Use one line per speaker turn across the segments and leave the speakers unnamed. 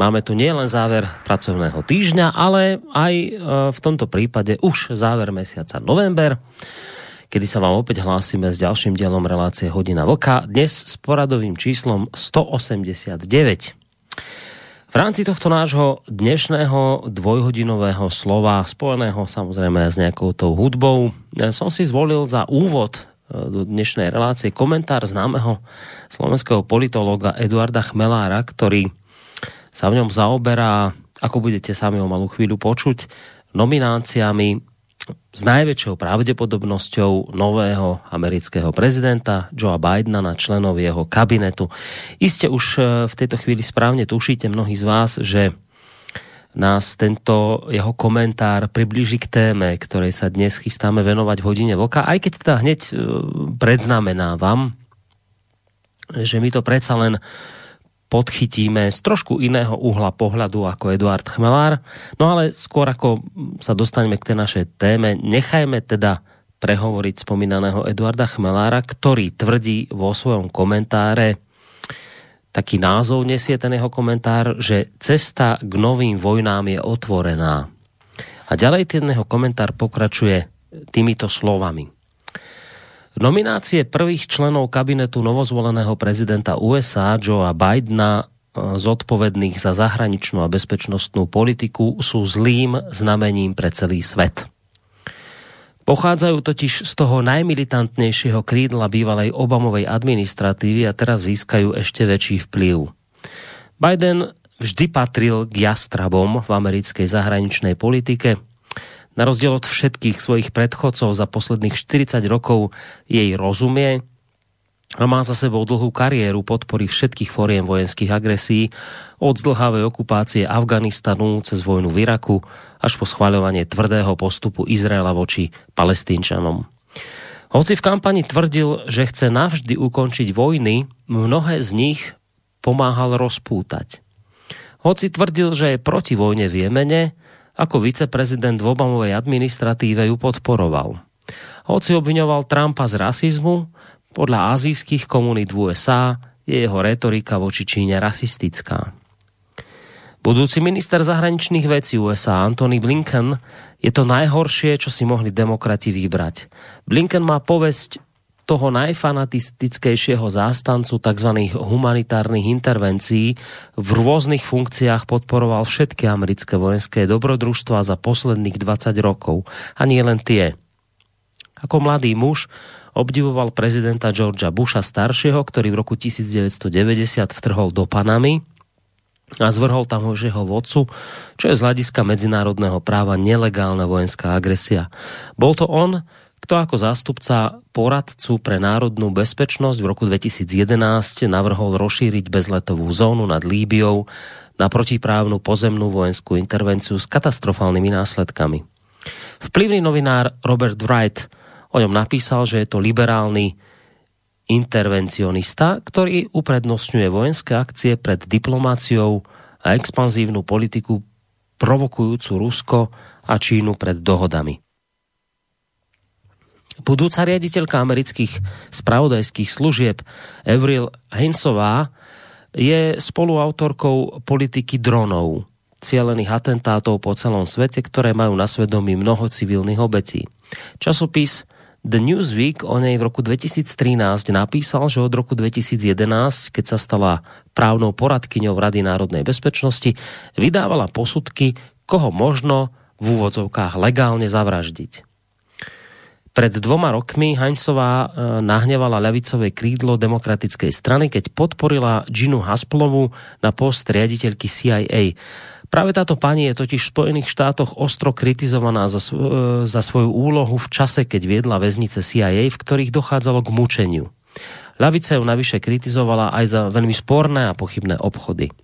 Máme tu nielen záver pracovného týždňa, ale aj e, v tomto prípade už záver mesiaca november, kedy sa vám opäť hlásime s ďalším dielom relácie Hodina Vlka, dnes s poradovým číslom 189. V rámci tohto nášho dnešného dvojhodinového slova, spojeného samozrejme s nejakou tou hudbou, e, som si zvolil za úvod e, do dnešnej relácie komentár známeho slovenského politologa Eduarda Chmelára, ktorý sa v ňom zaoberá, ako budete sami o malú chvíľu počuť, nomináciami s najväčšou pravdepodobnosťou nového amerického prezidenta Joea Bidena na členov jeho kabinetu. Iste už e, v tejto chvíli správne tušíte mnohí z vás, že nás tento jeho komentár priblíži k téme, ktorej sa dnes chystáme venovať v hodine vlka, aj keď teda hneď e, predznamenávam, že mi to predsa len uh, podchytíme z trošku iného uhla pohľadu ako Eduard Chmelár. No ale skôr ako sa dostaneme k tej našej téme, nechajme teda prehovoriť spomínaného Eduarda Chmelára, ktorý tvrdí vo svojom komentáre, taký názov nesie ten jeho komentár, že cesta k novým vojnám je otvorená. A ďalej ten jeho komentár pokračuje týmito slovami. Nominácie prvých členov kabinetu novozvoleného prezidenta USA Joea Bidena e, zodpovedných za zahraničnú a bezpečnostnú politiku sú zlým znamením pre celý svet. Pochádzajú totiž z toho najmilitantnejšieho krídla bývalej Obamovej administratívy a teraz získajú ešte väčší vplyv. Biden vždy patril k jastrabom v americkej zahraničnej politike – na rozdiel od všetkých svojich predchodcov za posledných 40 rokov jej rozumie a má za sebou dlhú kariéru podpory všetkých foriem vojenských agresí, od zdlhavej okupácie Afganistanu cez vojnu v Iraku až po schváľovanie tvrdého postupu Izraela voči palestínčanom. Hoci v kampani tvrdil, že chce navždy ukončiť vojny, mnohé z nich pomáhal rozpútať. Hoci tvrdil, že je proti vojne v Jemene, ako viceprezident v Obamovej administratíve ju podporoval. Hoci obviňoval Trumpa z rasizmu, podľa azijských komunít v USA je jeho retorika voči Číne rasistická. Budúci minister zahraničných vecí USA Antony Blinken je to najhoršie, čo si mohli demokrati vybrať. Blinken má povesť toho najfanatistickejšieho zástancu tzv. humanitárnych intervencií v rôznych funkciách podporoval všetky americké vojenské dobrodružstva za posledných 20 rokov. A nie len tie. Ako mladý muž obdivoval prezidenta Georgia Busha staršieho, ktorý v roku 1990 vtrhol do Panamy a zvrhol tam jeho vodcu, čo je z hľadiska medzinárodného práva nelegálna vojenská agresia. Bol to on, kto ako zástupca poradcu pre národnú bezpečnosť v roku 2011 navrhol rozšíriť bezletovú zónu nad Líbiou na protiprávnu pozemnú vojenskú intervenciu s katastrofálnymi následkami. Vplyvný novinár Robert Wright o ňom napísal, že je to liberálny intervencionista, ktorý uprednostňuje vojenské akcie pred diplomáciou a expanzívnu politiku provokujúcu Rusko a Čínu pred dohodami. Budúca riaditeľka amerických spravodajských služieb Avril Hainsová je spoluautorkou politiky dronov, cielených atentátov po celom svete, ktoré majú na svedomí mnoho civilných obetí. Časopis The Newsweek o nej v roku 2013 napísal, že od roku 2011, keď sa stala právnou poradkyňou Rady národnej bezpečnosti, vydávala posudky, koho možno v úvodzovkách legálne zavraždiť. Pred dvoma rokmi Heinzová e, nahnevala ľavicové krídlo demokratickej strany, keď podporila Ginu Hasplovu na post riaditeľky CIA. Práve táto pani je totiž v Spojených štátoch ostro kritizovaná za, e, za svoju úlohu v čase, keď viedla väznice CIA, v ktorých dochádzalo k mučeniu. Ľavica ju navyše kritizovala aj za veľmi sporné a pochybné obchody.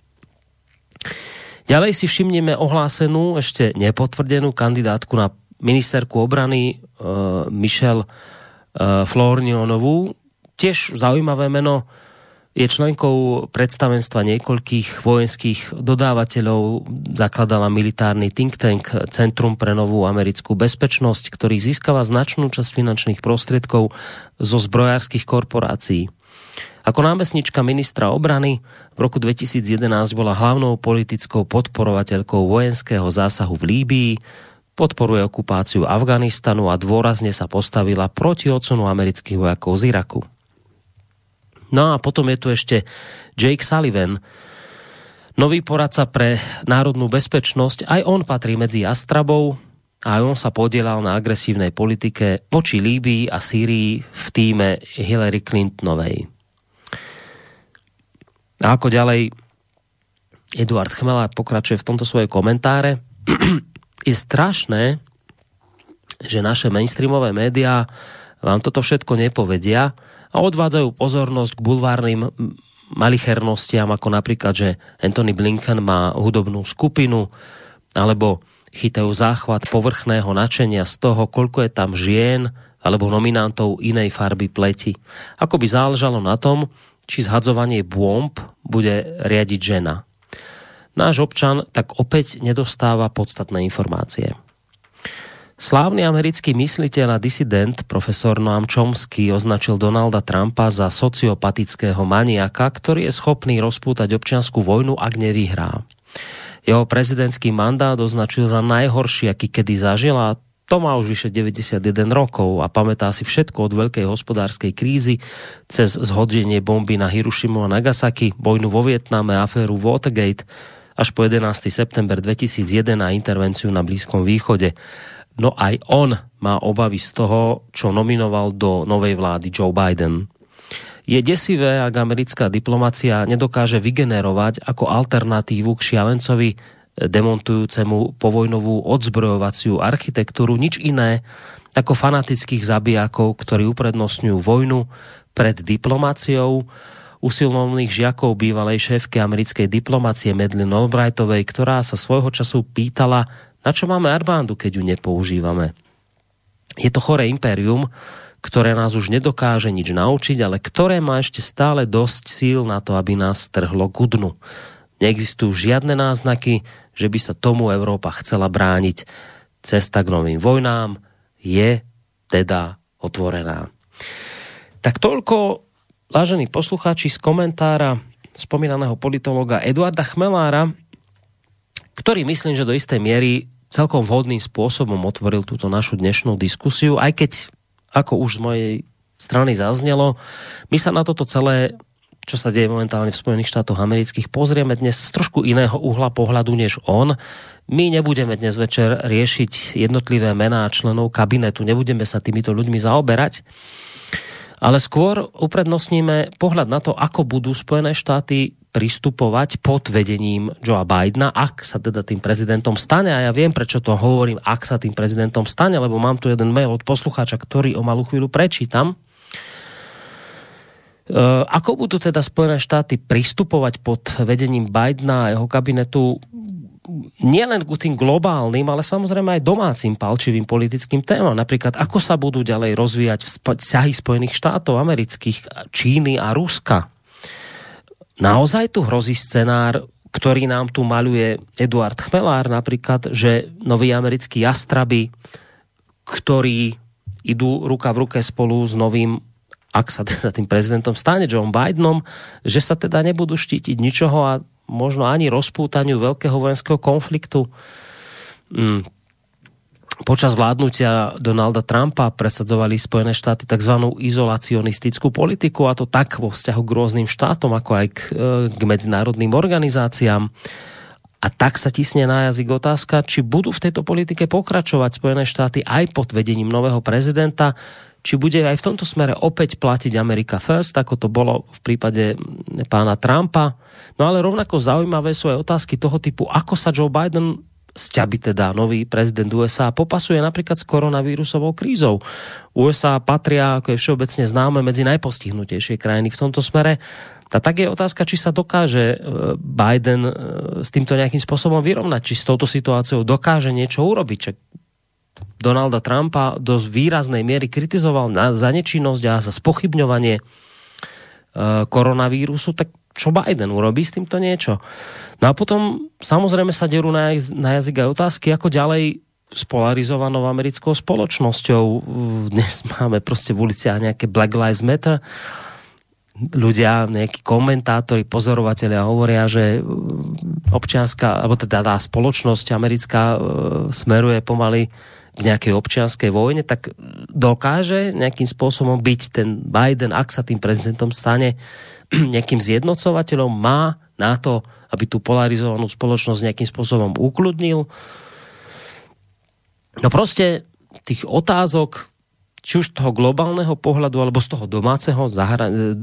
Ďalej si všimneme ohlásenú, ešte nepotvrdenú kandidátku na ministerku obrany uh, Michelle uh, Flornionovú. Tiež zaujímavé meno, je členkou predstavenstva niekoľkých vojenských dodávateľov, zakladala militárny think tank Centrum pre novú americkú bezpečnosť, ktorý získava značnú časť finančných prostriedkov zo zbrojárských korporácií. Ako námestnička ministra obrany v roku 2011 bola hlavnou politickou podporovateľkou vojenského zásahu v Líbii, podporuje okupáciu Afganistanu a dôrazne sa postavila proti odsunu amerických vojakov z Iraku. No a potom je tu ešte Jake Sullivan, nový poradca pre národnú bezpečnosť. Aj on patrí medzi Astrabou a aj on sa podielal na agresívnej politike voči Líbii a Sýrii v týme Hillary Clintonovej. A ako ďalej Eduard Chmela pokračuje v tomto svoje komentáre. Je strašné, že naše mainstreamové médiá vám toto všetko nepovedia, a odvádzajú pozornosť k bulvárnym malichernostiam, ako napríklad, že Anthony Blinken má hudobnú skupinu, alebo chytajú záchvat povrchného načenia z toho, koľko je tam žien alebo nominantov inej farby pleti. Ako by záležalo na tom, či zhadzovanie bomb bude riadiť žena. Náš občan tak opäť nedostáva podstatné informácie. Slávny americký mysliteľ a disident profesor Noam Chomsky označil Donalda Trumpa za sociopatického maniaka, ktorý je schopný rozpútať občianskú vojnu, ak nevyhrá. Jeho prezidentský mandát označil za najhorší, aký kedy zažil a to má už vyše 91 rokov a pamätá si všetko od veľkej hospodárskej krízy cez zhodenie bomby na Hirošimu a Nagasaki, vojnu vo Vietname, aféru Watergate až po 11. september 2001 a intervenciu na Blízkom východe. No aj on má obavy z toho, čo nominoval do novej vlády Joe Biden. Je desivé, ak americká diplomacia nedokáže vygenerovať ako alternatívu k šialencovi demontujúcemu povojnovú odzbrojovaciu architektúru nič iné ako fanatických zabijakov, ktorí uprednostňujú vojnu pred diplomáciou, usilovných žiakov bývalej šéfky americkej diplomácie Medlin Albrightovej, ktorá sa svojho času pýtala, na čo máme armándu, keď ju nepoužívame? Je to choré impérium, ktoré nás už nedokáže nič naučiť, ale ktoré má ešte stále dosť síl na to, aby nás strhlo k dnu. Neexistujú žiadne náznaky, že by sa tomu Európa chcela brániť. Cesta k novým vojnám je teda otvorená. Tak toľko, vážení poslucháči, z komentára spomínaného politologa Eduarda Chmelára, ktorý myslím, že do istej miery celkom vhodným spôsobom otvoril túto našu dnešnú diskusiu, aj keď, ako už z mojej strany zaznelo, my sa na toto celé, čo sa deje momentálne v Spojených štátoch amerických, pozrieme dnes z trošku iného uhla pohľadu než on. My nebudeme dnes večer riešiť jednotlivé mená členov kabinetu, nebudeme sa týmito ľuďmi zaoberať, ale skôr uprednostníme pohľad na to, ako budú Spojené štáty pristupovať pod vedením Joea Bidena, ak sa teda tým prezidentom stane. A ja viem, prečo to hovorím, ak sa tým prezidentom stane, lebo mám tu jeden mail od poslucháča, ktorý o malú chvíľu prečítam. E, ako budú teda Spojené štáty pristupovať pod vedením Bidena a jeho kabinetu nielen k tým globálnym, ale samozrejme aj domácim palčivým politickým témam. Napríklad, ako sa budú ďalej rozvíjať vzťahy Spojených štátov amerických, Číny a Ruska Naozaj tu hrozí scenár, ktorý nám tu maluje Eduard Chmelár napríklad, že noví americkí jastraby, ktorí idú ruka v ruke spolu s novým ak sa teda tým prezidentom stane John Bidenom, že sa teda nebudú štítiť ničoho a možno ani rozpútaniu veľkého vojenského konfliktu. Mm, počas vládnutia Donalda Trumpa presadzovali Spojené štáty tzv. izolacionistickú politiku a to tak vo vzťahu k rôznym štátom, ako aj k, e, k medzinárodným organizáciám. A tak sa tisne na jazyk otázka, či budú v tejto politike pokračovať Spojené štáty aj pod vedením nového prezidenta, či bude aj v tomto smere opäť platiť America First, ako to bolo v prípade pána Trumpa. No ale rovnako zaujímavé sú aj otázky toho typu, ako sa Joe Biden sťaby teda nový prezident USA popasuje napríklad s koronavírusovou krízou. USA patria, ako je všeobecne známe, medzi najpostihnutejšie krajiny v tomto smere. A tak je otázka, či sa dokáže e, Biden e, s týmto nejakým spôsobom vyrovnať, či s touto situáciou dokáže niečo urobiť. Čak Donalda Trumpa do výraznej miery kritizoval na, za nečinnosť a za spochybňovanie e, koronavírusu, tak čo Biden urobí s týmto niečo? No a potom samozrejme sa derú na, na jazyk aj otázky, ako ďalej s polarizovanou americkou spoločnosťou. Dnes máme prostě v uliciach nejaké Black Lives Matter ľudia, nejakí komentátori, pozorovatelia hovoria, že občianská, alebo teda tá spoločnosť americká e, smeruje pomaly k nejakej občianskej vojne, tak dokáže nejakým spôsobom byť ten Biden, ak sa tým prezidentom stane, nejakým zjednocovateľom, má na to, aby tú polarizovanú spoločnosť nejakým spôsobom ukludnil. No prostě tých otázok či už z toho globálneho pohľadu, alebo z toho domáceho, zahra- e,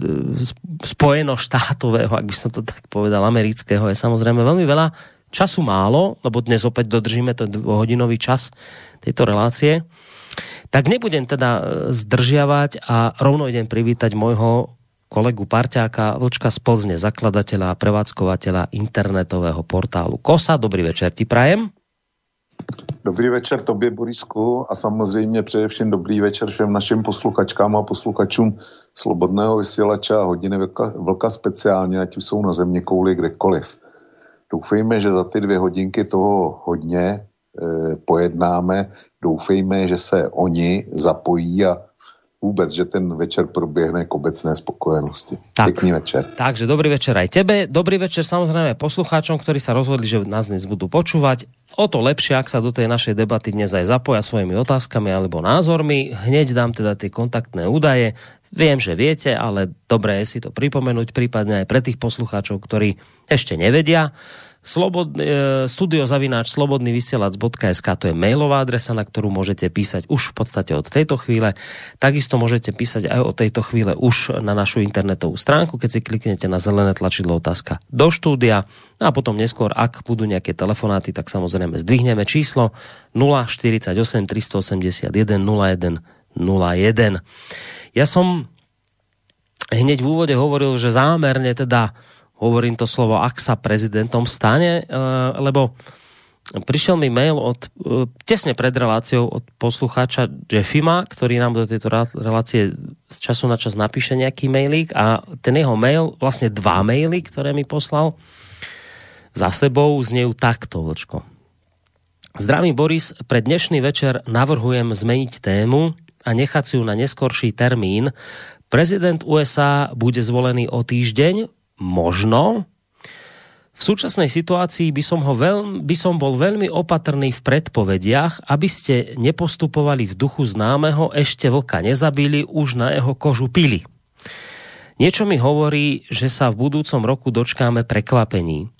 spojeno-štátového, ak by som to tak povedal, amerického, je samozrejme veľmi veľa. Času málo, lebo dnes opäť dodržíme ten dvojhodinový čas tejto relácie. Tak nebudem teda e, zdržiavať a rovno idem privítať môjho kolegu Parťáka Vlčka z Plzne, zakladateľa a prevádzkovateľa internetového portálu KOSA. Dobrý večer ti prajem.
Dobrý večer tobě, Borisku, a samozřejmě především dobrý večer všem našim posluchačkám a posluchačům Slobodného vysílača a hodiny vlka, vlka speciálně, ať už jsou na země kouli kdekoliv. Doufejme, že za ty dvě hodinky toho hodně pojednáme. Doufejme, že se oni zapojí a vůbec, že ten večer proběhne k obecné spokojenosti. Tak, Pekný večer.
Takže dobrý večer aj tebe. Dobrý večer samozrejme poslucháčom, ktorí sa rozhodli, že nás dnes budú počúvať. O to lepšie, ak sa do tej našej debaty dnes aj zapoja svojimi otázkami alebo názormi. Hneď dám teda tie kontaktné údaje. Viem, že viete, ale dobré je si to pripomenúť, prípadne aj pre tých poslucháčov, ktorí ešte nevedia. Slobodný, e, studiozavináč slobodnyvysielac.sk to je mailová adresa, na ktorú môžete písať už v podstate od tejto chvíle. Takisto môžete písať aj od tejto chvíle už na našu internetovú stránku, keď si kliknete na zelené tlačidlo otázka do štúdia a potom neskôr, ak budú nejaké telefonáty, tak samozrejme zdvihneme číslo 048 381 01 01. Ja som hneď v úvode hovoril, že zámerne teda hovorím to slovo, ak sa prezidentom stane, eh, lebo prišiel mi mail od, eh, tesne pred reláciou od poslucháča Jeffima, ktorý nám do tejto relácie z času na čas napíše nejaký mailík a ten jeho mail, vlastne dva maily, ktoré mi poslal za sebou, znejú takto, Vlčko. Zdravý Boris, pre dnešný večer navrhujem zmeniť tému a nechať si ju na neskorší termín. Prezident USA bude zvolený o týždeň, možno. V súčasnej situácii by som, ho veľ, by som bol veľmi opatrný v predpovediach, aby ste nepostupovali v duchu známeho ešte vlka nezabili, už na jeho kožu pili. Niečo mi hovorí, že sa v budúcom roku dočkáme prekvapení.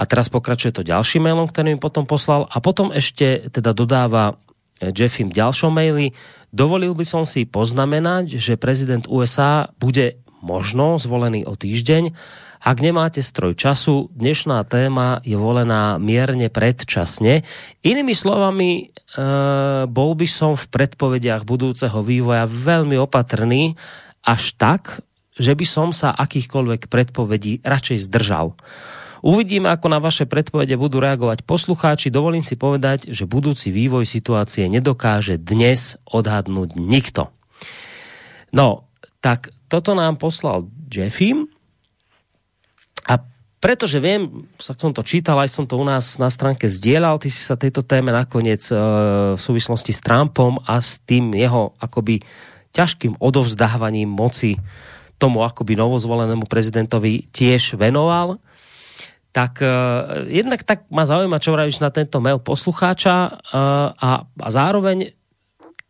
A teraz pokračuje to ďalším mailom, ktorý mi potom poslal a potom ešte teda dodáva Jeffim v ďalšom maili. Dovolil by som si poznamenať, že prezident USA bude možno zvolený o týždeň. Ak nemáte stroj času, dnešná téma je volená mierne predčasne. Inými slovami, e, bol by som v predpovediach budúceho vývoja veľmi opatrný, až tak, že by som sa akýchkoľvek predpovedí radšej zdržal. Uvidíme, ako na vaše predpovede budú reagovať poslucháči. Dovolím si povedať, že budúci vývoj situácie nedokáže dnes odhadnúť nikto. No, tak toto nám poslal Jeffim a pretože viem, som to čítal, aj som to u nás na stránke zdieľal, ty si sa tejto téme nakoniec e, v súvislosti s Trumpom a s tým jeho akoby ťažkým odovzdávaním moci tomu akoby novozvolenému prezidentovi tiež venoval. Tak uh, jednak tak ma zaujíma, čo vravíš na tento mail poslucháča uh, a, a zároveň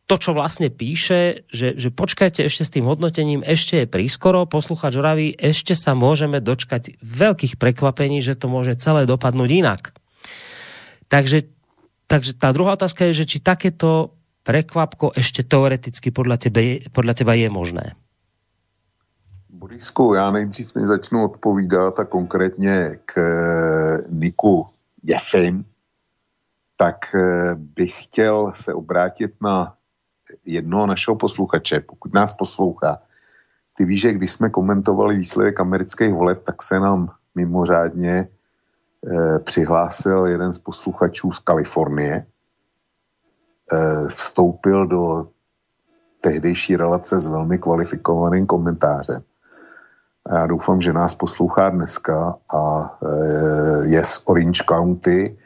to, čo vlastne píše, že, že počkajte ešte s tým hodnotením, ešte je prískoro, posluchač vraví, ešte sa môžeme dočkať veľkých prekvapení, že to môže celé dopadnúť inak. Takže, takže tá druhá otázka je, že či takéto prekvapko ešte teoreticky podľa tebe, podľa teba je možné.
Borisku, já nejdřív než začnu odpovídat a konkrétně k eh, Niku Jefim, tak eh, bych chtěl se obrátit na jednoho našeho posluchače, pokud nás poslouchá, ty víš, že když jsme komentovali výsledek amerických voleb, tak se nám mimořádně e, přihlásil jeden z posluchačů z Kalifornie, e, vstoupil do tehdejší relace s velmi kvalifikovaným komentářem. A já doufám, že nás poslouchá dneska a e, je z Orange County.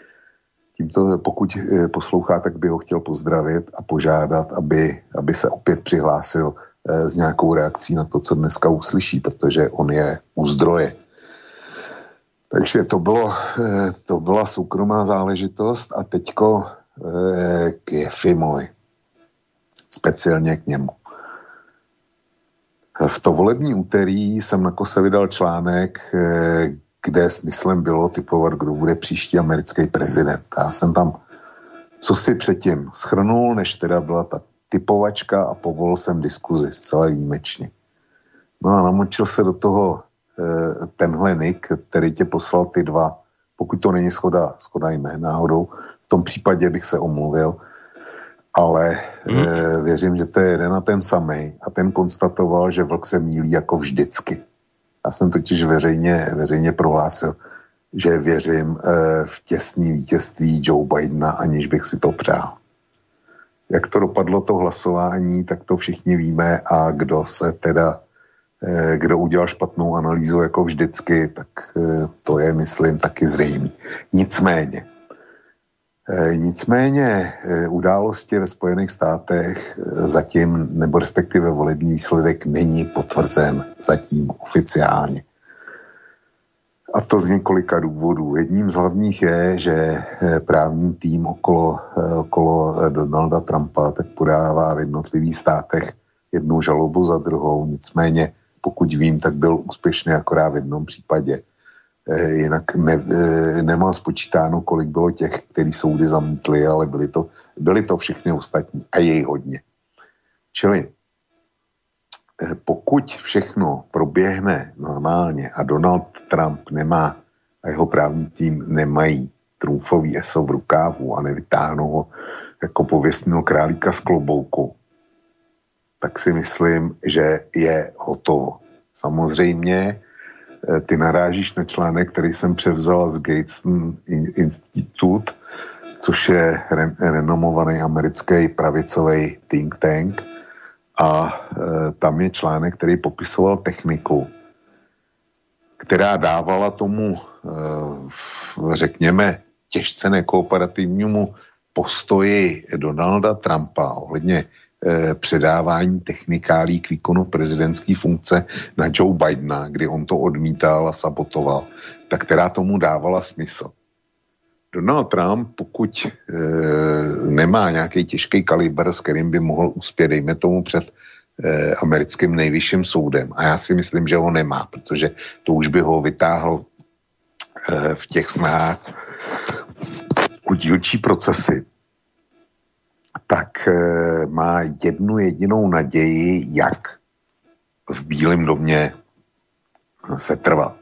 Tímto, pokud e, poslouchá, tak by ho chtěl pozdravit a požádat, aby, aby se opět přihlásil e, s nějakou reakcí na to, co dneska uslyší, protože on je u zdroje. Takže to, bylo, to byla soukromá záležitost a teďko k Jefi můj. Speciálně k němu. V to volební úterý jsem na kose vydal článek, eh, kde smyslem bylo typovat, kdo bude příští americký prezident. Já jsem tam co si předtím schrnul, než teda byla ta typovačka a povolil jsem diskuzi zcela výjimečně. No a namočil se do toho e, tenhle Nick, který tě poslal ty dva, pokud to není schoda, schoda jmé náhodou, v tom případě bych se omluvil, ale hmm. e, věřím, že to je jeden a ten samý. A ten konstatoval, že vlk se mílí jako vždycky. Já jsem totiž veřejně, veřejně prohlásil, že věřím e, v těsný vítězství Joe Bidena, aniž bych si to přál. Jak to dopadlo to hlasování, tak to všichni víme a kdo se teda, e, kdo udělal špatnou analýzu jako vždycky, tak e, to je, myslím, taky zřejmý. Nicméně, nicméně e, události ve Spojených státech e, zatím, nebo respektive volební výsledek není potvrzen zatím oficiálně. A to z několika důvodů. Jedním z hlavních je, že právní tým okolo, okolo Donalda Trumpa tak podává v jednotlivých státech jednu žalobu za druhou. Nicméně, pokud vím, tak byl úspěšný akorát v jednom případě. Eh, jinak ne, eh, nemám spočítáno, kolik bylo těch, který soudy zamítli, ale byly to, byly to všechny ostatní a jej hodně. Čili eh, pokud všechno proběhne normálně a Donald Trump nemá a jeho právní tým nemají trumfový ESO v rukávu a nevytáhnou ho jako pověstného králíka z klobouku, tak si myslím, že je hotovo. Samozřejmě ty narážíš na článek, který jsem převzal z Gateson Institute, což je re, renomovaný americký pravicový think tank. A e, tam je článek, který popisoval techniku, která dávala tomu, e, řekněme, těžce nekooperativnímu postoji Donalda Trumpa ohledně Eh, předávání technikálí k výkonu prezidentské funkce na Joe Bidena, kdy on to odmítal a sabotoval, tak která tomu dávala smysl. Donald Trump, pokud e, nemá nějaký těžký kalibr, s kterým by mohl uspět, dejme tomu před e, americkým nejvyšším soudem. A já si myslím, že ho nemá, protože to už by ho vytáhl e, v těch snách dílčí procesy tak eh, má jednu jedinou naději, jak v Bílém domě se trvat.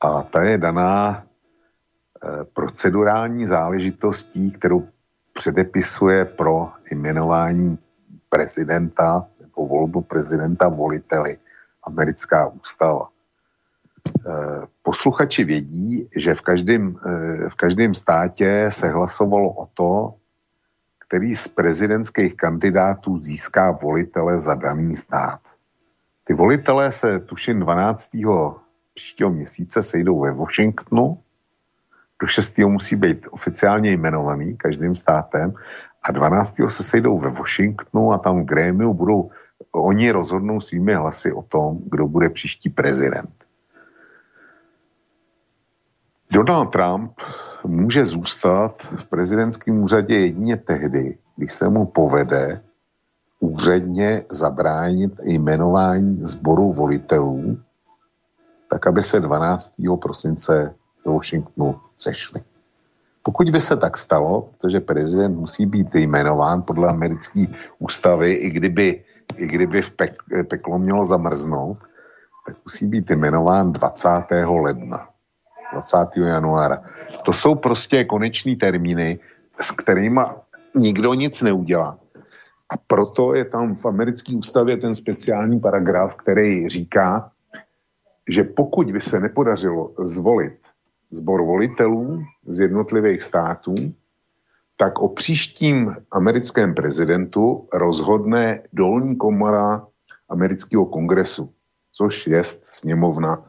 A ta je daná eh, procedurální záležitostí, kterou předepisuje pro jmenování prezidenta nebo volbu prezidenta voliteli americká ústava. Eh, posluchači vědí, že v každém, v každém státě se hlasovalo o to, který z prezidentských kandidátů získá volitele za daný stát. Ty volitelé se tuším 12. příštího měsíce sejdou ve Washingtonu, do 6. musí být oficiálně jmenovaný každým státem a 12. se sejdou ve Washingtonu a tam v grémiu budou, oni rozhodnou svými hlasy o tom, kdo bude příští prezident. Donald Trump může zůstat v prezidentském úřadě jedině tehdy, když se mu povede úředně zabránit jmenování sboru volitelů, tak aby se 12. prosince do Washingtonu sešli. Pokud by se tak stalo, protože prezident musí být jmenován podle americké ústavy, i kdyby, i kdyby v pek, peklo mělo zamrznout, tak musí být jmenován 20. ledna. 20. januára. To jsou prostě koneční termíny, s kterými nikdo nic neudělá. A proto je tam v americké ústavě ten speciální paragraf, který říká, že pokud by se nepodařilo zvolit zbor volitelů z jednotlivých států, tak o příštím americkém prezidentu rozhodne dolní komora amerického kongresu, což je sněmovna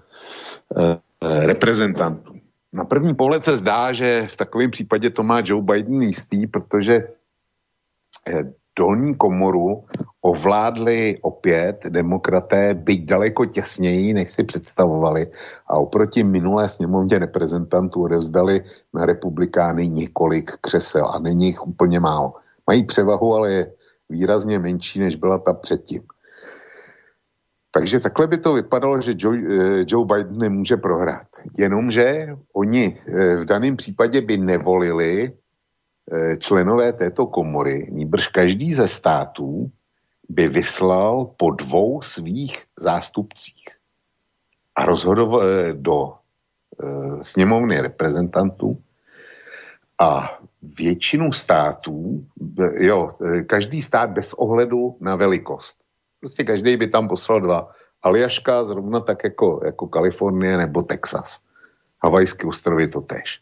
eh, reprezentantů. Na první pohled se zdá, že v takovém případě to má Joe Biden jistý, protože eh, dolní komoru ovládli opět demokraté, byť daleko těsněji, než si představovali a oproti minulé sněmovně reprezentantů odevzdali na republikány několik křesel a není jich úplně málo. Mají převahu, ale je výrazně menší, než byla ta předtím. Takže takhle by to vypadalo, že Joe, eh, Joe Biden nemůže prohrát. Jenomže oni eh, v daném případě by nevolili Eh, členové této komory, níbrž každý ze států by vyslal po dvou svých zástupcích a rozhodoval do sněmovny reprezentantů a většinu států, jo, každý stát bez ohledu na velikost. Prostě každý by tam poslal dva. Aljaška zrovna tak jako, jako Kalifornie nebo Texas. Havajské ostrovy to tež.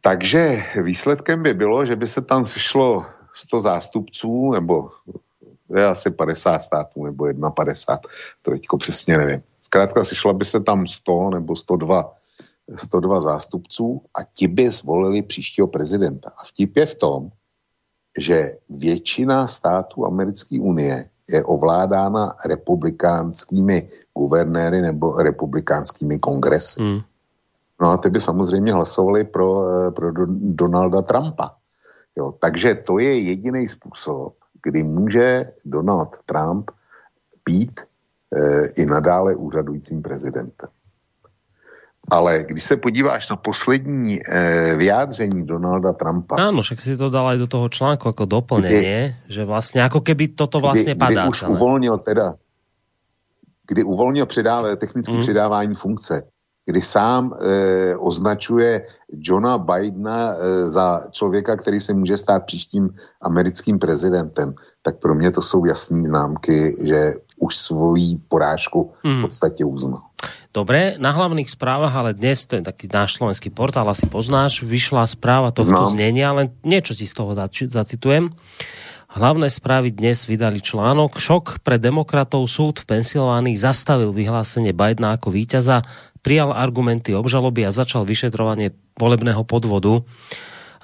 Takže výsledkem by bylo, že by se tam sešlo 100 zástupců, nebo je asi 50 států, nebo 51, to teďko přesně nevím. Zkrátka sešla by se tam 100 nebo 102, 102 zástupců a ti by zvolili příštího prezidenta. A vtip je v tom, že většina států americké unie je ovládána republikánskými guvernéry nebo republikánskými kongresy. Mm. No a ty by samozřejmě hlasovali pro, eh, pro Donalda Trumpa. Jo, takže to je jediný způsob, kdy může Donald Trump být e, i nadále úřadujícím prezidentem. Ale když se podíváš na poslední e, vyjádření Donalda Trumpa...
Áno, však si to dal aj do toho článku jako doplnění, že vlastně jako keby toto vlastně kdy, padá.
Kdy už celé. uvolnil teda, kdy uvolnil předáv, technické mm. předávání funkce, kdy sám e, označuje Johna Bidena e, za člověka, který se může stát příštím americkým prezidentem, tak pro mě to jsou jasné známky, že už svoji porážku v hmm. podstatě uznal.
Dobre, na hlavných správach, ale dnes, to je taký náš slovenský portál, asi poznáš, vyšla správa tohto znenia, ale niečo si z toho zacitujem. Hlavné správy dnes vydali článok Šok pre demokratov súd v Pensylvánii zastavil vyhlásenie Bidena ako víťaza prijal argumenty obžaloby a začal vyšetrovanie volebného podvodu.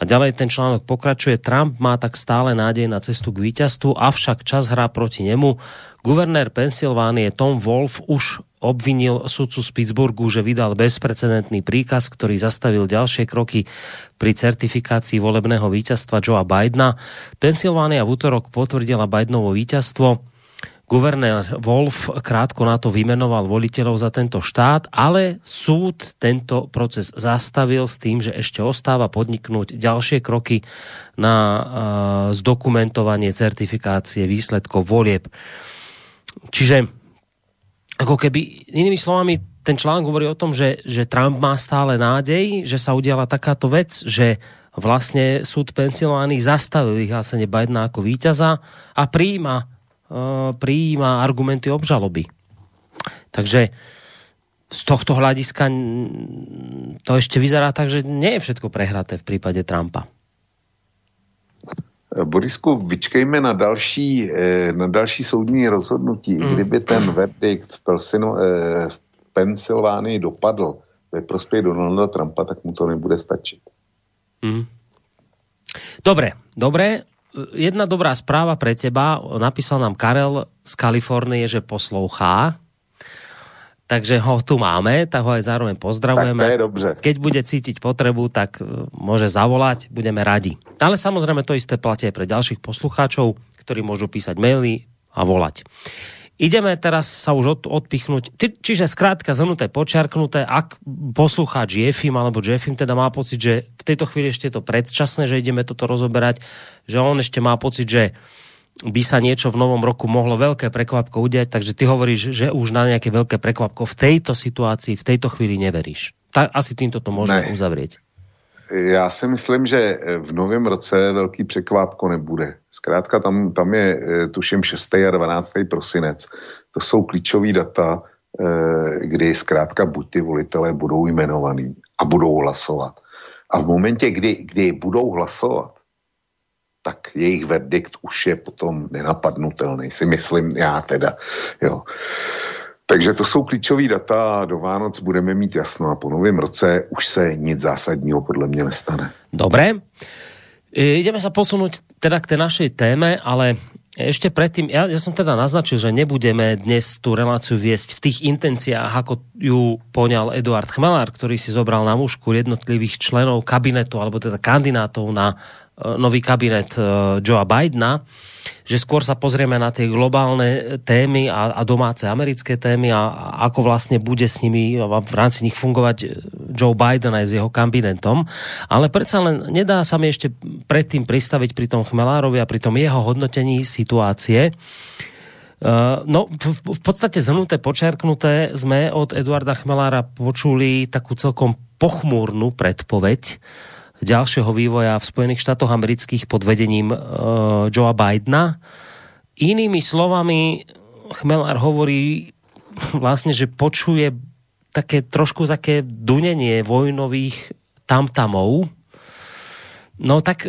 A ďalej ten článok pokračuje. Trump má tak stále nádej na cestu k víťazstvu, avšak čas hrá proti nemu. Guvernér Pensylvánie Tom Wolf už obvinil sudcu z Pittsburghu, že vydal bezprecedentný príkaz, ktorý zastavil ďalšie kroky pri certifikácii volebného víťazstva Joea Bidena. Pensylvánia v útorok potvrdila Bidenovo víťazstvo Guvernér Wolf krátko na to vymenoval voliteľov za tento štát, ale súd tento proces zastavil s tým, že ešte ostáva podniknúť ďalšie kroky na uh, zdokumentovanie certifikácie výsledkov volieb. Čiže ako keby, inými slovami, ten článok hovorí o tom, že, že Trump má stále nádej, že sa udiala takáto vec, že vlastne súd Pensylvánii zastavil vyhlásenie Bidena ako víťaza a príjima Eh, prijíma argumenty obžaloby. Takže z tohto hľadiska to ešte vyzerá tak, že nie je všetko prehraté v prípade Trumpa.
Borisku, vyčkejme na další, eh, na další soudní rozhodnutí. Mm. Kdyby ten verdikt v, Pelsino, eh, v Pensylvánii dopadl ve prospěch Donalda Trumpa, tak mu to nebude stačit. Mm.
Dobre, dobre jedna dobrá správa pre teba. Napísal nám Karel z Kalifornie, že poslouchá. Takže ho tu máme, tak ho aj zároveň pozdravujeme. Tak
to je dobře.
Keď bude cítiť potrebu, tak e, môže zavolať, budeme radi. Ale samozrejme to isté platí aj pre ďalších poslucháčov, ktorí môžu písať maily a volať. Ideme teraz sa už od, odpichnúť, čiže skrátka zhrnuté, počiarknuté, ak poslucháč Jefim alebo Jeffim teda má pocit, že v tejto chvíli ešte je to predčasné, že ideme toto rozoberať, že on ešte má pocit, že by sa niečo v novom roku mohlo veľké prekvapko udiať, takže ty hovoríš, že už na nejaké veľké prekvapko v tejto situácii, v tejto chvíli neveríš. Tak asi týmto to môžeme ne. uzavrieť.
Já si myslím, že v novém roce velký překvápko nebude. Zkrátka tam, tam je, eh, tuším, 6. a 12. prosinec. To jsou klíčové data, eh, kdy zkrátka buď ty volitelé budou jmenovaný a budou hlasovat. A v momentě, kdy, kdy budou hlasovat, tak jejich verdikt už je potom nenapadnutelný, si myslím já teda. Jo. Takže to jsou klíčové data a do Vánoc budeme mít jasno a po novém roce už se nic zásadního podle mě nestane.
Dobré. Ideme sa posunúť teda k tej našej téme, ale ešte predtým, ja, ja som teda naznačil, že nebudeme dnes tú reláciu viesť v tých intenciách, ako ju poňal Eduard Chmelár, ktorý si zobral na mužku jednotlivých členov kabinetu, alebo teda kandidátov na nový kabinet uh, Joea Bidena že skôr sa pozrieme na tie globálne témy a, a domáce americké témy a, a ako vlastne bude s nimi a v rámci nich fungovať Joe Biden aj s jeho kabinetom. Ale predsa len nedá sa mi ešte predtým pristaviť pri tom Chmelárovi a pri tom jeho hodnotení situácie. No, v, v podstate zhrnuté, počerknuté sme od Eduarda Chmelára počuli takú celkom pochmúrnu predpoveď, ďalšieho vývoja v Spojených štátoch amerických pod vedením uh, Joea Bidena. Inými slovami, Chmelár hovorí vlastne, že počuje také trošku také dunenie vojnových tamtamov. No tak,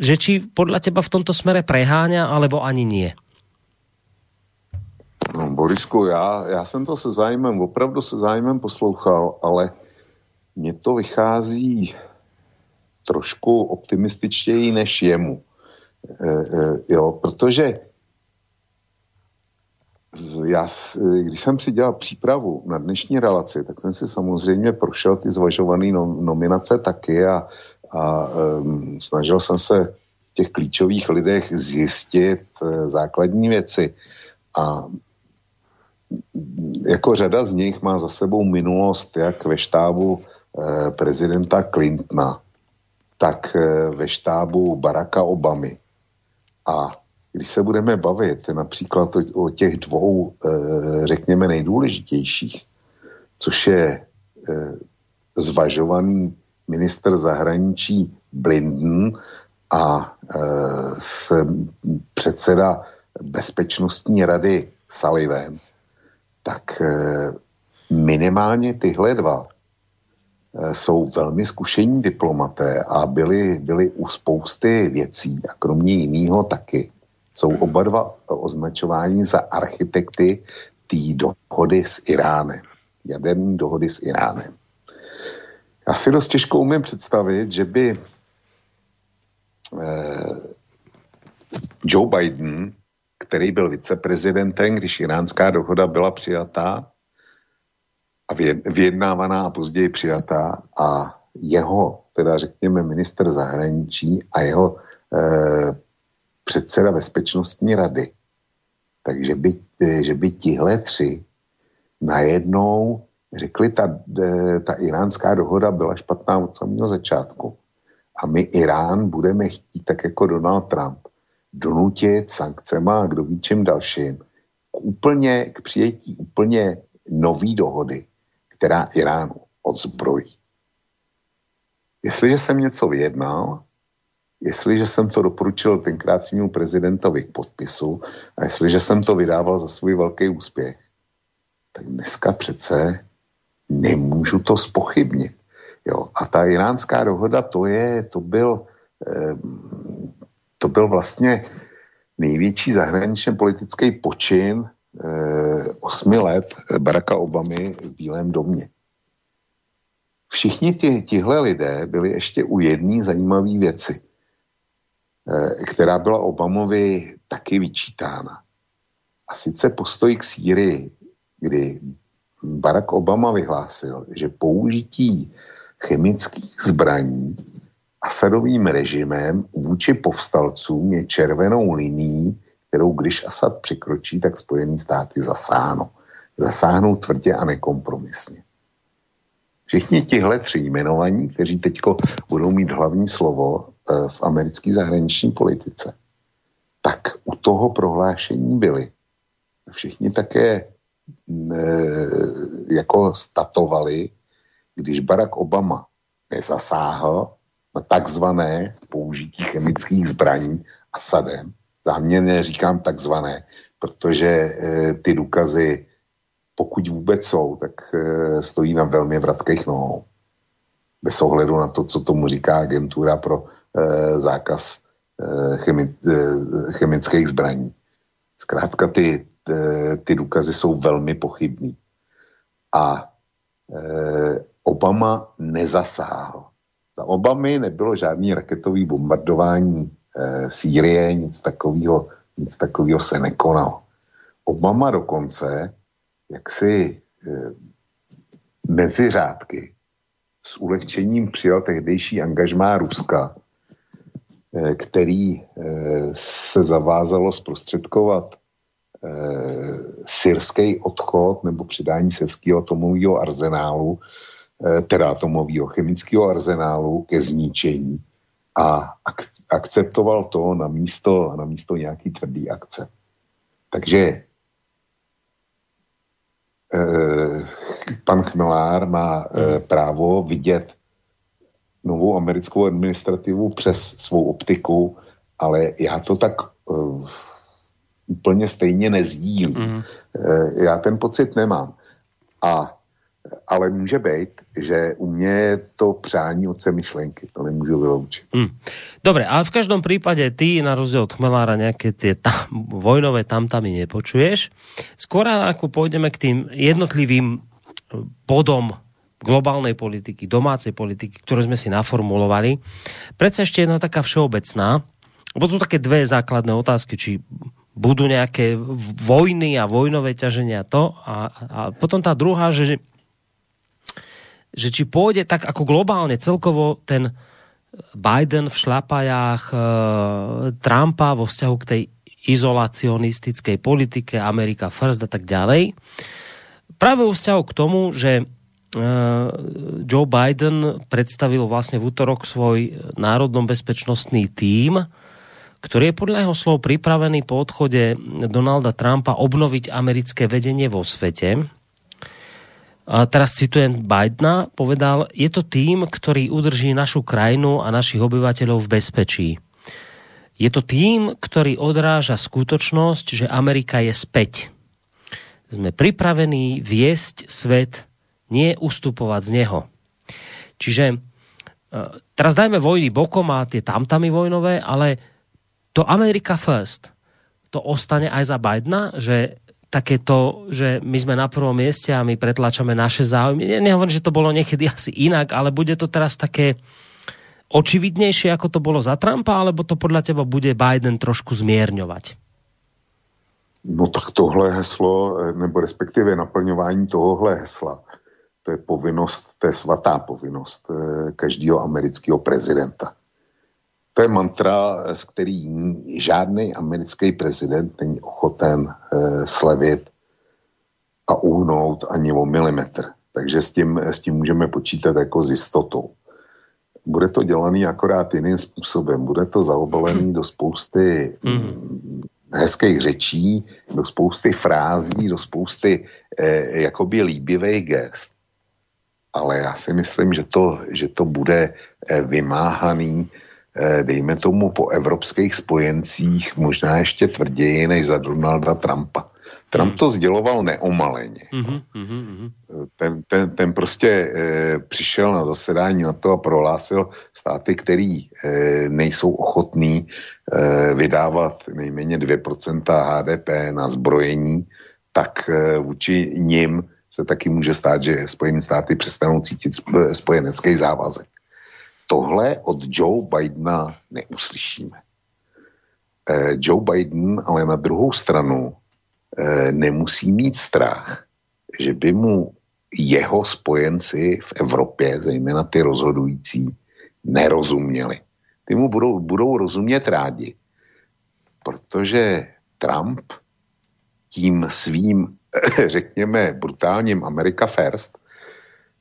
že či podľa teba v tomto smere preháňa, alebo ani nie?
No, Borisku, já, já jsem to se zájmem, opravdu se zájmem poslouchal, ale mně to vychází trošku optimističtěji než jemu. E, e, jo, protože já, když jsem si dělal přípravu na dnešní relaci, tak jsem si samozřejmě prošel ty zvažované nominace taky a, a um, snažil jsem se v těch klíčových lidech zjistit uh, základní věci. A jako řada z nich má za sebou minulost jak ve štábu uh, prezidenta Clintona, tak eh, ve štábu Baracka Obamy. A když se budeme bavit například o těch dvou, eh, řekněme, nejdůležitějších, což je eh, zvažovaný minister zahraničí Blinden a předseda bezpečnostní rady Sullivan, tak minimálně tyhle dva jsou velmi zkušení diplomaté a byli, byli u spousty věcí a kromě jiného taky jsou oba dva označováni za architekty té dohody s Iránem, jaderní dohody s Iránem. Já si dost těžko umím představit, že by eh, Joe Biden, který byl viceprezidentem, když iránská dohoda byla přijatá, a vyjednávaná a později přijatá a jeho, teda řekněme, minister zahraničí a jeho eh, předseda bezpečnostní rady. Takže by, že by tihle tři najednou řekli, ta, eh, ta iránská dohoda byla špatná od samého začátku. A my Irán budeme chtít, tak jako Donald Trump, donutit sankcema a kdo ví čím dalším k úplně, k přijetí úplně nový dohody, která Iránu odzbrojí. Jestliže jsem něco vyjednal, jestliže jsem to doporučil tenkrát svýmu prezidentovi k podpisu a jestliže jsem to vydával za svůj velký úspěch, tak dneska přece nemůžu to spochybnit. Jo. A ta iránská dohoda, to je, to byl, eh, to byl vlastně největší zahraničně politický počin osmi let Baracka Obamy v Bílém domě. Všichni ti, tihle lidé byli ještě u jedné zajímavé věci, eh, která byla Obamovi taky vyčítána. A sice postoj k Sýrii, kdy Barack Obama vyhlásil, že použití chemických zbraní Asadovým režimem vůči povstalcům je červenou linií kterou když Asad překročí, tak Spojený státy zasáhnou. Zasáhnou tvrdě a nekompromisně. Všichni tihle tři jmenovaní, kteří teď budou mít hlavní slovo eh, v americké zahraniční politice, tak u toho prohlášení byli. Všichni také mm, eh, jako statovali, když Barack Obama nezasáhl, na takzvané použití chemických zbraní Asadem. Záměrně říkám takzvané, protože e, ty důkazy, pokud vůbec jsou, tak e, stojí na velmi vratkých nohou. Bez ohledu na to, co tomu říká agentura pro e, zákaz e, chemi, e, chemických zbraní. Zkrátka ty, ty důkazy jsou velmi pochybný. A e, Obama nezasáhl. Za Obamy nebylo žádný raketový bombardování e, Sýrie, nic takového nic takového se nekonalo. Obama dokonce, jak si e, mezi řádky s ulehčením přijal tehdejší angažmá Ruska, e, který e, se zavázalo zprostředkovat e, syrský odchod nebo přidání syrského atomového arzenálu Eh, teda atomového chemického arzenálu ke zničení a ak- akceptoval to na místo, na místo nějaký tvrdý akce. Takže eh, pan Chmelár má eh, právo vidět novou americkou administrativu přes svou optiku, ale já to tak eh, úplně stejně nezdílím. Mm. Eh, já ten pocit nemám. A ale může být, že u mě je to přání otce myšlenky, to nemůžu vyloučit. Hmm.
Dobre, ale v každom prípade ty na rozdiel od Chmelára nejaké tie tam, vojnové tamtamy nepočuješ. Skôr ako pôjdeme k tým jednotlivým bodom globálnej politiky, domácej politiky, ktoré sme si naformulovali. Predsa ešte jedna taká všeobecná, lebo sú také dve základné otázky, či budú nejaké vojny a vojnové ťaženia to a, a potom tá druhá, že že či pôjde tak ako globálne celkovo ten Biden v šlapajách e, Trumpa vo vzťahu k tej izolacionistickej politike Amerika First a tak ďalej. Práve vo vzťahu k tomu, že e, Joe Biden predstavil vlastne v útorok svoj národnom bezpečnostný tím, ktorý je podľa jeho slov pripravený po odchode Donalda Trumpa obnoviť americké vedenie vo svete a teraz citujem Bidena, povedal, je to tým, ktorý udrží našu krajinu a našich obyvateľov v bezpečí. Je to tým, ktorý odráža skutočnosť, že Amerika je späť. Sme pripravení viesť svet, nie ustupovať z neho. Čiže e, teraz dajme vojny bokom a tie tamtamy vojnové, ale to America First, to ostane aj za Bidena, že takéto, že my sme na prvom mieste a my pretlačame naše záujmy. Ne, nehovorím, že to bolo niekedy asi inak, ale bude to teraz také očividnejšie, ako to bolo za Trumpa, alebo to podľa teba bude Biden trošku zmierňovať?
No tak tohle heslo, nebo respektive naplňování tohohle hesla, to je povinnost, to je svatá povinnost eh, každého amerického prezidenta. To je mantra, z který žádný americký prezident není ochoten uh, slevit a uhnout ani o milimetr. Takže s tím, s tím můžeme počítat jako s jistotou. Bude to dělaný akorát jiným způsobem. Bude to zaobalený do spousty mm. hezkých řečí, do spousty frází, do spousty eh, jakoby líbivých gest. Ale já si myslím, že to, že to bude eh, vymáhaný Eh, dejme tomu po evropských spojencích možná ještě tvrději než za Donalda Trumpa. Trump to sděloval neomaleně. Mm-hmm, Ten, ten, ten prostě e, přišel na zasedání na to a prohlásil státy, který e, nejsou ochotní e, vydávat nejméně 2% HDP na zbrojení, tak e, vůči ním se taky může stát, že Spojené státy přestanou cítit spojenecký závazek tohle od Joe Bidena neuslyšíme. Eh, Joe Biden ale na druhou stranu eh, nemusí mít strach, že by mu jeho spojenci v Evropě, zejména ty rozhodující, nerozuměli. Ty mu budou, budou rozumět rádi, protože Trump tím svým, řekněme, brutálním America First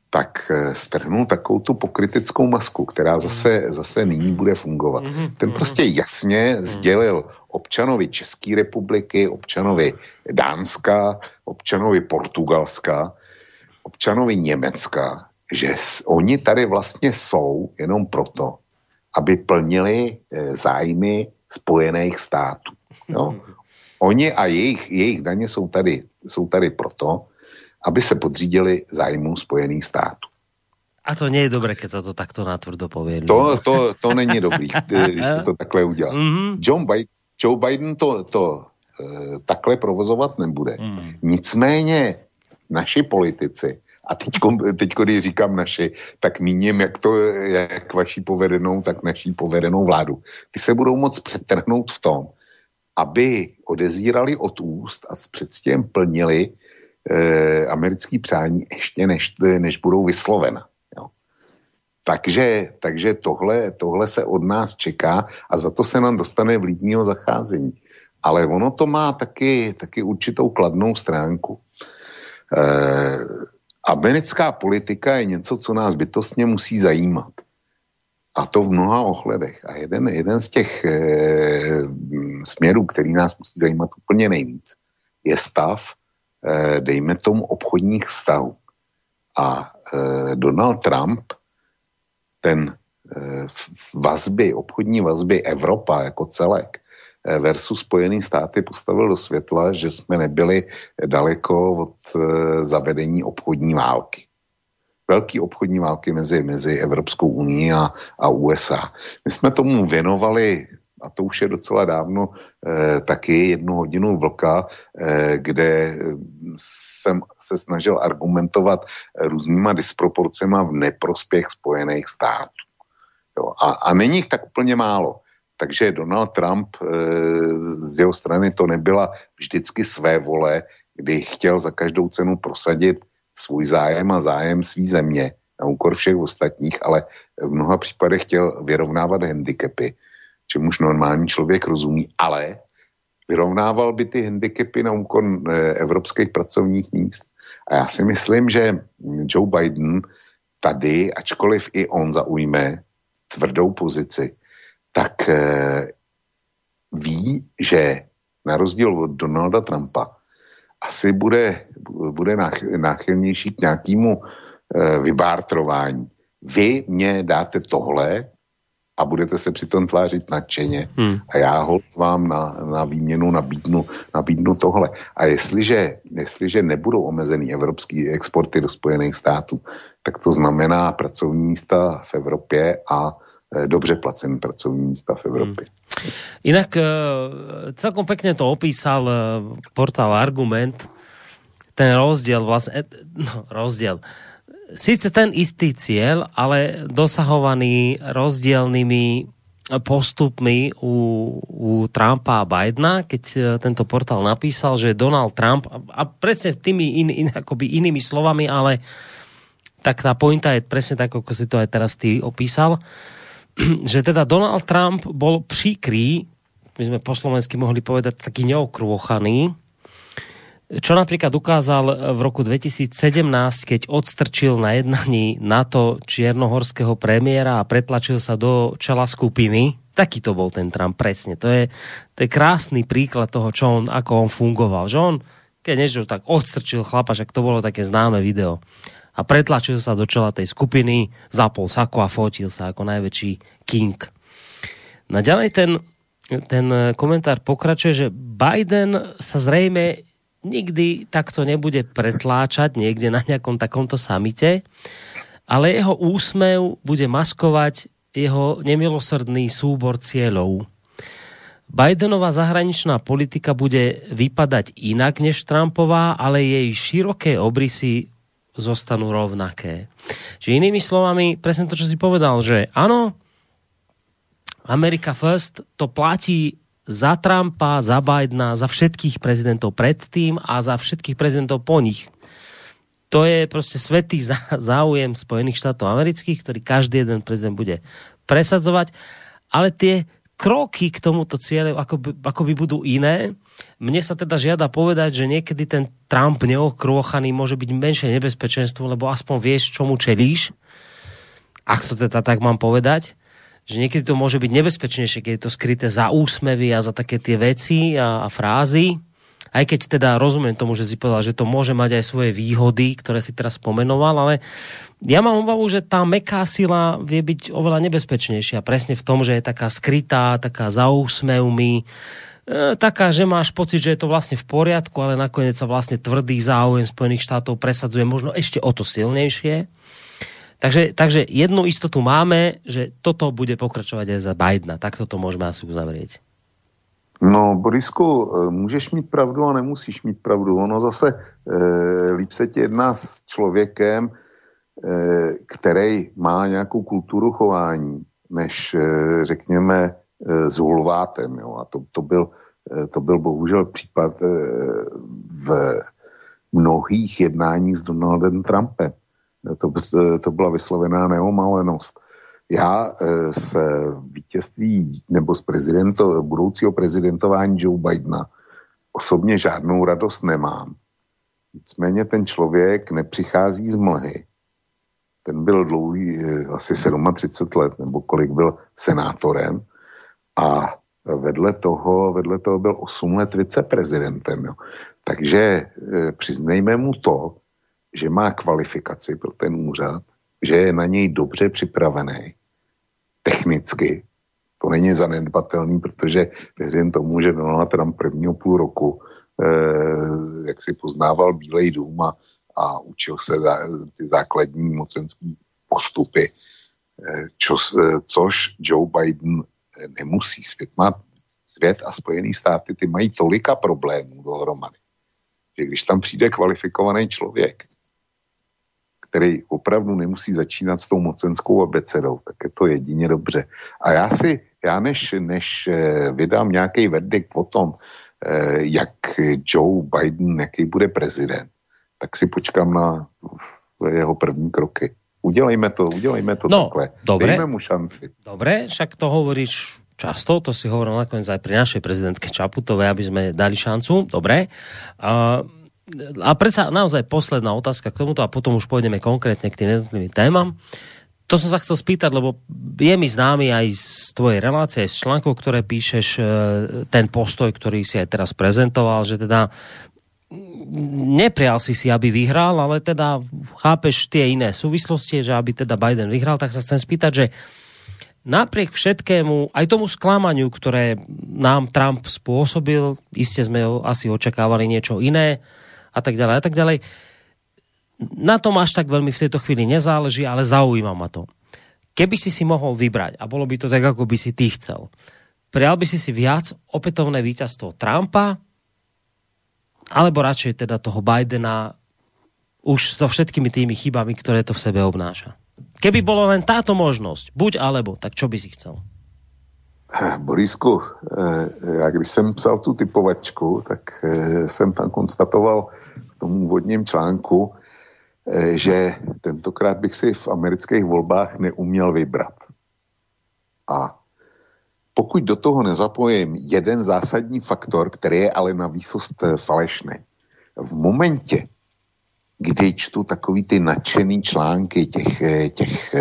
tak eh, strhnul takovou tu pokritickou masku, která zase, zase nyní bude fungovat. Mhm, Ten mhm. prostě jasně mhm. sdělil občanovi České republiky, občanovi Dánska, občanovi Portugalska, občanovi Německa, že oni tady vlastně jsou jenom proto, aby plnili eh, zájmy Spojených států. Jo? Oni a jejich, jejich daně jsou tady, jsou tady proto, aby se podřídili zájmu Spojených států.
A to nie je dobré, keď sa to takto natvrdo povie.
To, to, to není dobrý, když se to takhle udělá. Mm-hmm. John Biden, Joe Biden to, to e, takhle provozovat nebude. Mm. Nicméně naši politici, a teď, teď když říkám naši, tak míním jak to, jak vaší povedenou, tak naší povedenou vládu. Ty se budou moc přetrhnout v tom, aby odezírali od úst a s předstěm plnili e, americký přání ještě než, než budou vyslovena. Takže, takže tohle, tohle se od nás čeká a za to se nám dostane vlídního zacházení. Ale ono to má taky, taky určitou kladnou stránku. E, americká politika je něco, co nás bytostně musí zajímat. A to v mnoha ohledech. A jeden, jeden z těch e, směrů, který nás musí zajímat úplně nejvíc, je stav, dejme tomu, obchodních vztahů. A e, Donald Trump ten eh, vazby, obchodní vazby Evropa jako celek eh, versus Spojený státy postavil do světla, že jsme nebyli daleko od eh, zavedení obchodní války. Velký obchodní války mezi, mezi Evropskou unii a, a USA. My jsme tomu věnovali a to už je docela dávno, eh, taky jednu hodinu vlka, eh, kde jsem se snažil argumentovat různýma disproporcema v neprospěch Spojených států. Jo, a, a není jich tak úplně málo. Takže Donald Trump e, z jeho strany to nebyla vždycky své vole, kdy chtěl za každou cenu prosadit svůj zájem a zájem svý země na úkor všech ostatních, ale v mnoha případech chtěl vyrovnávat handicapy, čemuž normální člověk rozumí, ale vyrovnával by ty handicapy na úkor e, evropských pracovních míst. A já si myslím, že Joe Biden tady, ačkoliv i on zaujme tvrdou pozici, tak eh, ví, že na rozdíl od Donalda Trumpa asi bude, bude náchylnější k nějakému eh, vybártrování. Vy mě dáte tohle, a budete se přitom tvářit nadšeně. Hmm. A já ho vám na, na výměnu nabídnu, nabídnu tohle. A jestliže, jestliže nebudou omezený evropský exporty do Spojených států, tak to znamená pracovní místa v Evropě a e, dobře placené pracovní místa v Evropě. Hmm.
Inak e, celkom pekne to opísal e, portál Argument, ten rozdiel vlastne, no, rozdiel, síce ten istý cieľ, ale dosahovaný rozdielnými postupmi u, u Trumpa a Bidena, keď e, tento portál napísal, že Donald Trump, a presne tými in, in, akoby inými slovami, ale tak tá pointa je presne tak, ako si to aj teraz ty opísal, že teda Donald Trump bol příkrý, my sme po slovensky mohli povedať taký neokrôchaný, čo napríklad ukázal v roku 2017, keď odstrčil na jednaní NATO čiernohorského premiéra a pretlačil sa do čela skupiny. Taký to bol ten Trump, presne. To je, to je krásny príklad toho, čo on, ako on fungoval. Že on, keď niečo tak odstrčil chlapa, že to bolo také známe video. A pretlačil sa do čela tej skupiny, zapol sako a fotil sa ako najväčší king. No ďalej ten, ten komentár pokračuje, že Biden sa zrejme nikdy takto nebude pretláčať niekde na nejakom takomto samite, ale jeho úsmev bude maskovať jeho nemilosrdný súbor cieľov. Bidenová zahraničná politika bude vypadať inak než Trumpová, ale jej široké obrysy zostanú rovnaké. Čiže inými slovami, presne to, čo si povedal, že áno, America First to platí za Trumpa, za Bidena, za všetkých prezidentov predtým a za všetkých prezidentov po nich. To je prostě svetý záujem Spojených štátov amerických, ktorý každý jeden prezident bude presadzovať, ale tie kroky k tomuto cieľu ako by budú iné. Mne sa teda žiada povedať, že niekedy ten Trump neokrôchaný môže byť menšie nebezpečenstvo, lebo aspoň vieš, čomu čelíš. Ak to teda tak mám povedať že niekedy to môže byť nebezpečnejšie, keď je to skryté za úsmevy a za také tie veci a, a frázy aj keď teda rozumiem tomu, že si povedal, že to môže mať aj svoje výhody, ktoré si teraz pomenoval, ale ja mám obavu, že tá meká sila vie byť oveľa nebezpečnejšia. Presne v tom, že je taká skrytá, taká za úsmevmi, e, taká, že máš pocit, že je to vlastne v poriadku, ale nakoniec sa vlastne tvrdý záujem Spojených štátov presadzuje možno ešte o to silnejšie. Takže, takže jednu istotu máme, že toto bude pokračovať aj za Bidena. Tak to môžeme asi uzavrieť.
No, Borisku, eh, můžeš mít pravdu a nemusíš mít pravdu. Ono zase e, líp se ti jedná s člověkem, e, který má nějakou kulturu chování, než e, řekněme e, s hulvátem. Jo? A to, to, byl, e, to byl bohužel případ e, v mnohých jednáních s Donaldem Trumpem. To, to byla vyslovená neomalenost. Já z vítězství nebo z prezidento, budoucího prezidentování Joe Bidena osobně žádnou radost nemám. Nicméně ten člověk nepřichází z mlhy. Ten byl dlouhý, asi 37 let, nebo kolik byl senátorem a vedle toho, vedle toho byl 8 let viceprezidentem. Jo. Takže přiznejme mu to, že má kvalifikaci pro ten úřad, že je na něj dobře připravený technicky. To není zanedbatelný, protože věřím tomu, že Donald Trump prvního půl roku eh, jak si poznával Bílej dům a, a učil se za, ty základní mocenské postupy, eh, čo, eh, což Joe Biden eh, nemusí. Svět má svět a Spojené státy, ty mají tolika problémů dohromady, že když tam přijde kvalifikovaný člověk, který opravdu nemusí začínat s tou mocenskou abecedou, tak je to jedině dobře. A já si, já než, než eh, vydám nějaký verdikt o tom, eh, jak Joe Biden, jaký bude prezident, tak si počkám na jeho první kroky. Udělejme to, udělejme to
no,
takhle.
Dobre,
Dejme mu šanci.
Dobre, však to hovoríš často, to si hovoril nakoniec aj pri našej prezidentke Čaputovej, aby sme dali šancu. Dobre. Uh, a predsa naozaj posledná otázka k tomuto a potom už pôjdeme konkrétne k tým jednotlivým témam. To som sa chcel spýtať, lebo je mi známy aj z tvojej relácie, aj z článkov, ktoré píšeš, e, ten postoj, ktorý si aj teraz prezentoval, že teda neprial si si, aby vyhral, ale teda chápeš tie iné súvislosti, že aby teda Biden vyhral, tak sa chcem spýtať, že napriek všetkému, aj tomu sklamaniu, ktoré nám Trump spôsobil, iste sme asi očakávali niečo iné, a tak ďalej a tak ďalej. Na tom až tak veľmi v tejto chvíli nezáleží, ale zaujíma ma to. Keby si si mohol vybrať a bolo by to tak, ako by si ty chcel, prijal by si si viac opätovné víťazstvo Trumpa alebo radšej teda toho Bidena už so všetkými tými chybami, ktoré to v sebe obnáša. Keby bolo len táto možnosť, buď alebo, tak čo by si chcel?
Borisku, eh, já když jsem psal tu typovačku, tak eh, jsem tam konstatoval v tom úvodním článku, eh, že tentokrát bych si v amerických volbách neuměl vybrat. A pokud do toho nezapojím jeden zásadní faktor, který je ale na výsost falešný, v momentě, kdy čtu takový ty nadšený články těch, těch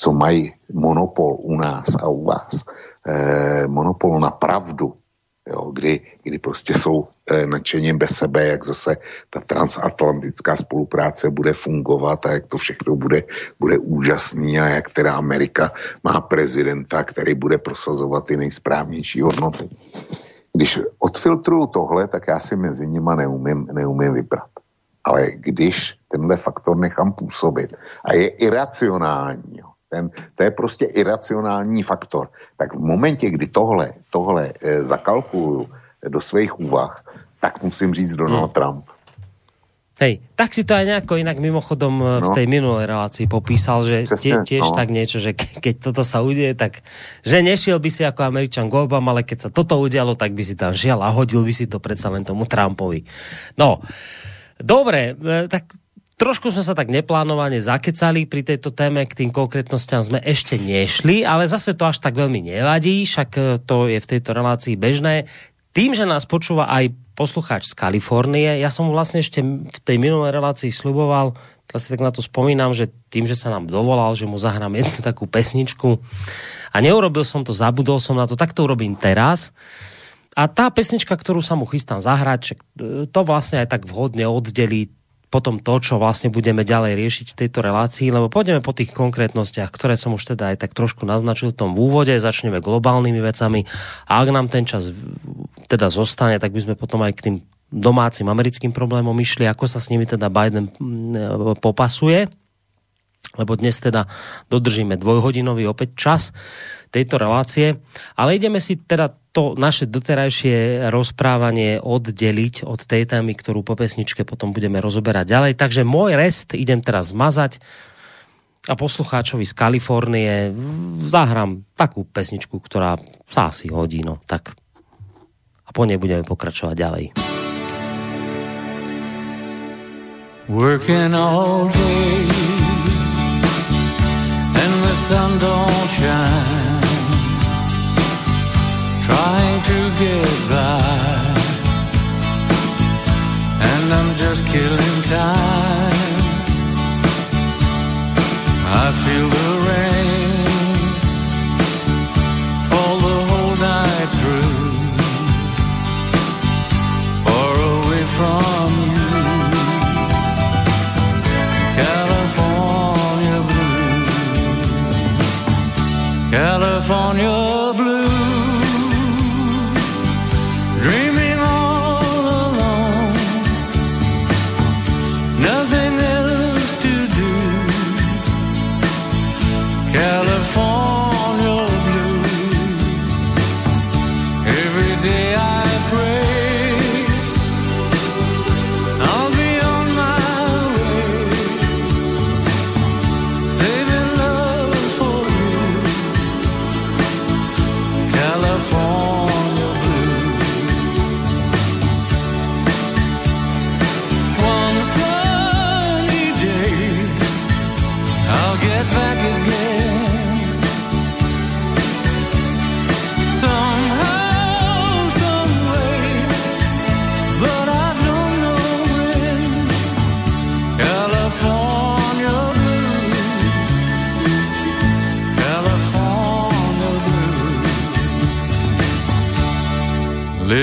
co mají monopol u nás a u vás, eh, monopol na pravdu, jo, kdy, kdy prostě jsou eh, nadšením bez sebe, jak zase ta transatlantická spolupráce bude fungovat a jak to všechno bude, bude úžasný a jak teda Amerika má prezidenta, který bude prosazovat ty nejsprávnější hodnoty. Když odfiltruju tohle, tak já si mezi nima neumím, neumím vybrat. Ale když tenhle faktor nechám působit a je iracionální, jo, ten, to je prostě iracionální faktor. Tak v momentě, kdy tohle, tohle e, zakalkuluju do svých úvah, tak musím říct Donald hmm. Trump.
Hej, tak si to aj nejako inak mimochodom eh, no. v tej minulej relácii popísal, že tie, tiež no. tak niečo, že ke, keď toto sa udeje, tak že nešiel by si ako Američan k ale keď sa toto udialo, tak by si tam žial a hodil by si to predsa len tomu Trumpovi. No, dobre, eh, tak Trošku sme sa tak neplánovane zakecali pri tejto téme, k tým konkrétnostiam sme ešte nešli, ale zase to až tak veľmi nevadí, však e, to je v tejto relácii bežné. Tým, že nás počúva aj poslucháč z Kalifornie, ja som mu vlastne ešte v tej minulej relácii sluboval, teraz si tak na to spomínam, že tým, že sa nám dovolal, že mu zahrám jednu takú pesničku a neurobil som to, zabudol som na to, tak to urobím teraz.
A tá pesnička, ktorú sa mu chystám zahrať, to vlastne aj tak vhodne oddelí potom to, čo vlastne budeme ďalej riešiť v tejto relácii, lebo pôjdeme po tých konkrétnostiach, ktoré som už teda aj tak trošku naznačil v tom úvode, začneme globálnymi vecami. A ak nám ten čas teda zostane, tak by sme potom aj k tým domácim americkým problémom išli, ako sa s nimi teda Biden mm, popasuje, lebo dnes teda dodržíme dvojhodinový opäť čas tejto relácie, ale ideme si teda to naše doterajšie rozprávanie oddeliť od tej témy, ktorú po pesničke potom budeme rozoberať ďalej. Takže môj rest idem teraz zmazať a poslucháčovi z Kalifornie zahrám takú pesničku, ktorá sa asi hodí, no tak a po nej budeme pokračovať ďalej. Working all day sun don't shine trying to get by. And I'm just killing time. I feel the rain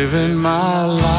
living my life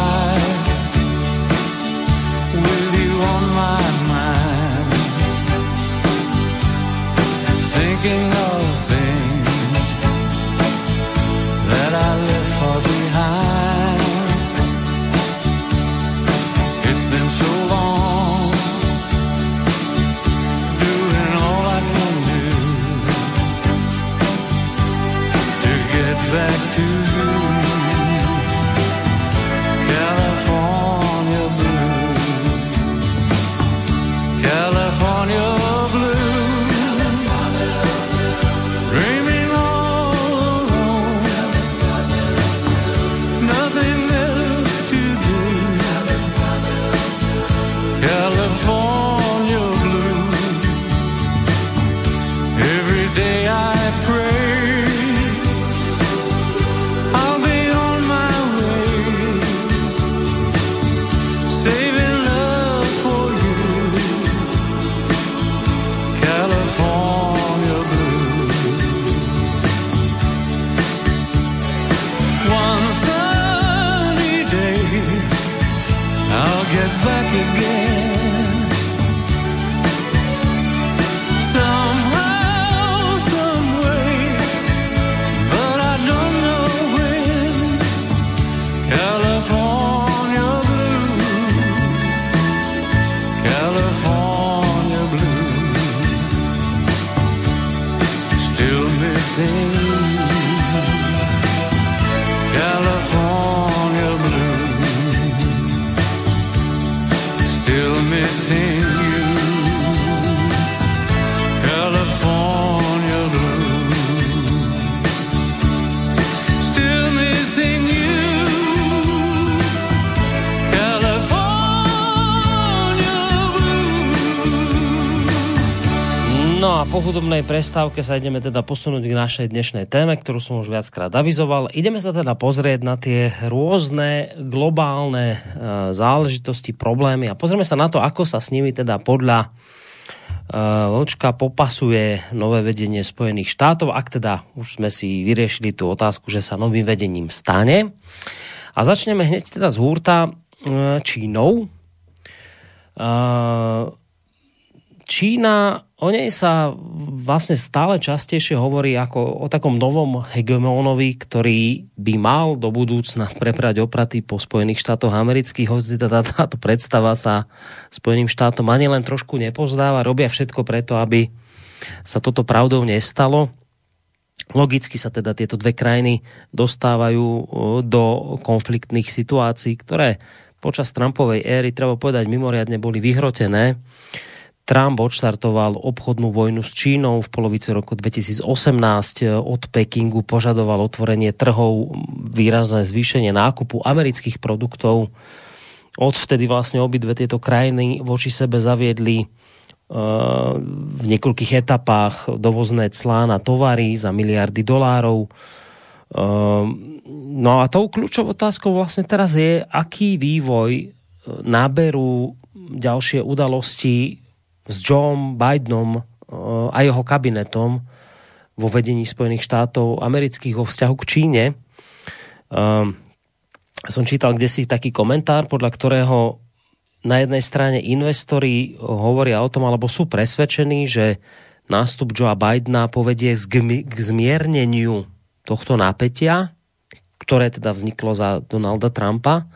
po hudobnej prestávke sa ideme teda posunúť k našej dnešnej téme, ktorú som už viackrát avizoval. Ideme sa teda pozrieť na tie rôzne globálne e, záležitosti, problémy a pozrieme sa na to, ako sa s nimi teda podľa e, Vlčka popasuje nové vedenie Spojených štátov, ak teda už sme si vyriešili tú otázku, že sa novým vedením stane.
A začneme hneď teda z hůrta Čínou. Čína, o nej sa vlastne stále častejšie hovorí ako o takom novom hegemónovi, ktorý by mal do budúcna preprať opraty po Spojených štátoch amerických, hoci táto predstava sa Spojeným štátom ani len trošku nepozdáva, robia všetko preto, aby sa toto pravdou nestalo. Logicky sa teda tieto dve krajiny dostávajú do konfliktných situácií, ktoré počas Trumpovej éry, treba povedať, mimoriadne boli vyhrotené Trump odštartoval obchodnú vojnu s Čínou v polovici roku 2018. Od Pekingu požadoval otvorenie trhov, výrazné zvýšenie nákupu amerických produktov. Odvtedy vlastne obidve tieto krajiny voči sebe zaviedli uh, v niekoľkých etapách dovozné clá na tovary za miliardy dolárov. Uh, no a tou kľúčovou otázkou vlastne teraz je, aký vývoj náberú ďalšie udalosti s Joe Bidenom eh, a jeho kabinetom vo vedení Spojených štátov amerických vo vzťahu k Číne. Um, som čítal kde si taký komentár, podľa ktorého na jednej strane investori hovoria o tom, alebo sú presvedčení, že nástup Joea Bidena povedie k zmierneniu tohto napätia, ktoré teda vzniklo za Donalda Trumpa.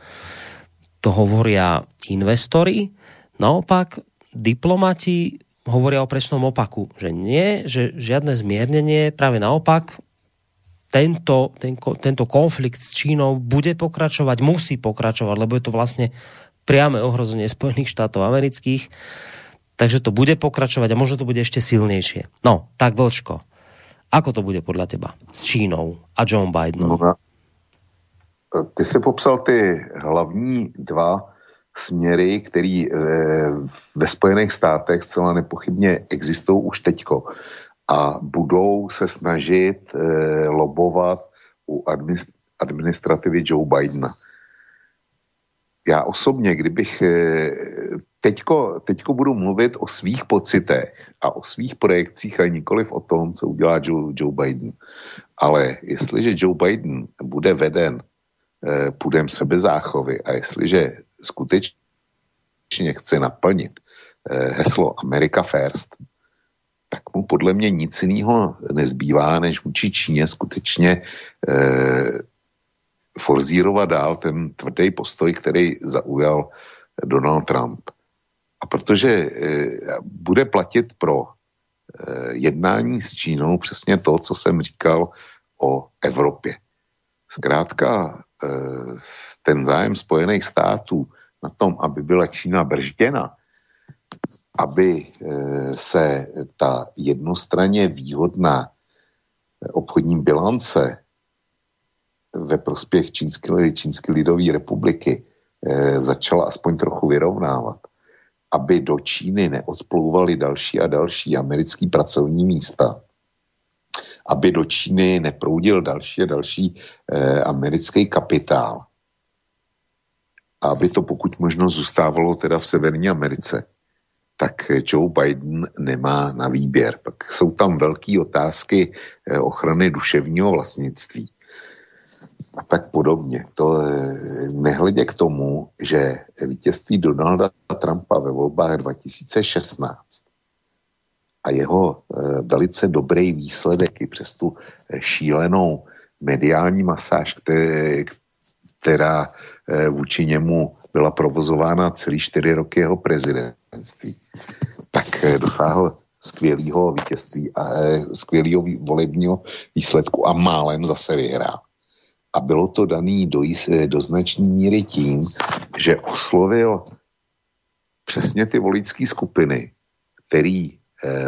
To hovoria investori. Naopak diplomati hovoria o presnom opaku, že nie, že žiadne zmiernenie, práve naopak, tento, ten, tento konflikt s Čínou bude pokračovať, musí pokračovať, lebo je to vlastne priame ohrozenie Spojených štátov amerických. Takže to bude pokračovať a možno to bude ešte silnejšie. No, tak Vlčko, ako to bude podľa teba s Čínou a John Bidenom? No,
ty si popsal ty hlavní dva směry, které eh, ve Spojených státech zcela nepochybně existují už teďko a budou se snažit eh, lobovat u administrativy Joe Bidena. Já osobně, kdybych eh, teďko, teďko budu mluvit o svých pocitech a o svých projekcích a nikoliv o tom, co udělá Joe, Joe Biden. Ale jestliže Joe Biden bude veden půdem sebezáchovy a jestliže skutečně chce naplnit eh, heslo America First, tak mu podle mě nic jiného nezbývá, než vůči Číně skutečně eh, forzírovat dál ten tvrdý postoj, který zaujal Donald Trump. A protože eh, bude platit pro eh, jednání s Čínou přesně to, co jsem říkal o Evropě. Zkrátka ten zájem Spojených států na tom, aby byla Čína bržděna, aby eh, se ta jednostranně výhodná eh, obchodní bilance ve prospěch Čínské, Čínské lidové republiky eh, začala aspoň trochu vyrovnávat, aby do Číny neodplouvaly další a další americký pracovní místa, aby do Číny neproudil další a další americký kapitál, aby to pokud možno zůstávalo teda v Severní Americe, tak Joe Biden nemá na výběr. Pak jsou tam velké otázky eh, ochrany duševního vlastnictví a tak podobně. To eh, nehledě k tomu, že vítězství Donalda Trumpa ve volbách 2016 a jeho eh, velice dobrý výsledek i přes tu šílenou mediální masáž, která Eh, vůči němu byla provozována celý čtyři roky jeho prezidentství, tak eh, dosáhl skvělého vítězství a eh, skvělého volebního výsledku a málem zase vyhrál. A bylo to daný do, do značné míry tím, že oslovil přesně ty voličské skupiny, který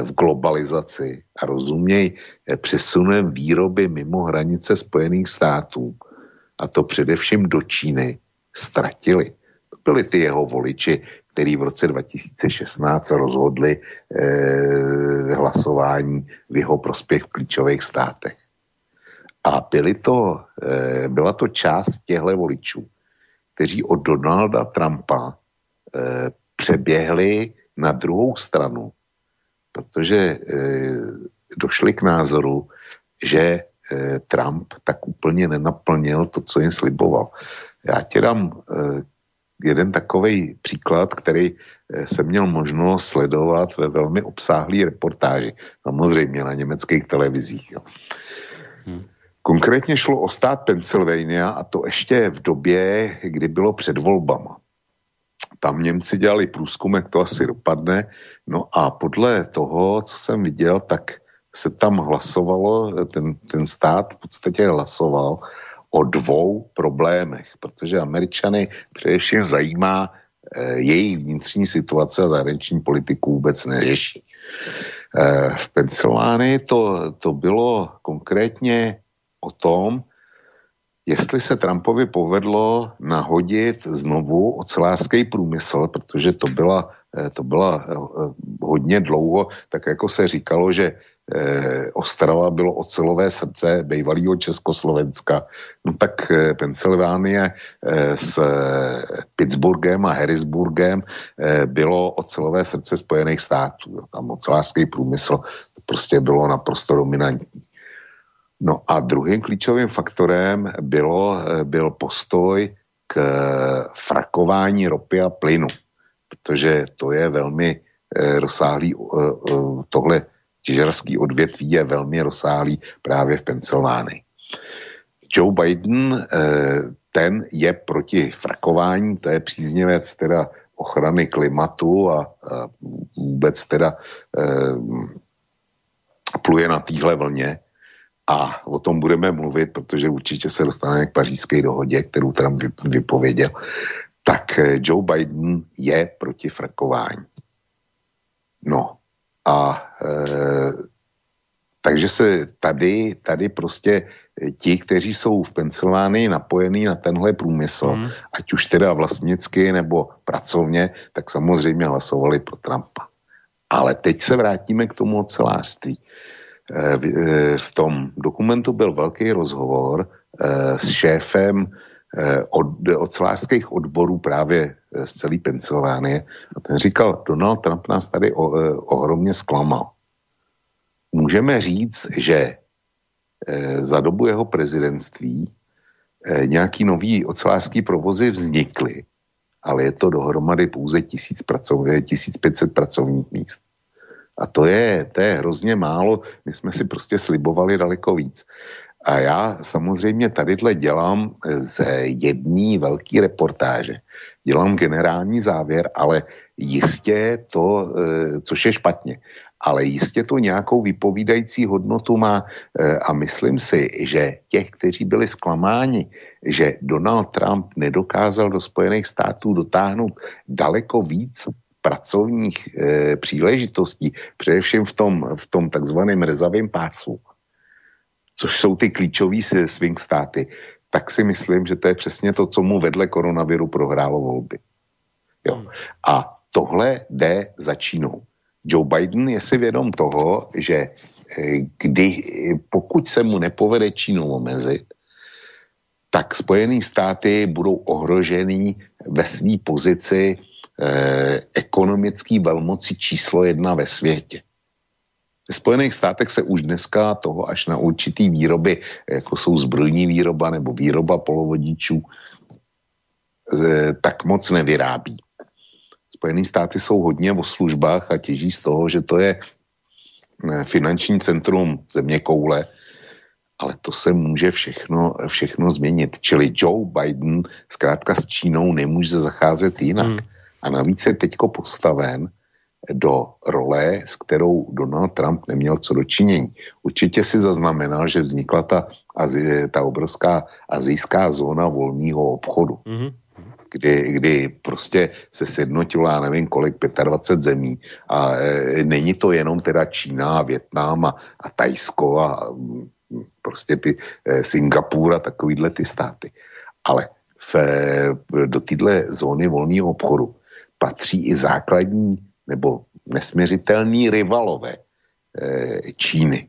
v globalizaci a rozuměj přesunem výroby mimo hranice Spojených států, a to především do Číny, ztratili. To byli ty jeho voliči, který v roce 2016 rozhodli eh, hlasování v jeho prospěch v klíčových státech. A byly to, eh, byla to část těchto voličů, kteří od Donalda Trumpa eh, přeběhli na druhou stranu, protože eh, došli k názoru, že eh, Trump tak úplně nenaplnil to, co jim sliboval. Já ti dám jeden takový příklad, který jsem měl možnost sledovat ve velmi obsáhlý reportáži, samozřejmě na německých televizích. Jo. Hmm. Konkrétně šlo o stát Pennsylvania a to ještě v době, kdy bylo před volbama. Tam Němci dělali průzkum, jak to asi dopadne. No a podle toho, co jsem viděl, tak se tam hlasovalo, ten, ten stát v podstatě hlasoval o dvou problémech, protože Američany především zajímá e, její vnitřní situace a zahraniční politiku vůbec neřeší. E, v Pensylvánii to, to bylo konkrétně o tom, jestli se Trumpovi povedlo nahodit znovu ocelářský průmysl, protože to byla, eh, to byla eh, hodně dlouho, tak jako se říkalo, že eh, Ostrava bylo ocelové srdce bývalého Československa, no tak Pensylvánie s Pittsburghem a Harrisburgem bylo ocelové srdce Spojených států. Tam ocelářský průmysl prostě bylo naprosto dominantní. No a druhým klíčovým faktorem bylo, eh, byl postoj k frakování ropy a plynu, protože to je velmi eh, rozsáhlý, eh, tohle těžarský odvětví je velmi rozsáhlý právě v Pensylvánii. Joe Biden, ten je proti frakování, to je příznivec teda ochrany klimatu a vůbec teda pluje na téhle vlně a o tom budeme mluvit, protože určitě se dostaneme k pařížské dohodě, kterou Trump vypověděl, tak eh, Joe Biden je proti frakování. No a e, takže se tady, tady prostě eh, ti, kteří jsou v Pensylvánii napojení na tenhle průmysl, mm. ať už teda vlastnicky nebo pracovně, tak samozřejmě hlasovali pro Trumpa. Ale teď se vrátíme k tomu ocelářství. Eh, v tom dokumentu byl velký rozhovor eh, s šéfem od, ocelářských odborů právě z celé Pensylvánie. A ten říkal, Donald Trump nás tady o, ohromně zklamal. Můžeme říct, že za dobu jeho prezidentství nějaký nový ocelářský provozy vznikly, ale je to dohromady pouze 1500 pracovních míst. A to je, to je hrozně málo. My jsme si prostě slibovali daleko víc. A já samozřejmě tadyhle dělám z jedné velké reportáže. Dělám generální závěr, ale jistě to, eh, což je špatně, ale jistě to nějakou vypovídající hodnotu má eh, a myslím si, že těch, kteří byli zklamáni, že Donald Trump nedokázal do Spojených států dotáhnout daleko víc pracovních e, příležitostí, především v tom, v tom takzvaném rezavém pásu, což jsou ty klíčové swing státy, tak si myslím, že to je přesně to, co mu vedle koronaviru prohrálo volby. Jo. A tohle jde za Čínou. Joe Biden je si vědom toho, že eh, kdy, pokud se mu nepovede Čínu omezit, tak Spojené státy budou ohrožený ve své pozici eh, ekonomický velmoci číslo jedna ve světě. Ve Spojených státech se už dneska toho až na určitý výroby, jako jsou zbrojní výroba nebo výroba polovodičů, eh, tak moc nevyrábí. Spojené státy jsou hodně o službách a těží z toho, že to je eh, finanční centrum země koule, ale to se může všechno, všechno změnit. Čili Joe Biden zkrátka s Čínou nemůže zacházet jinak. Hmm. A navíc je teďko postaven do role, s kterou Donald Trump neměl co dočinění. Určitě si zaznamenal, že vznikla ta, ta obrovská azijská zóna volného obchodu. Mm-hmm kdy, kdy prostě se sjednotilo, já nevím kolik, 25 zemí a e, není to jenom teda Čína, Větnam a, a Tajsko a m, prostě ty e, Singapur a takovýhle ty státy. Ale v, e, do téhle zóny volného obchodu patří i základní nebo nesměřitelní rivalové e, Číny,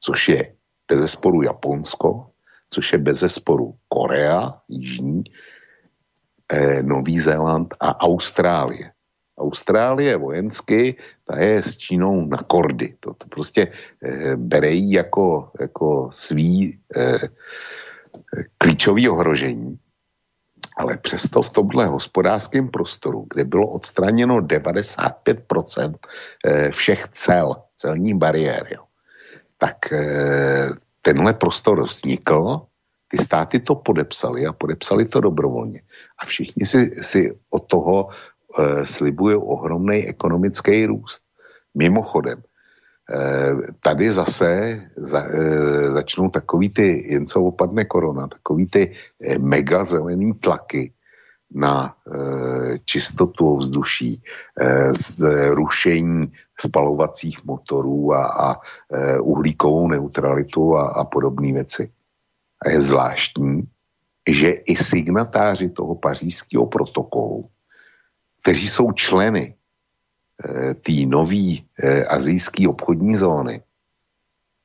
což je bez sporu Japonsko, což je bez sporu Korea, Jižní, e, Nový Zéland a Austrálie. Austrálie vojensky, ta je s Čínou na kordy. To, to prostě e, bere jí jako, jako svý e, klíčový ohrožení. Ale přesto v tomhle hospodářském prostoru, kde bylo odstraněno 95% eh, všech cel, celní bariér, jo, tak eh, tenhle prostor vznikl, ty státy to podepsali a podepsali to dobrovolně. A všichni si, si od toho e, slibují ohromný ekonomický růst. Mimochodem, tady zase za, e, začnou takový ty, jen co opadne korona, takový ty e, mega zelený tlaky na čistotu ovzduší, zrušení spalovacích motorů a, a uhlíkovou neutralitu a, a podobné věci. A je zvláštní, že i signatáři toho pařížského protokolu, kteří jsou členy té nové e, azijské obchodní zóny,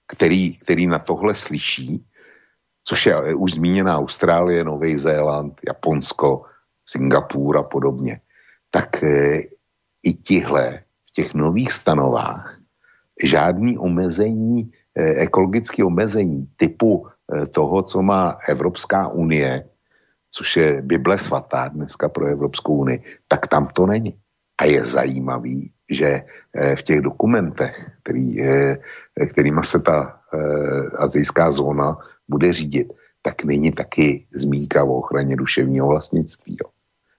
který, který na tohle slyší, což je už zmíněná Austrálie, Nový Zéland, Japonsko, Singapur a podobně, tak e, i tihle v těch nových stanovách žádný omezení, ekologické omezení typu Eh, toho, co má Evropská unie, což je Bible svatá dneska pro Evropskou unii, tak tam to není. A je zajímavý, že eh, v těch dokumentech, který, eh, kterýma se ta azijská zóna bude řídit, tak není taky zmínka o ochraně duševního vlastnictví. Jo.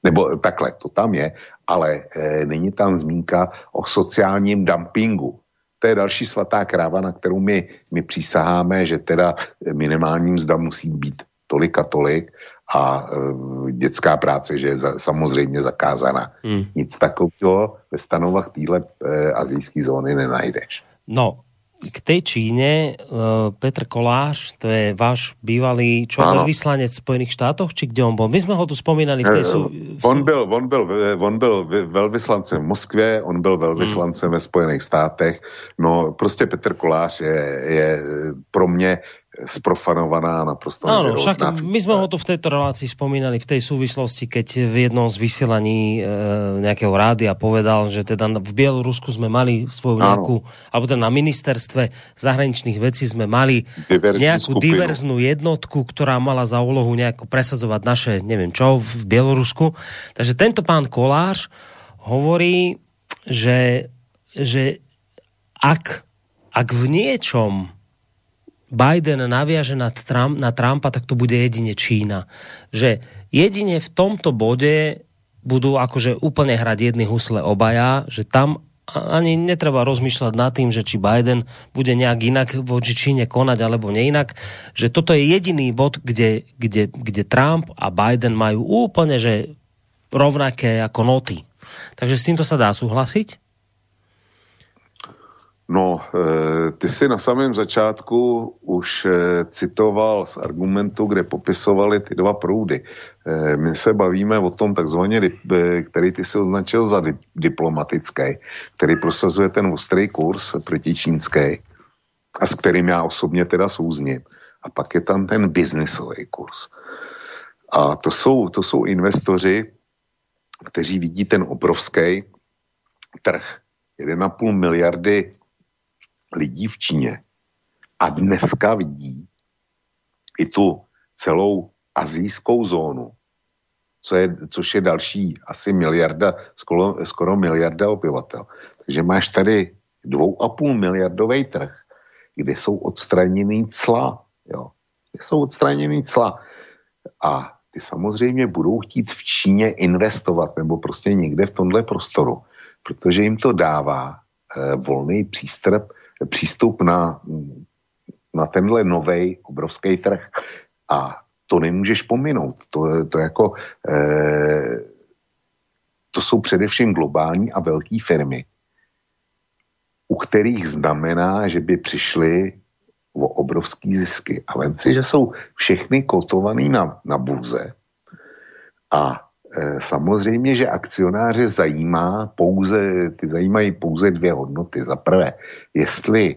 Nebo takhle, to tam je, ale není tam zmínka o sociálním dumpingu to je další svatá kráva, na kterou my, my přísaháme, že teda minimální mzda musí být tolik a tolik a e, dětská práce, že je za, samozřejmě zakázaná. Hmm. Nic takového ve stanovách téhle e, azijské zóny nenajdeš.
No, k tej Číne, uh, Petr Koláš, to je váš bývalý čo vyslanec v Spojených štátoch, či kde on bol? My jsme ho tu spomínali v tej sú...
On byl, on byl, on byl velvyslancem v Moskvě, on byl velvyslancem hmm. ve Spojených státech. No, prostě Petr Koláš je, je pro mě sprofanovaná naprosto
Áno, však my sme ho tu v tejto relácii spomínali v tej súvislosti, keď v jednom z vysielaní e, nejakého rádia povedal, že teda v Bielorusku sme mali svoju nejakú, alebo teda na ministerstve zahraničných vecí sme mali Diverzní nejakú skupinu. diverznú jednotku, ktorá mala za úlohu nejako presadzovať naše, neviem čo, v Bielorusku. Takže tento pán Koláš hovorí, že, že ak, ak v niečom Biden naviaže na, Trump, na Trumpa, tak to bude jedine Čína. Že jedine v tomto bode budú akože úplne hrať jedny husle obaja, že tam ani netreba rozmýšľať nad tým, že či Biden bude nejak inak voči Číne konať alebo neinak, že toto je jediný bod, kde, kde, kde Trump a Biden majú úplne že rovnaké ako noty. Takže s týmto sa dá súhlasiť?
No, eh, ty si na samém začátku už eh, citoval z argumentu, kde popisovali ty dva proudy. Eh, my se bavíme o tom takzvaně, který ty si označil za diplomatický, který prosazuje ten ostrý kurz proti čínský a s kterým já osobně teda souzním. A pak je tam ten biznisový kurz. A to jsou, to jsou investoři, kteří vidí ten obrovský trh. 1,5 miliardy lidí v Číně a dneska vidí i tu celou azijskou zónu, co je, což je další asi miliarda, skoro, skoro miliarda obyvatel. Takže máš tady dvou a půl miliardový trh, kde jsou odstraněný cla. Jo. Kde jsou odstraněný cla. A ty samozřejmě budou chtít v Číně investovat nebo prostě někde v tomhle prostoru, protože jim to dává eh, volný přístrp přístup na, na tenhle nový obrovský trh. A to nemůžeš pominout. To, to jako, eh, to jsou především globální a velké firmy, u kterých znamená, že by přišly o obrovský zisky. A vem si, že jsou všechny kotovaný na, na burze a samozřejmě, že akcionáře zajímá pouze, ty zajímají pouze dvě hodnoty. Za prvé, jestli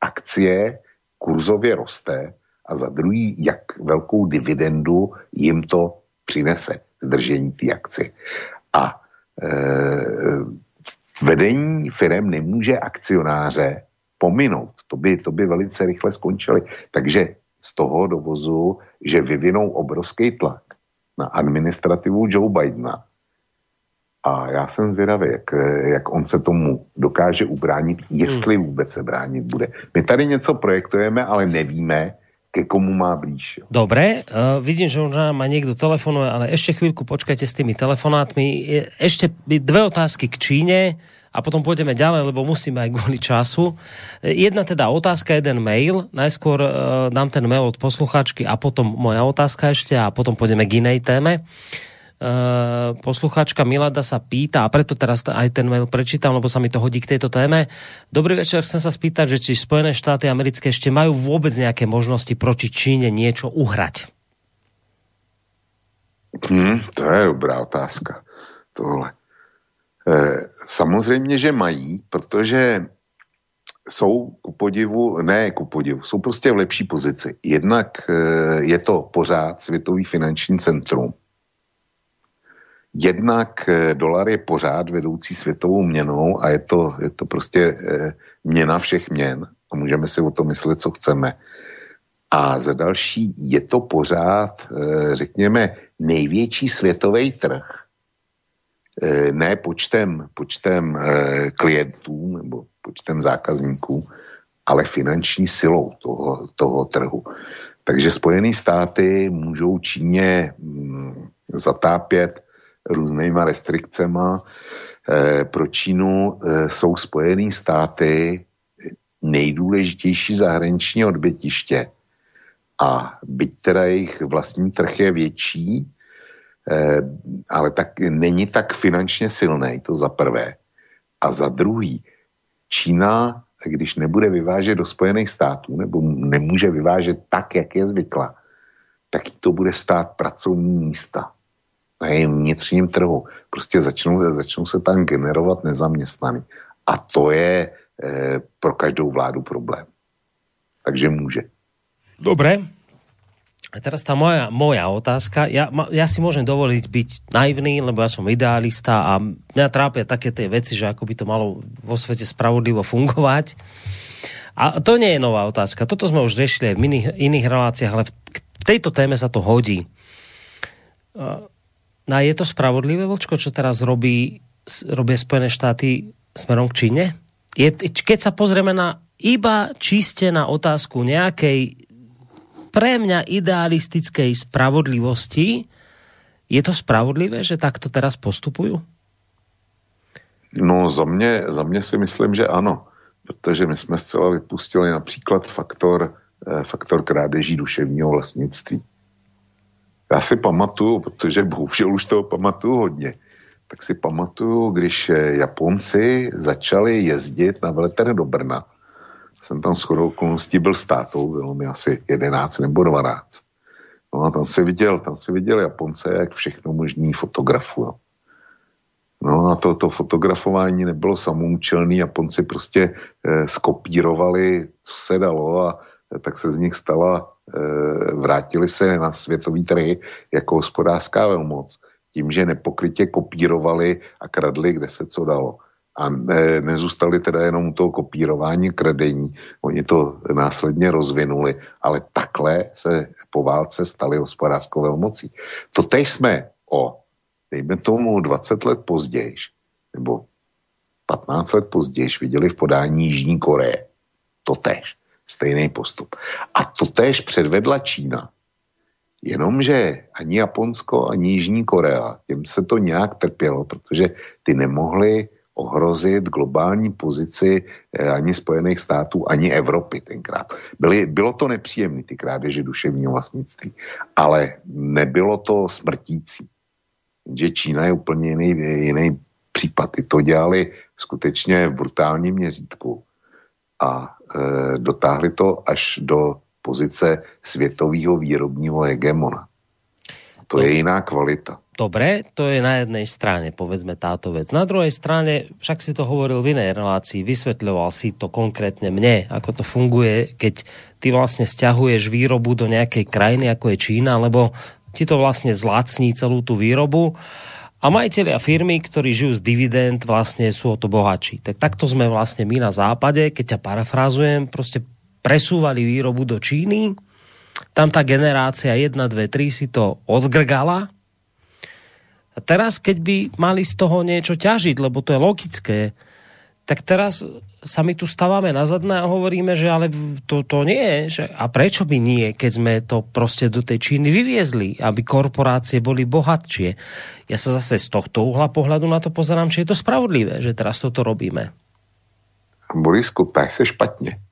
akcie kurzově roste a za druhý, jak velkou dividendu jim to přinese, zdržení té akcie. A e, vedení firm nemůže akcionáře pominout. To by, to by velice rychle skončili. Takže z toho dovozu, že vyvinou obrovský tlak na administrativu Joe Bidena. A já jsem zvědavý, jak, jak on se tomu dokáže ubránit, jestli hmm. vůbec se bránit bude. My tady něco projektujeme, ale nevíme, ke komu má blíž.
Dobre, uh, vidím, že už má někdo telefonuje, ale ještě chvíľku počkajte s tými telefonátmi. Ešte dve otázky k Číne a potom pôjdeme ďalej, lebo musíme aj kvôli času. Jedna teda otázka, jeden mail. Najskôr uh, dám ten mail od posluchačky a potom moja otázka ešte a potom pôjdeme k inej téme. Uh, posluchačka Milada sa pýta, a preto teraz aj ten mail prečítam, lebo sa mi to hodí k tejto téme. Dobrý večer, chcem sa spýtať, že či Spojené štáty americké ešte majú vôbec nejaké možnosti proti Číne niečo uhrať?
Hmm, to je dobrá otázka. Tohle. Eh, samozřejmě, že mají, protože jsou ku podivu, ne ku podivu, jsou prostě v lepší pozici. Jednak eh, je to pořád světový finanční centrum. Jednak eh, dolar je pořád vedoucí světovou měnou a je to, je to prostě měna všech měn a můžeme si o to myslet, co chceme. A za další je to pořád, řekněme, největší světový trh ne počtem, počtem eh, klientů nebo počtem zákazníků, ale finanční silou toho, toho trhu. Takže Spojené státy můžou Číně mm, zatápět různýma restrikcema. Eh, pro Čínu jsou Spojené státy nejdůležitější zahraniční odbytiště. A byť teda jejich vlastní trh je větší, Eh, ale tak není tak finančně silný, to za prvé. A za druhý, Čína, když nebude vyvážet do Spojených států, nebo nemůže vyvážet tak, jak je zvykla, tak to bude stát pracovní místa na jejím vnitřním trhu. Prostě začnou, začnou se tam generovat nezaměstnaný. A to je e, pro každou vládu problém. Takže může.
Dobré, a teraz tá moja, moja otázka, ja, ja si môžem dovoliť byť naivný, lebo ja som idealista a mňa trápia také tie veci, že ako by to malo vo svete spravodlivo fungovať. A to nie je nová otázka. Toto sme už riešili aj v iných, iných reláciách, ale v tejto téme sa to hodí. No je to spravodlivé, Vlčko, čo teraz robí, robí Spojené štáty smerom k Číne? Je, keď sa pozrieme na iba čiste na otázku nejakej pre mňa idealistickej spravodlivosti, je to spravodlivé, že takto teraz postupují?
No za mě, za mě si myslím, že ano, protože my jsme zcela vypustili například faktor, eh, faktor krádeží duševního vlastnictví. Já si pamatuju, protože bohužel už toho pamatuju hodně, tak si pamatuju, když eh, Japonci začali jezdit na veletrh do Brna, jsem tam shodou okolností byl s tátou, bylo mi asi 11 nebo 12. No a tam se viděl, tam se viděl Japonce, jak všechno možný fotografu. No a to, to fotografování nebylo samoučelný, Japonci prostě eh, skopírovali, co se dalo a eh, tak se z nich stala, eh, vrátili se na světový trhy jako hospodářská velmoc, tím, že nepokrytě kopírovali a kradli, kde se co dalo a ne, nezůstali teda jenom u toho kopírování kredení, oni to následně rozvinuli, ale takhle se po válce stali hospodářskou velmocí. To teď jsme o, dejme tomu 20 let později, nebo 15 let později viděli v podání Jižní Koreje. To tež, stejný postup. A to tež předvedla Čína. Jenomže ani Japonsko, ani Jižní Korea, těm se to nějak trpělo, protože ty nemohli ohrozit globální pozici eh, ani Spojených států, ani Evropy tenkrát. Byly, bylo to nepříjemné, ty krádeže duševního vlastnictví, ale nebylo to smrtící. Že Čína je úplně jiný, jiný případ. Ty to dělali skutečně v brutálním měřítku a e, dotáhli to až do pozice světového výrobního hegemona. To je jiná kvalita.
Dobre, to je na jednej strane, povedzme táto vec. Na druhej strane, však si to hovoril v inej relácii, vysvetľoval si to konkrétne mne, ako to funguje, keď ty vlastne stiahuješ výrobu do nejakej krajiny, ako je Čína, lebo ti to vlastne zlacní celú tú výrobu a majiteľia firmy, ktorí žijú z dividend, vlastne sú o to bohatší. Tak takto sme vlastne my na západe, keď ťa parafrázujem, prostě presúvali výrobu do Číny, tam tá generácia 1, 2, 3 si to odgrgala, A teraz, keď by mali z toho niečo ťažiť, lebo to je logické, tak teraz sa my tu stávame na a hovoríme, že ale to, to nie. Že, a prečo by nie, keď sme to prostě do tej Číny vyviezli, aby korporácie boli bohatšie. Ja sa zase z tohto uhla pohľadu na to pozerám, či je to spravodlivé, že teraz toto robíme.
Borisku, tak se špatně.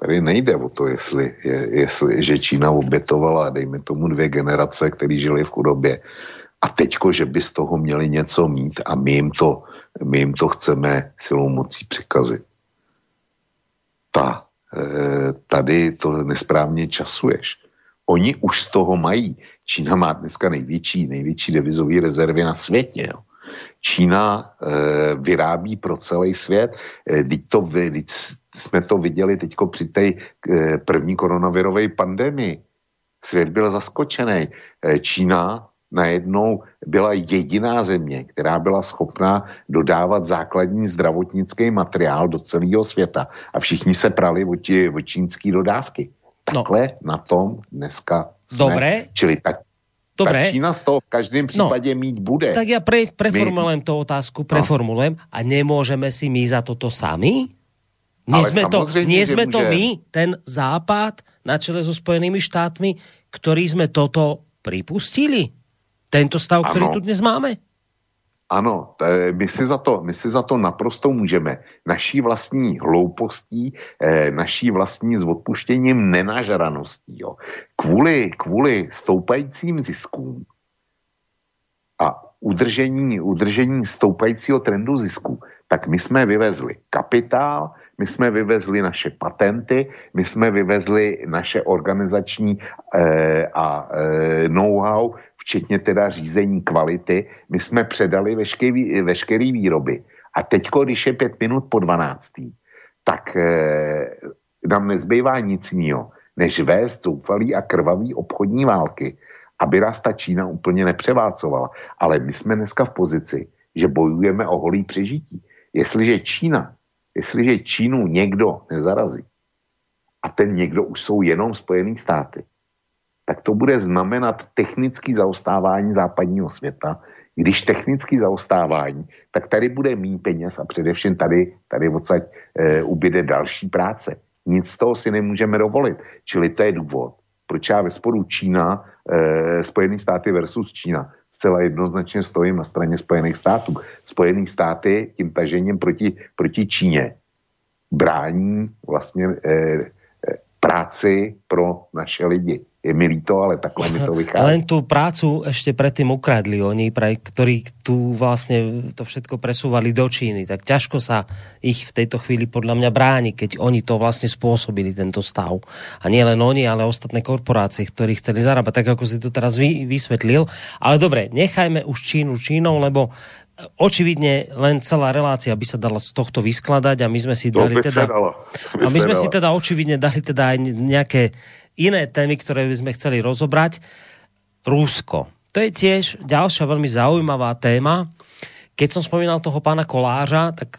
Tady nejde o to, jestli, je, jestli že Čína obětovala, dejme tomu, dvě generace, které žili v chudobě. A teďko, že by z toho měli něco mít a my jim to, my jim to chceme silou mocí přikazit. Ta, e, tady to nesprávně časuješ. Oni už z toho mají. Čína má dneska největší, největší devizové rezervy na světě. Jo. Čína e, vyrábí pro celý svět. E, teď to, teď jsme to viděli teď při té e, první koronavirové pandemii. Svět byl zaskočený. E, Čína najednou byla jediná země, která byla schopná dodávat základní zdravotnický materiál do celého světa. A všichni se prali o, tí, o čínský dodávky. No. Takhle no. na tom dneska jsme.
Dobré.
Čili tak, Dobre. Tak Čína z toho v každém no. případě no, mít bude.
Tak ja pre, preformulujem tú otázku, no. preformulujem. A nemôžeme si my za toto sami? Nie Ale sme, to, nie sme to my, ten západ na čele so Spojenými štátmi, ktorí sme toto pripustili? Tento stav, ano. který tu dnes máme?
Ano, my si, za to, my si za to naprosto můžeme. Naší vlastní hloupostí, eh, naší vlastní s odpuštěním nenažraností. Jo. Kvůli, kvůli stoupajícím ziskům a udržení, udržení stoupajícího trendu zisku, tak my jsme vyvezli kapitál, my jsme vyvezli naše patenty, my jsme vyvezli naše organizační eh, a eh, know-how, včetně teda řízení kvality, my jsme předali veškerý, veškerý výroby. A teďko, když je pět minut po 12. tak eh, nám nezbývá nic jiného, než vést zoufalý a krvavý obchodní války, aby nás ta Čína úplně nepřeválcovala. Ale my jsme dneska v pozici, že bojujeme o holý přežití. Jestliže Čína, jestliže Čínu někdo nezarazí, a ten někdo už jsou jenom Spojený státy, tak to bude znamenat technický zaostávání západního světa. Když technický zaostávání, tak tady bude mít peněz a především tady, tady odsaď e, ubyde další práce. Nic z toho si nemůžeme dovolit. Čili to je důvod, proč já ve sporu Čína, e, Spojené státy versus Čína, zcela jednoznačně stojím na straně Spojených států. Spojené státy tím tažením proti, proti Číně brání vlastně e, e, práci pro naše lidi je mi líto, ale takhle mi to vychází.
Len tú prácu ešte predtým ukradli oni, pre, ktorí tu vlastne to všetko presúvali do Číny, tak ťažko sa ich v tejto chvíli podľa mňa bráni, keď oni to vlastne spôsobili, tento stav. A nie len oni, ale ostatné korporácie, ktorí chceli zarábať, tak ako si to teraz vy, vysvetlil. Ale dobre, nechajme už Čínu Čínou, lebo očividne len celá relácia by sa dala z tohto vyskladať a my sme si to dali teda... A my sme si teda očividne dali teda aj nejaké iné témy, ktoré by sme chceli rozobrať. Rusko. To je tiež ďalšia veľmi zaujímavá téma. Keď som spomínal toho pána Kolářa, tak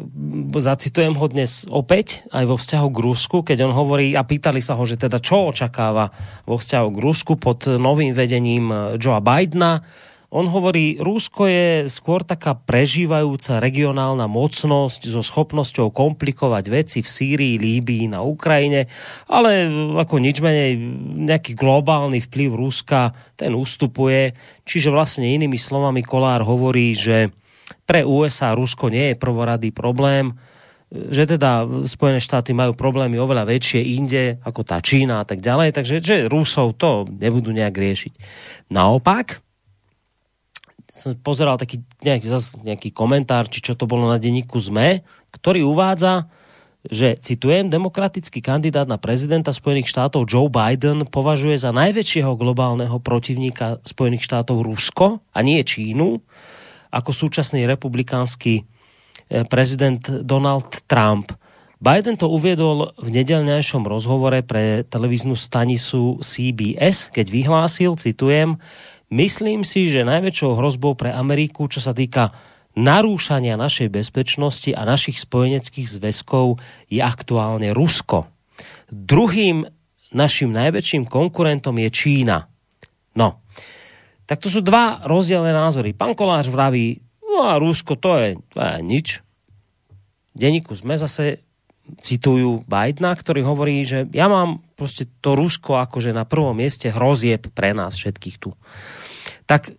zacitujem ho dnes opäť aj vo vzťahu k Rusku, keď on hovorí a pýtali sa ho, že teda čo očakáva vo vzťahu k Rusku pod novým vedením Joea Bidena on hovorí, Rusko je skôr taká prežívajúca regionálna mocnosť so schopnosťou komplikovať veci v Sýrii, Líbii, na Ukrajine, ale ako nič menej nejaký globálny vplyv Ruska, ten ustupuje. Čiže vlastne inými slovami Kolár hovorí, že pre USA Rusko nie je prvoradý problém, že teda Spojené štáty majú problémy oveľa väčšie inde, ako tá Čína a tak ďalej, takže že Rusov to nebudú nejak riešiť. Naopak, som pozeral taký nejaký, nejaký komentár, či čo to bolo na denníku ZME, ktorý uvádza, že, citujem, demokratický kandidát na prezidenta Spojených štátov Joe Biden považuje za najväčšieho globálneho protivníka Spojených štátov Rusko a nie Čínu, ako súčasný republikánsky eh, prezident Donald Trump. Biden to uviedol v nedelňajšom rozhovore pre televíznu stanicu CBS, keď vyhlásil, citujem, Myslím si, že najväčšou hrozbou pre Ameriku, čo sa týka narúšania našej bezpečnosti a našich spojeneckých zväzkov je aktuálne Rusko. Druhým naším najväčším konkurentom je Čína. No, Tak to sú dva rozdielne názory. Pán Kolář vraví, no a Rusko to je, to je nič. Deníku sme zase citujú Bidena, ktorý hovorí, že ja mám proste to Rusko akože na prvom mieste hrozieb pre nás všetkých tu. Tak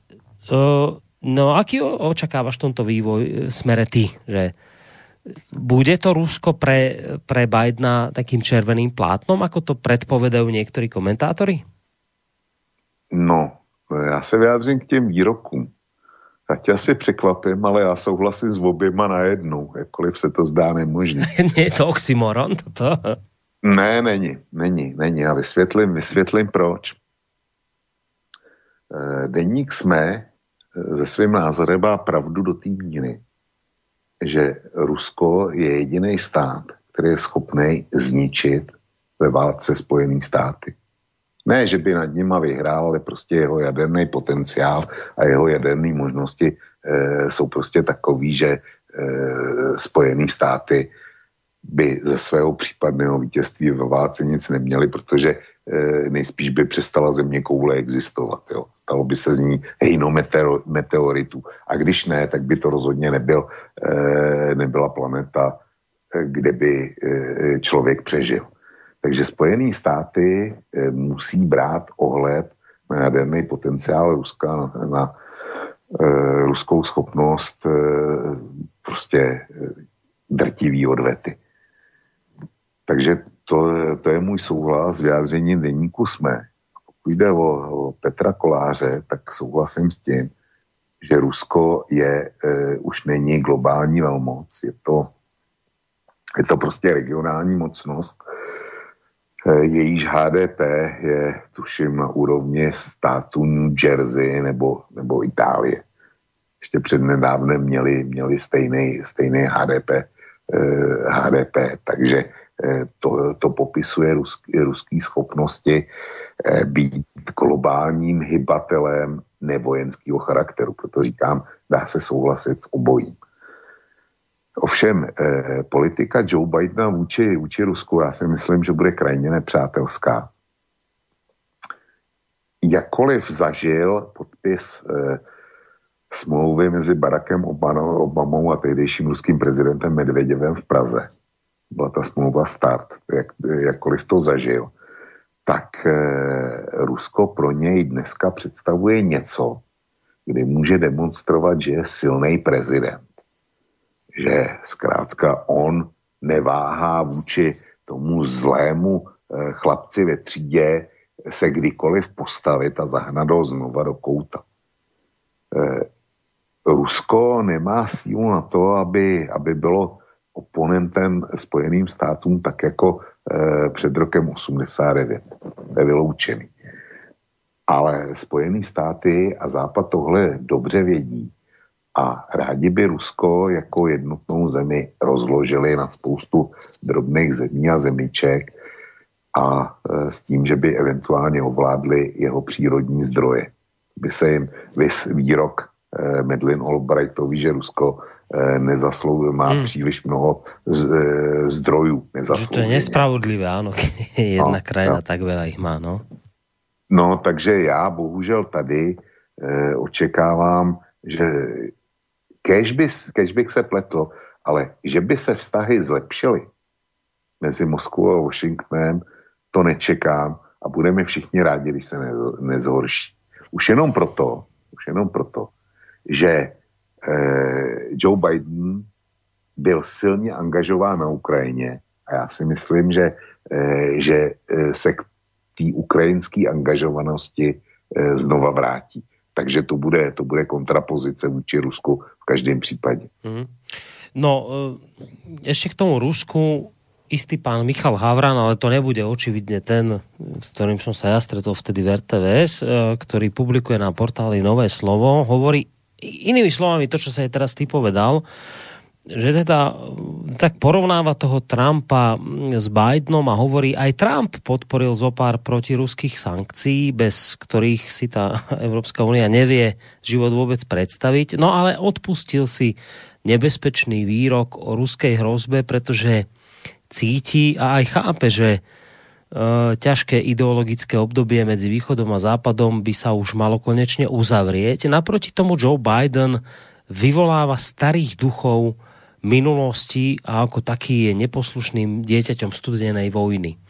uh, no aký očakávaš tomto vývoj e, smere ty, že bude to Rusko pre, pre Bidena takým červeným plátnom, ako to predpovedajú niektorí komentátori?
No, já se vyjádřím k těm výrokům. Já tě asi překvapím, ale já souhlasím s oběma najednou, jakkoliv se to zdá nemožné.
je to oxymoron toto?
Ne, není, není, není. A vysvětlím, vysvětlím proč. Eh, deník jsme se eh, svým názorem má pravdu do té míry, že Rusko je jediný stát, který je schopný zničit ve válce Spojený státy. Ne, že by nad nima vyhrál, ale prostě jeho jaderný potenciál a jeho jaderné možnosti e, jsou prostě takový, že e, Spojené státy by ze svého případného vítězství ve válce nic neměli, protože e, nejspíš by přestala země koule existovat. Jo. Stalo by se z ní hejno meteor, meteoritu. A když ne, tak by to rozhodně nebyl, e, nebyla planeta, kde by e, člověk přežil. Takže Spojené státy eh, musí brát ohled na jaderný potenciál Ruska, na, na uh, ruskou schopnost uh, prostě drtivý odvety. Takže to, to je můj souhlas s vyjádřením deníku SME. Pokud jde o, o Petra Koláře, tak souhlasím s tím, že Rusko je, uh, už není globální velmoc, je to, je to prostě regionální mocnost, jejíž HDP je, tuším, na úrovni státu New Jersey nebo, nebo Itálie. Ještě před nedávnem měli, měli stejný, stejný HDP, eh, HDP, takže eh, to, to popisuje ruský, ruský schopnosti eh, být globálním hybatelem nevojenského charakteru. Proto říkám, dá se souhlasit s obojím. Ovšem, eh, politika Joe Bidena vůči, vůči Rusku, já si myslím, že bude krajně nepřátelská. Jakkoliv zažil podpis eh, smlouvy mezi Barackem Obamou, Obamou a tehdejším ruským prezidentem Medvedevem v Praze, byla ta smlouva start, jak, jakkoliv to zažil, tak eh, Rusko pro něj dneska představuje něco, kdy může demonstrovat, že je silný prezident že zkrátka on neváhá vůči tomu zlému eh, chlapci ve třídě se kdykoliv postavit a zahnat ho znova do kouta. Eh, Rusko nemá sílu na to, aby, aby bylo oponentem Spojeným státům tak jako e, před rokem 89. To je vyloučený. Ale Spojený státy a Západ tohle dobře vědí a rádi by Rusko jako jednotnou zemi rozložili na spoustu drobných zemí a zemíček a e, s tím, že by eventuálně ovládli jeho přírodní zdroje. By se jim vys výrok e, Medlin Albrightovi, že Rusko e, nezaslouží, má hmm. příliš mnoho z, e, zdrojů.
Že to je nespravodlivé, ano, jedna no, krajina no. tak veľa ich má, no.
No, takže já bohužel tady e, očekávám, že kež, by, kež bych se pletl, ale že by se vztahy zlepšily mezi Moskvou a Washingtonem, to nečekám a budeme všichni rádi, když se ne, nezhorší. Už jenom proto, už jenom proto, že eh, Joe Biden byl silně angažován na Ukrajině a já si myslím, že, eh, že eh, se k té ukrajinské angažovanosti eh, znova vrátí takže to bude, to bude kontrapozice vůči Rusku v každém případě. Mm.
No, ešte k tomu Rusku istý pán Michal Havran, ale to nebude očividne ten, s ktorým som sa ja stretol vtedy v RTVS, e, ktorý publikuje na portáli Nové slovo, hovorí inými slovami to, čo sa je teraz ty povedal, že teda tak porovnáva toho Trumpa s Bidenom a hovorí, aj Trump podporil zo pár protiruských sankcií, bez ktorých si tá Európska únia nevie život vôbec predstaviť. No ale odpustil si nebezpečný výrok o ruskej hrozbe, pretože cíti a aj chápe, že ťažké ideologické obdobie medzi východom a západom by sa už malo konečne uzavrieť. Naproti tomu Joe Biden vyvoláva starých duchov minulosti a ako taký je neposlušným dieťaťom studenej vojny.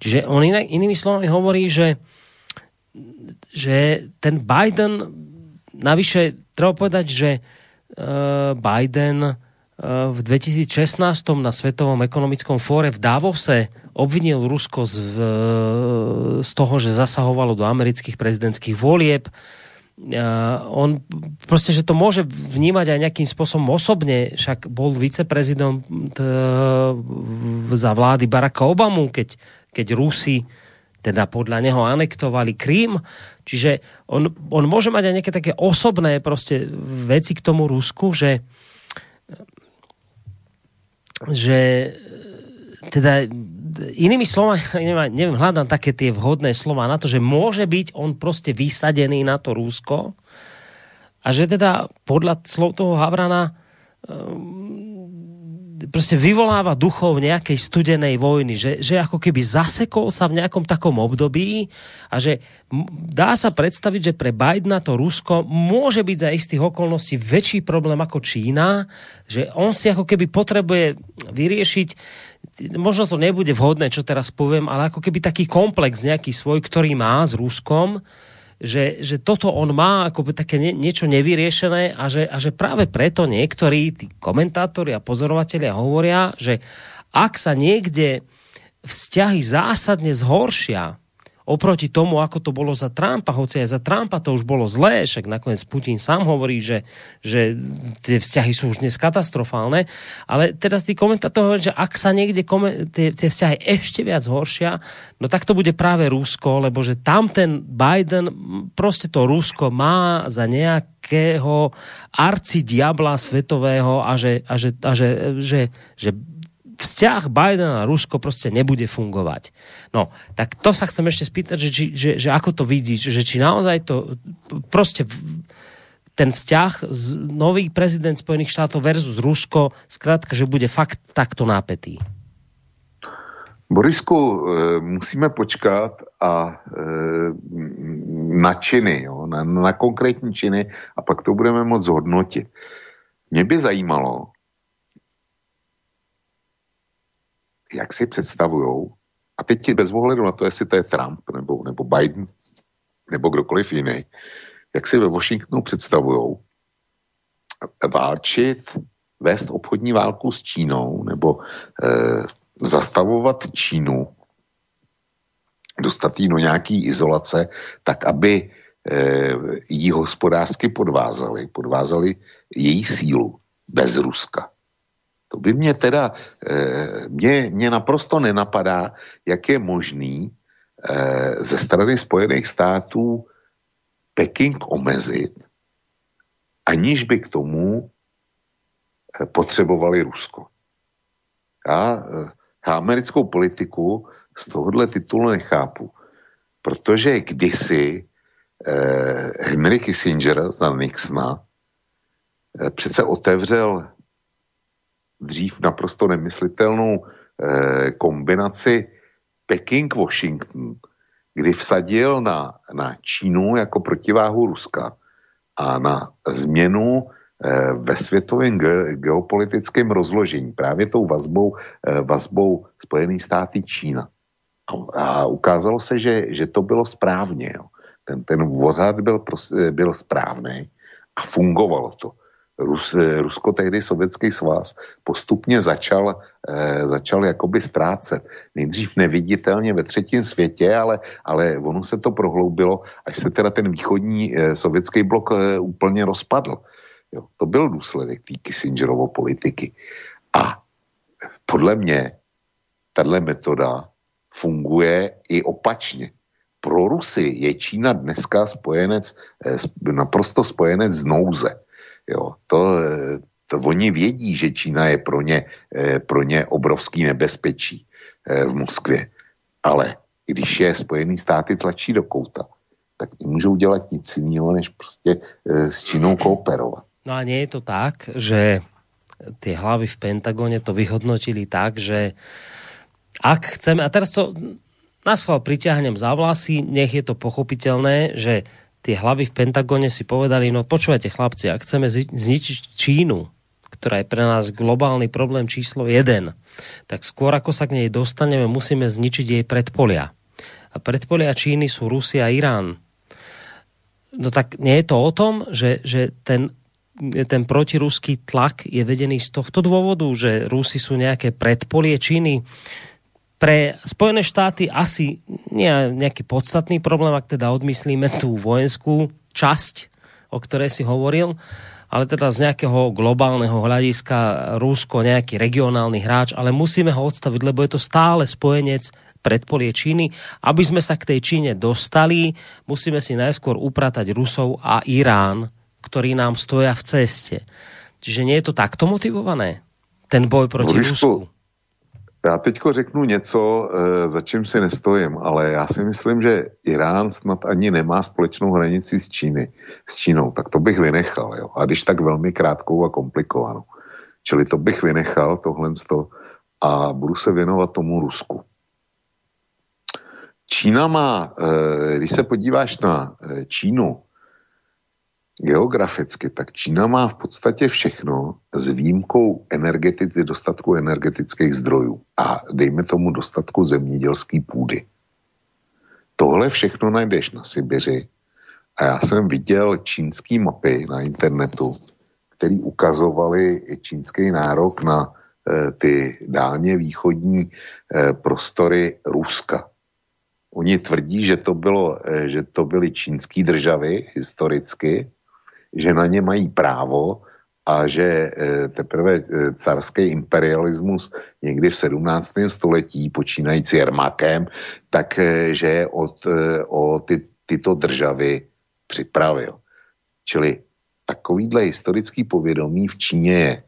Čiže on inak, inými slovami hovorí, že, že ten Biden, navyše treba povedať, že uh, Biden v 2016 na Svetovom ekonomickom fóre v Davose obvinil Rusko z, z toho, že zasahovalo do amerických prezidentských volieb. On proste, že to môže vnímať aj nejakým spôsobom osobne, však bol viceprezident za vlády Baracka Obamu, keď, keď Rusi teda podľa neho anektovali Krím, čiže on, on môže mať aj nejaké také osobné proste veci k tomu Rusku, že že teda inými slovami, neviem, hľadám také tie vhodné slova na to, že môže byť on proste vysadený na to Rúsko a že teda podľa slov toho Havrana proste vyvoláva duchov nejakej studenej vojny, že, že ako keby zasekol sa v nejakom takom období a že dá sa predstaviť, že pre Bidena to Rusko môže byť za istých okolností väčší problém ako Čína, že on si ako keby potrebuje vyriešiť možno to nebude vhodné, čo teraz poviem, ale ako keby taký komplex nejaký svoj, ktorý má s Ruskom, že, že toto on má ako také nie, niečo nevyriešené a že, a že práve preto niektorí tí komentátori a pozorovatelia hovoria, že ak sa niekde vzťahy zásadne zhoršia oproti tomu, ako to bolo za Trumpa, hoci aj za Trumpa to už bolo zlé, však nakoniec Putin sám hovorí, že, že tie vzťahy sú už dnes katastrofálne, ale teraz tí komentátori hovorí, že ak sa niekde tie, tie vzťahy ešte viac horšia, no tak to bude práve Rusko, lebo že tam ten Biden proste to Rusko má za nejakého arcidiabla svetového a že, a že, a že, že, že vzťah Bidena a Rusko prostě nebude fungovat. No, tak to sa chcem ešte spýtať, že, že, že ako to vidíš, že či naozaj to prostě ten vzťah z nový prezident Spojených štátov versus Rusko, zkrátka, že bude fakt takto nápetý.
Borisku, eh, musíme počkat a eh, na činy, jo, na, na konkrétní činy a pak to budeme moc hodnotit. Mě by zajímalo, jak si představujou, a teď ti bez ohledu na to, jestli to je Trump nebo, nebo Biden nebo kdokoliv jiný, jak si ve Washingtonu představujou válčit, vést obchodní válku s Čínou nebo eh, zastavovat Čínu, dostat jí do nějaký izolace, tak aby eh, jí hospodářsky podvázali, podvázali její sílu bez Ruska. To by mě teda, eh, mě, mě naprosto nenapadá, jak je možný eh, ze strany Spojených států Peking omezit, aniž by k tomu eh, potřebovali Rusko. Já, americkou politiku z tohohle titulu nechápu, protože kdysi eh, Henry Kissinger za Nixona eh, přece otevřel dřív naprosto nemyslitelnou eh, kombinaci Peking-Washington, kdy vsadil na, na Čínu jako protiváhu Ruska a na změnu eh, ve světovém ge, geopolitickém rozložení, právě tou vazbou, eh, vazbou Spojených státy Čína. A, a ukázalo se, že, že to bylo správně. Jo. Ten, ten odhad byl, byl správný a fungovalo to. Rus, Rusko, tehdy Sovětský svaz, postupně začal, eh, začal jakoby ztrácet. Nejdřív neviditelně ve třetím světě, ale, ale ono se to prohloubilo, až se teda ten východní eh, sovětský blok eh, úplně rozpadl. Jo, to byl důsledek té Kissingerovo politiky. A podle mě tahle metoda funguje i opačně. Pro Rusy je Čína dneska spojenec, eh, naprosto spojenec z nouze Jo, to, to oni vědí, že Čína je pro ně, eh, pro ně obrovský nebezpečí eh, v Moskvě. Ale když je Spojený státy tlačí do kouta, tak nemůžou dělat nic jiného, než prostě eh, s Čínou kooperovat.
No a nie je to tak, že tie hlavy v Pentagone to vyhodnotili tak, že ak chceme, a teraz to na schvál priťahnem za vlasy, nech je to pochopiteľné, že tie hlavy v Pentagone si povedali, no počúvajte chlapci, ak chceme zničiť Čínu, ktorá je pre nás globálny problém číslo 1, tak skôr ako sa k nej dostaneme, musíme zničiť jej predpolia. A predpolia Číny sú Rusia a Irán. No tak nie je to o tom, že, že ten ten protiruský tlak je vedený z tohto dôvodu, že Rusi sú nejaké predpolie Číny. Pre Spojené štáty asi nie je nejaký podstatný problém, ak teda odmyslíme tú vojenskú časť, o ktorej si hovoril, ale teda z nejakého globálneho hľadiska Rusko nejaký regionálny hráč, ale musíme ho odstaviť, lebo je to stále spojenec predpolie Číny. Aby sme sa k tej Číne dostali, musíme si najskôr upratať Rusov a Irán, ktorí nám stoja v ceste. Čiže nie je to takto motivované? Ten boj proti Borisku, Rusku?
Já teďko řeknu něco, e, za čím si nestojím, ale já si myslím, že Irán snad ani nemá společnou hranici s, Číny, s Čínou, tak to bych vynechal. Jo? A když tak velmi krátkou a komplikovanou. Čili to bych vynechal, tohle a budu se věnovat tomu Rusku. Čína má, e, když se podíváš na e, Čínu, geograficky, tak Čína má v podstatě všechno s výjimkou energetiky, dostatku energetických zdrojů a dejme tomu dostatku zemědělské půdy. Tohle všechno najdeš na Sibiři a já jsem viděl čínský mapy na internetu, který ukazovaly čínský nárok na e, ty dálně východní e, prostory Ruska. Oni tvrdí, že to, bylo, e, že to byly čínské državy historicky, že na ně mají právo a že eh, teprve eh, carský imperialismus někdy v 17. století, počínající Jermakem, tak eh, že od, o ty, tyto državy připravil. Čili takovýhle historický povědomí v Číně je.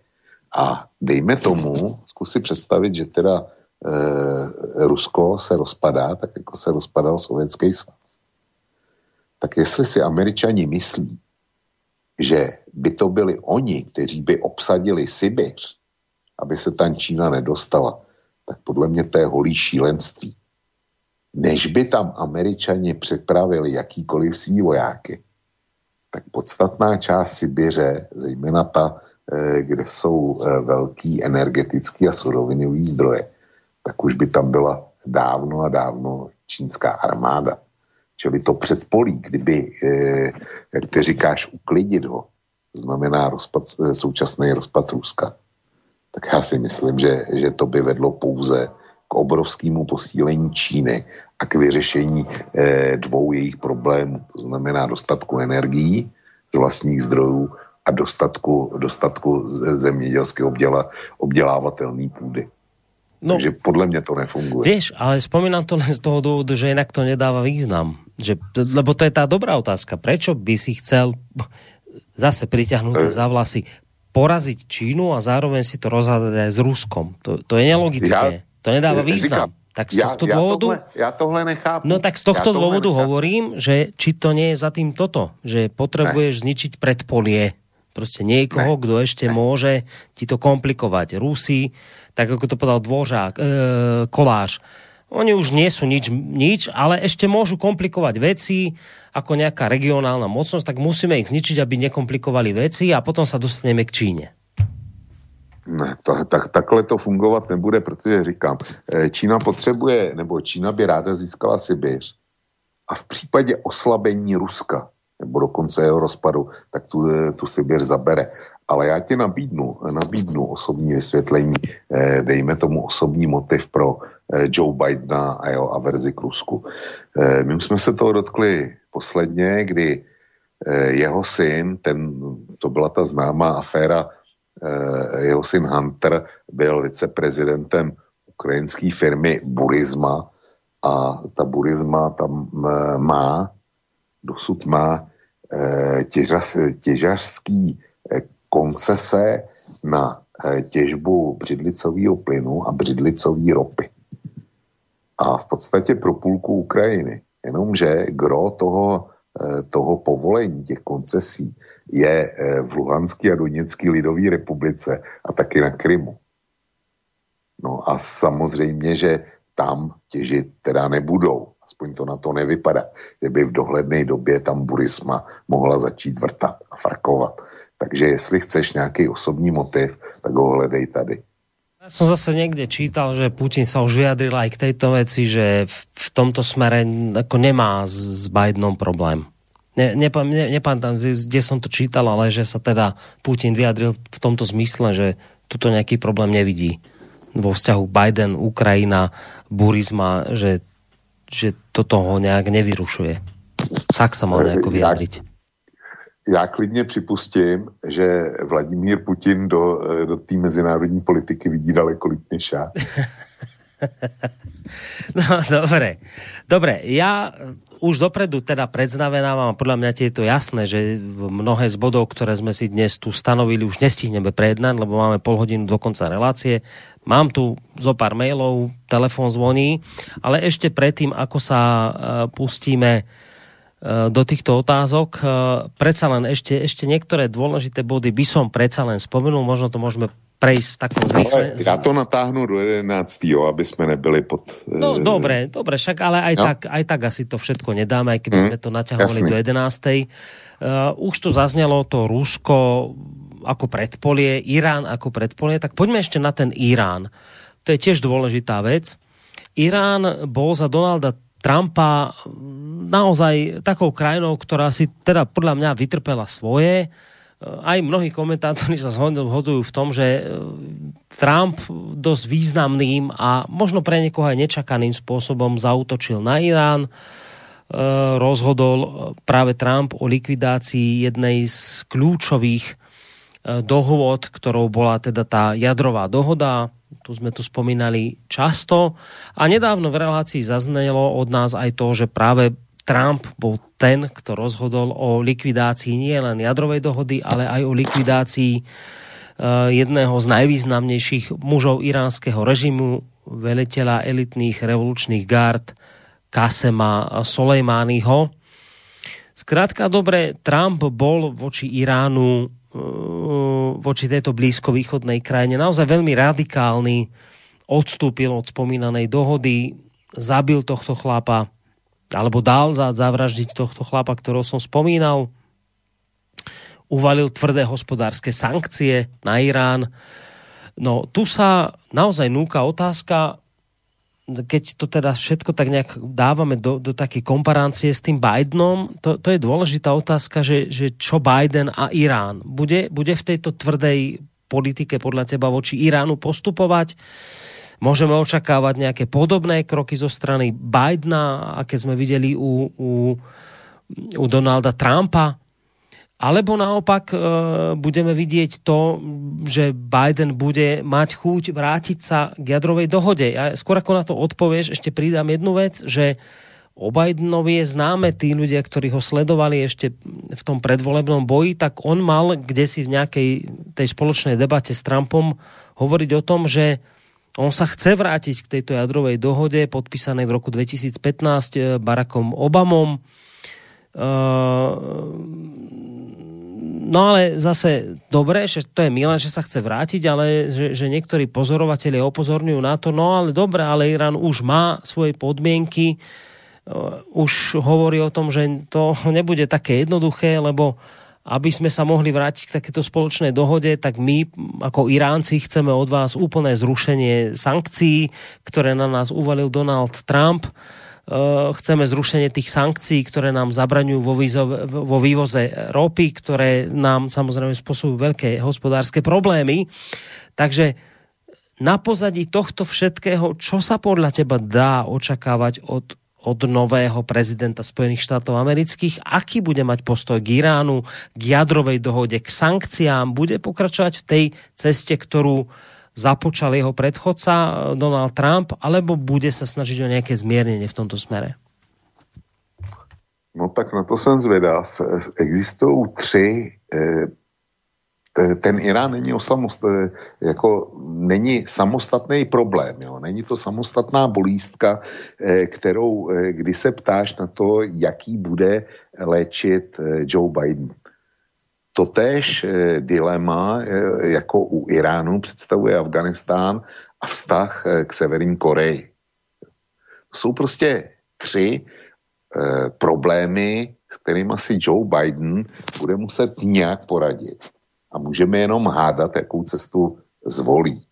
A dejme tomu, zkusím představit, že teda e, Rusko se rozpadá, tak jako se rozpadal Sovětský svaz. Tak jestli si američani myslí, že by to byli oni, kteří by obsadili Sibiř, aby se tam Čína nedostala, tak podle mě to je holý šílenství. Než by tam američani připravili jakýkoliv svý vojáky, tak podstatná část Sibiře, zejména ta, eh, kde jsou eh, velký energetický a surovinový zdroje, tak už by tam byla dávno a dávno čínská armáda. Čili to předpolí, kdyby, eh, jak ty říkáš, uklidit ho, znamená rozpad, eh, současný rozpad Ruska, tak já si myslím, že, že to by vedlo pouze k obrovskému posílení Číny a k vyřešení eh, dvou jejich problémů. To znamená dostatku energií z vlastních zdrojů a dostatku, dostatku zemědělské obděla, obdělávatelné půdy. No, Takže podle mě to nefunguje.
Víš, ale vzpomínám to len z toho důvodu, že jinak to nedává význam. Že, lebo to je tá dobrá otázka. Prečo by si chcel zase priťahnuté za vlasy poraziť Čínu a zároveň si to rozhádať aj s Ruskom? To, to je nelogické. Ja, to nedáva význam. Říkám, tak z tohto
ja,
dôvodu...
Ja tohle, ja tohle nechápu.
No tak z tohto nechápu. hovorím, že či to nie je za tým toto, že potrebuješ ne. zničiť predpolie. Proste niekoho, ne. kto ešte ne. môže ti to komplikovať. Rusi, tak ako to povedal Dvořák, e, Koláš, oni už nie sú nič, nič, ale ešte môžu komplikovať veci ako nejaká regionálna mocnosť, tak musíme ich zničiť, aby nekomplikovali veci a potom sa dostaneme k Číne.
Ne, to, tak, takhle to fungovat nebude, protože říkám, e, Čína potřebuje, nebo Čína by ráda získala Sibiř a v případě oslabení Ruska, nebo dokonce jeho rozpadu, tak tu, tu Sibir zabere. Ale já ti nabídnu, nabídnu osobní vysvětlení, eh, dejme tomu osobní motiv pro eh, Joe Bidena a jeho averzi k Rusku. Eh, my jsme se toho dotkli posledně, kdy jeho syn, ten, to byla ta známá aféra, jeho syn Hunter byl viceprezidentem ukrajinské firmy Burisma a ta Burisma tam má, dosud má těžař, těžařský koncese na eh, těžbu břidlicového plynu a břidlicové ropy. A v podstatě pro půlku Ukrajiny. Jenomže gro toho, eh, toho povolení těch koncesí je eh, v Luhanské a Doněcké lidové republice a taky na Krymu. No a samozřejmě, že tam těžit teda nebudou. Aspoň to na to nevypadá, že by v dohledné době tam Burisma mohla začít vrtat a farkovat. Takže jestli chceš nějaký osobní motiv, tak ho hledej tady.
Ja som zase niekde čítal, že Putin sa už vyjadril aj k tejto veci, že v, tomto smere ako nemá s, Bidenom problém. Ne, nepa, ne, nepamätám, kde som to čítal, ale že sa teda Putin vyjadril v tomto zmysle, že tuto nejaký problém nevidí vo vzťahu Biden, Ukrajina, Burisma, že, že toto ho nejak nevyrušuje. Tak sa mal nejako vyjadriť
já klidně připustím, že Vladimír Putin do, do té mezinárodní politiky vidí daleko líp než já.
no, dobre. Dobre, ja už dopredu teda predznavenávam, a podľa mňa je to jasné, že mnohé z bodov, ktoré sme si dnes tu stanovili, už nestihneme prejednať, lebo máme pol hodinu do konca relácie. Mám tu zo pár mailov, telefon zvoní, ale ešte predtým, ako sa uh, pustíme Eh, do týchto otázok. Eh, predsa len ešte, ešte niektoré dôležité body by som predsa len spomenul, možno to môžeme prejsť v takom zrýchle...
Ja to natáhnu do 11. aby sme nebyli pod...
No dobre, dobre, však ale aj, no. tak, aj tak asi to všetko nedáme, aj keby mm, sme to naťahovali jasný. do 11. Uh, eh, už tu zaznelo to Rusko ako predpolie, Irán ako predpolie, tak poďme ešte na ten Irán. To je tiež dôležitá vec. Irán bol za Donalda Trumpa naozaj takou krajinou, ktorá si teda podľa mňa vytrpela svoje. Aj mnohí komentátori sa zhodujú v tom, že Trump dosť významným a možno pre niekoho aj nečakaným spôsobom zautočil na Irán. Rozhodol práve Trump o likvidácii jednej z kľúčových dohôd, ktorou bola teda tá jadrová dohoda, tu sme tu spomínali často a nedávno v relácii zaznelo od nás aj to, že práve Trump bol ten, kto rozhodol o likvidácii nie len jadrovej dohody, ale aj o likvidácii uh, jedného z najvýznamnejších mužov iránskeho režimu, veliteľa elitných revolučných gard Kasema Soleimányho. Zkrátka dobre, Trump bol voči Iránu voči tejto blízkovýchodnej krajine naozaj veľmi radikálny, odstúpil od spomínanej dohody, zabil tohto chlapa, alebo dal za zavraždiť tohto chlapa, ktorého som spomínal, uvalil tvrdé hospodárske sankcie na Irán. No tu sa naozaj núka otázka, keď to teda všetko tak nejak dávame do, do také komparácie s tým Bidenom, to, to je dôležitá otázka, že, že čo Biden a Irán. Bude, bude v tejto tvrdej politike podľa teba voči Iránu postupovať? Môžeme očakávať nejaké podobné kroky zo strany Bidena, aké sme videli u, u, u Donalda Trumpa? Alebo naopak e, budeme vidieť to, že Biden bude mať chuť vrátiť sa k jadrovej dohode. Ja skôr ako na to odpovieš, ešte pridám jednu vec, že o Bidenovi je známe tí ľudia, ktorí ho sledovali ešte v tom predvolebnom boji, tak on mal kde si v nejakej tej spoločnej debate s Trumpom hovoriť o tom, že on sa chce vrátiť k tejto jadrovej dohode podpísanej v roku 2015 e, Barackom Obamom. Uh, No ale zase dobre, že to je milé, že sa chce vrátiť, ale že, že niektorí pozorovatelia opozorňujú na to, no ale dobre, ale Irán už má svoje podmienky, uh, už hovorí o tom, že to nebude také jednoduché, lebo aby sme sa mohli vrátiť k takéto spoločnej dohode, tak my ako Iránci chceme od vás úplné zrušenie sankcií, ktoré na nás uvalil Donald Trump. Eh, chceme zrušenie tých sankcií, ktoré nám zabraňujú vo, výzo, vo vývoze ropy, ktoré nám samozrejme spôsobujú veľké hospodárske problémy. Takže na pozadí tohto všetkého, čo sa podľa teba dá očakávať od, od nového prezidenta Spojených štátov amerických, aký bude mať postoj k Iránu, k jadrovej dohode, k sankciám, bude pokračovať v tej ceste, ktorú započal jeho predchodca eh, Donald Trump, alebo bude sa snažiť o nejaké zmiernenie v tomto smere?
No tak na to jsem zvědav. Existují tři eh, ten Irán není, osamost, jako, není samostatný problém, jo? není to samostatná bolístka, eh, kterou, kdy se ptáš na to, jaký bude léčit Joe Biden. Totéž eh, dilema eh, jako u Iránu představuje Afganistán a vztah eh, k Severní Koreji. jsou prostě tři problémy, s kterými si Joe Biden bude muset nějak poradit. A můžeme jenom hádat, jakou cestu zvolí.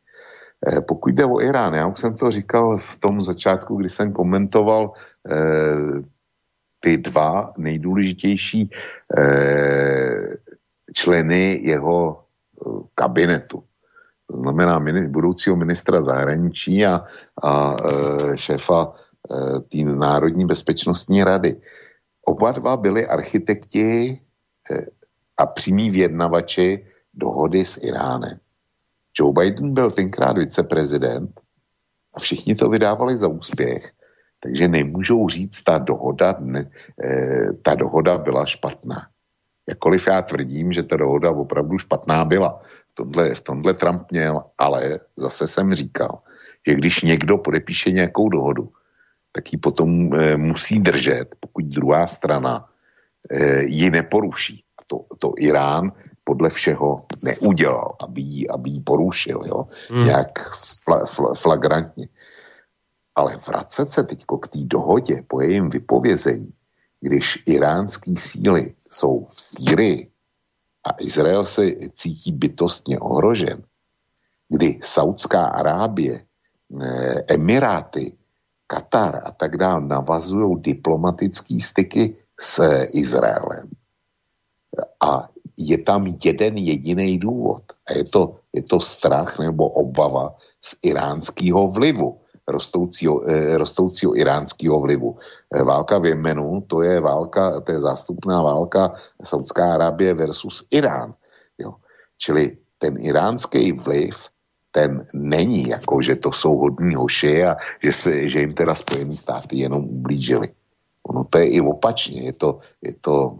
Pokud jde o Irán, já už jsem to říkal v tom začátku, kdy jsem komentoval e, ty dva nejdůležitější e, členy jeho kabinetu. To znamená budoucího ministra zahraničí a, a e, šéfa e, té Národní bezpečnostní rady. Oba dva byli architekti a přímí vyjednavači dohody s Iránem. Joe Biden byl tenkrát viceprezident a všichni to vydávali za úspěch, takže nemůžou říct, ta dohoda, ne, ta dohoda byla špatná. Jakkoliv já tvrdím, že ta dohoda opravdu špatná byla. V tomhle, v tomhle Trump měl, ale zase jsem říkal, že když někdo podepíše nějakou dohodu, tak ji potom e, musí držet, pokud druhá strana e, ji neporuší. A to, to Irán podle všeho neudělal, aby ji, aby ji porušil, jo? Hmm. nějak fla, fla, flagrantně. Ale vracet se teď k té dohodě po jejím vypovězení, když iránský síly jsou v Sýrii a Izrael se cítí bytostně ohrožen, kdy Saudská Arábie, eh, Emiráty, Katar a tak dále navazují diplomatické styky s Izraelem. A je tam jeden jediný důvod. A je to, je to strach nebo obava z iránského vlivu rostoucího, eh, rostoucího iránského vlivu. Eh, válka v Jemenu, to je válka, to je zástupná válka Saudská Arábie versus Irán. Jo. Čili ten iránský vliv, ten není jako, že to jsou hodní hoši a že, se, že jim teda Spojené státy jenom ublížili. Ono to je i opačně, je to, je to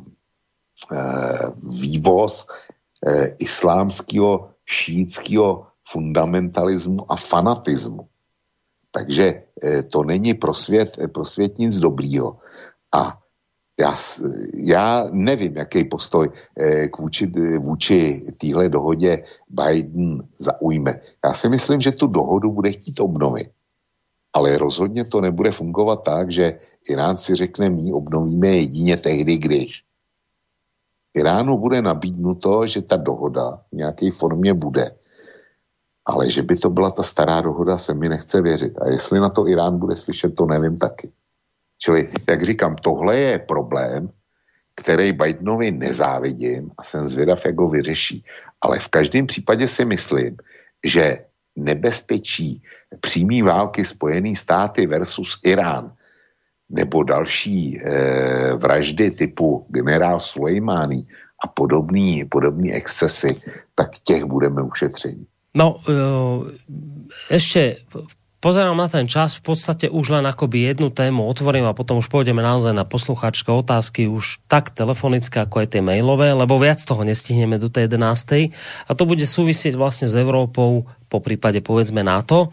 eh, vývoz eh, islámského šítského fundamentalismu a fanatismu. Takže eh, to není pro svět, eh, pro svět nic dobrýho. A já, já nevím, jaký postoj eh, k vůči, vůči téhle dohodě Biden zaujme. Já si myslím, že tu dohodu bude chtít obnovit. Ale rozhodně to nebude fungovat tak, že Irán si řekne, my obnovíme jedině tehdy, když. Iránu bude nabídnuto, že ta dohoda v nějaké formě bude ale že by to byla ta stará dohoda, se mi nechce věřit. A jestli na to Irán bude slyšet, to nevím taky. Čili, jak říkám, tohle je problém, který Bidenovi nezávidím a jsem zvědav, jak ho vyřeší. Ale v každém případě si myslím, že nebezpečí přímý války Spojený státy versus Irán nebo další e, vraždy typu generál Sulejmání a podobný, podobný excesy, tak těch budeme ušetření.
No, e, ešte pozerám na ten čas, v podstate už len akoby jednu tému otvorím a potom už pôjdeme naozaj na posluchačské otázky, už tak telefonické, ako aj tie mailové, lebo viac toho nestihneme do tej 11. A to bude súvisieť vlastne s Európou, po prípade povedzme NATO.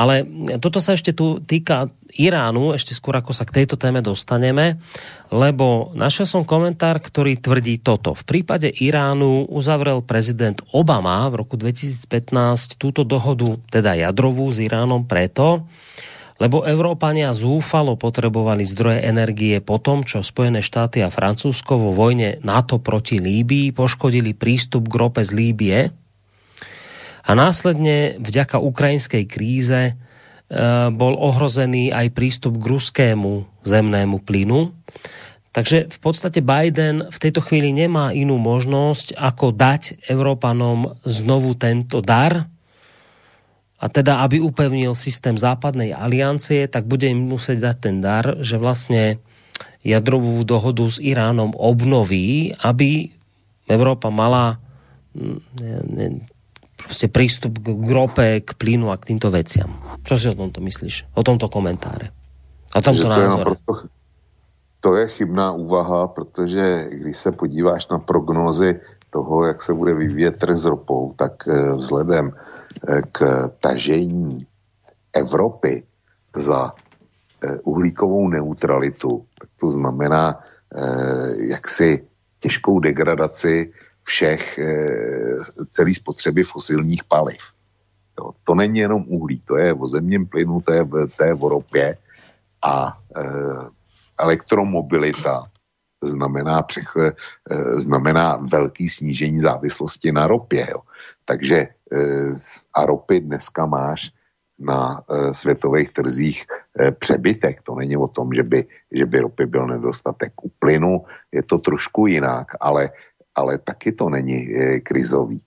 Ale toto sa ešte tu týka Iránu, ešte skôr ako sa k tejto téme dostaneme, lebo našiel som komentár, ktorý tvrdí toto. V prípade Iránu uzavrel prezident Obama v roku 2015 túto dohodu, teda jadrovú s Iránom preto, lebo Európania zúfalo potrebovali zdroje energie po tom, čo Spojené štáty a Francúzsko vo vojne NATO proti Líbii poškodili prístup k rope z Líbie a následne vďaka ukrajinskej kríze Eh, bol ohrozený aj prístup k ruskému zemnému plynu. Takže v podstate Biden v tejto chvíli nemá inú možnosť, ako dať Európanom znovu tento dar, a teda, aby upevnil systém západnej aliancie, tak bude im musieť dať ten dar, že vlastne jadrovú dohodu s Iránom obnoví, aby Európa mala mm, prostě prístup k grope, k plynu a k týmto veciam. Čo si o tomto myslíš? O tomto komentáre? O tomto to názore? Je naprosto,
to je chybná úvaha, protože když se podíváš na prognózy toho, jak se bude vyvíjet trh s ropou, tak eh, vzhledem eh, k tažení Evropy za eh, uhlíkovou neutralitu, tak to znamená jaksi těžkou degradaci všech e, celý spotřeby fosilních paliv. Jo, to není jenom uhlí, to je o zemním plynu, to je, to je o ropě a e, elektromobilita znamená, přech, e, znamená velký snížení závislosti na ropě. Jo. Takže e, a ropy dneska máš na e, světových trzích e, přebytek. To není o tom, že by, že by ropy byl nedostatek. U plynu je to trošku jinak, ale, ale taky to není e, krizový.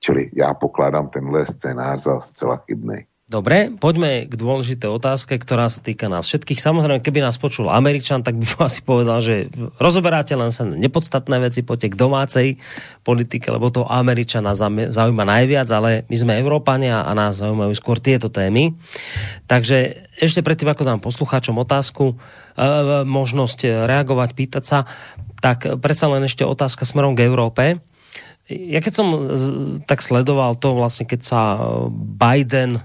Čili já pokládám tenhle scénář za zcela chybný.
Dobre, poďme k dôležité otázke, ktorá sa týka nás všetkých. Samozrejme, keby nás počul Američan, tak by asi povedal, že rozoberáte len sa nepodstatné veci, poďte k domácej politike, lebo to Američana zaujíma najviac, ale my sme Európania a nás zaujímajú skôr tieto témy. Takže ešte predtým, ako dám poslucháčom otázku, e, možnosť reagovať, pýtať sa, tak predsa len ešte otázka smerom k Európe. Ja keď som tak sledoval to vlastne, keď sa Biden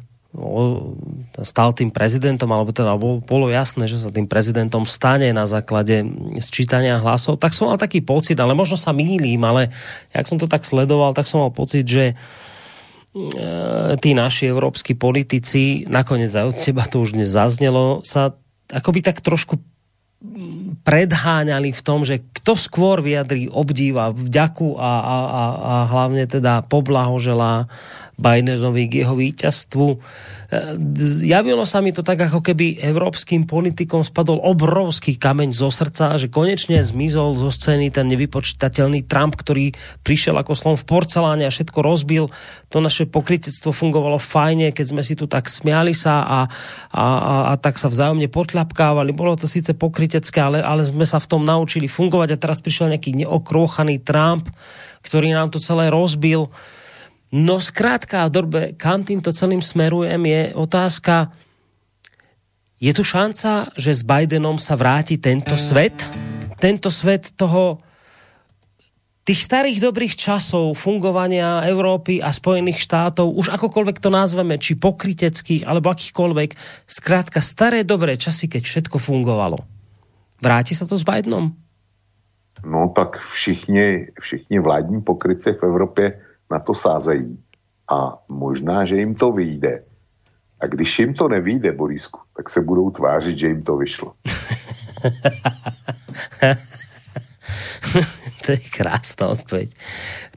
stal tým prezidentom, alebo teda bolo jasné, že sa tým prezidentom stane na základe sčítania hlasov, tak som mal taký pocit, ale možno sa mýlim, ale jak som to tak sledoval, tak som mal pocit, že e, tí naši európsky politici, nakoniec aj od teba to už dnes zaznelo, sa akoby tak trošku predháňali v tom, že kto skôr vyjadrí obdiva, vďaku a, a, a, a hlavne teda poblahoželá Bidenovi k jeho víťazstvu. E, javilo sa mi to tak, ako keby európskym politikom spadol obrovský kameň zo srdca, že konečne zmizol zo scény ten nevypočítateľný Trump, ktorý prišiel ako slon v porceláne a všetko rozbil. To naše pokrytectvo fungovalo fajne, keď sme si tu tak smiali sa a, a, a, a tak sa vzájomne potľapkávali. Bolo to síce pokrytecké, ale, ale sme sa v tom naučili fungovať a teraz prišiel nejaký neokrôchaný Trump, ktorý nám to celé rozbil. No zkrátka, Dorbe, kam týmto celým smerujem, je otázka, je tu šanca, že s Bidenom sa vráti tento svet? Tento svet toho tých starých dobrých časov fungovania Európy a Spojených štátov, už akokoľvek to nazveme, či pokryteckých, alebo akýchkoľvek, zkrátka staré dobré časy, keď všetko fungovalo. Vráti sa to s Bidenom?
No tak všichni, všichni vládní pokryci v Evropě na to sázejí a možná, že jim to vyjde. A když jim to nevyjde, Borisku, tak se budou tvářit, že jim to vyšlo.
to je krásná odpověď.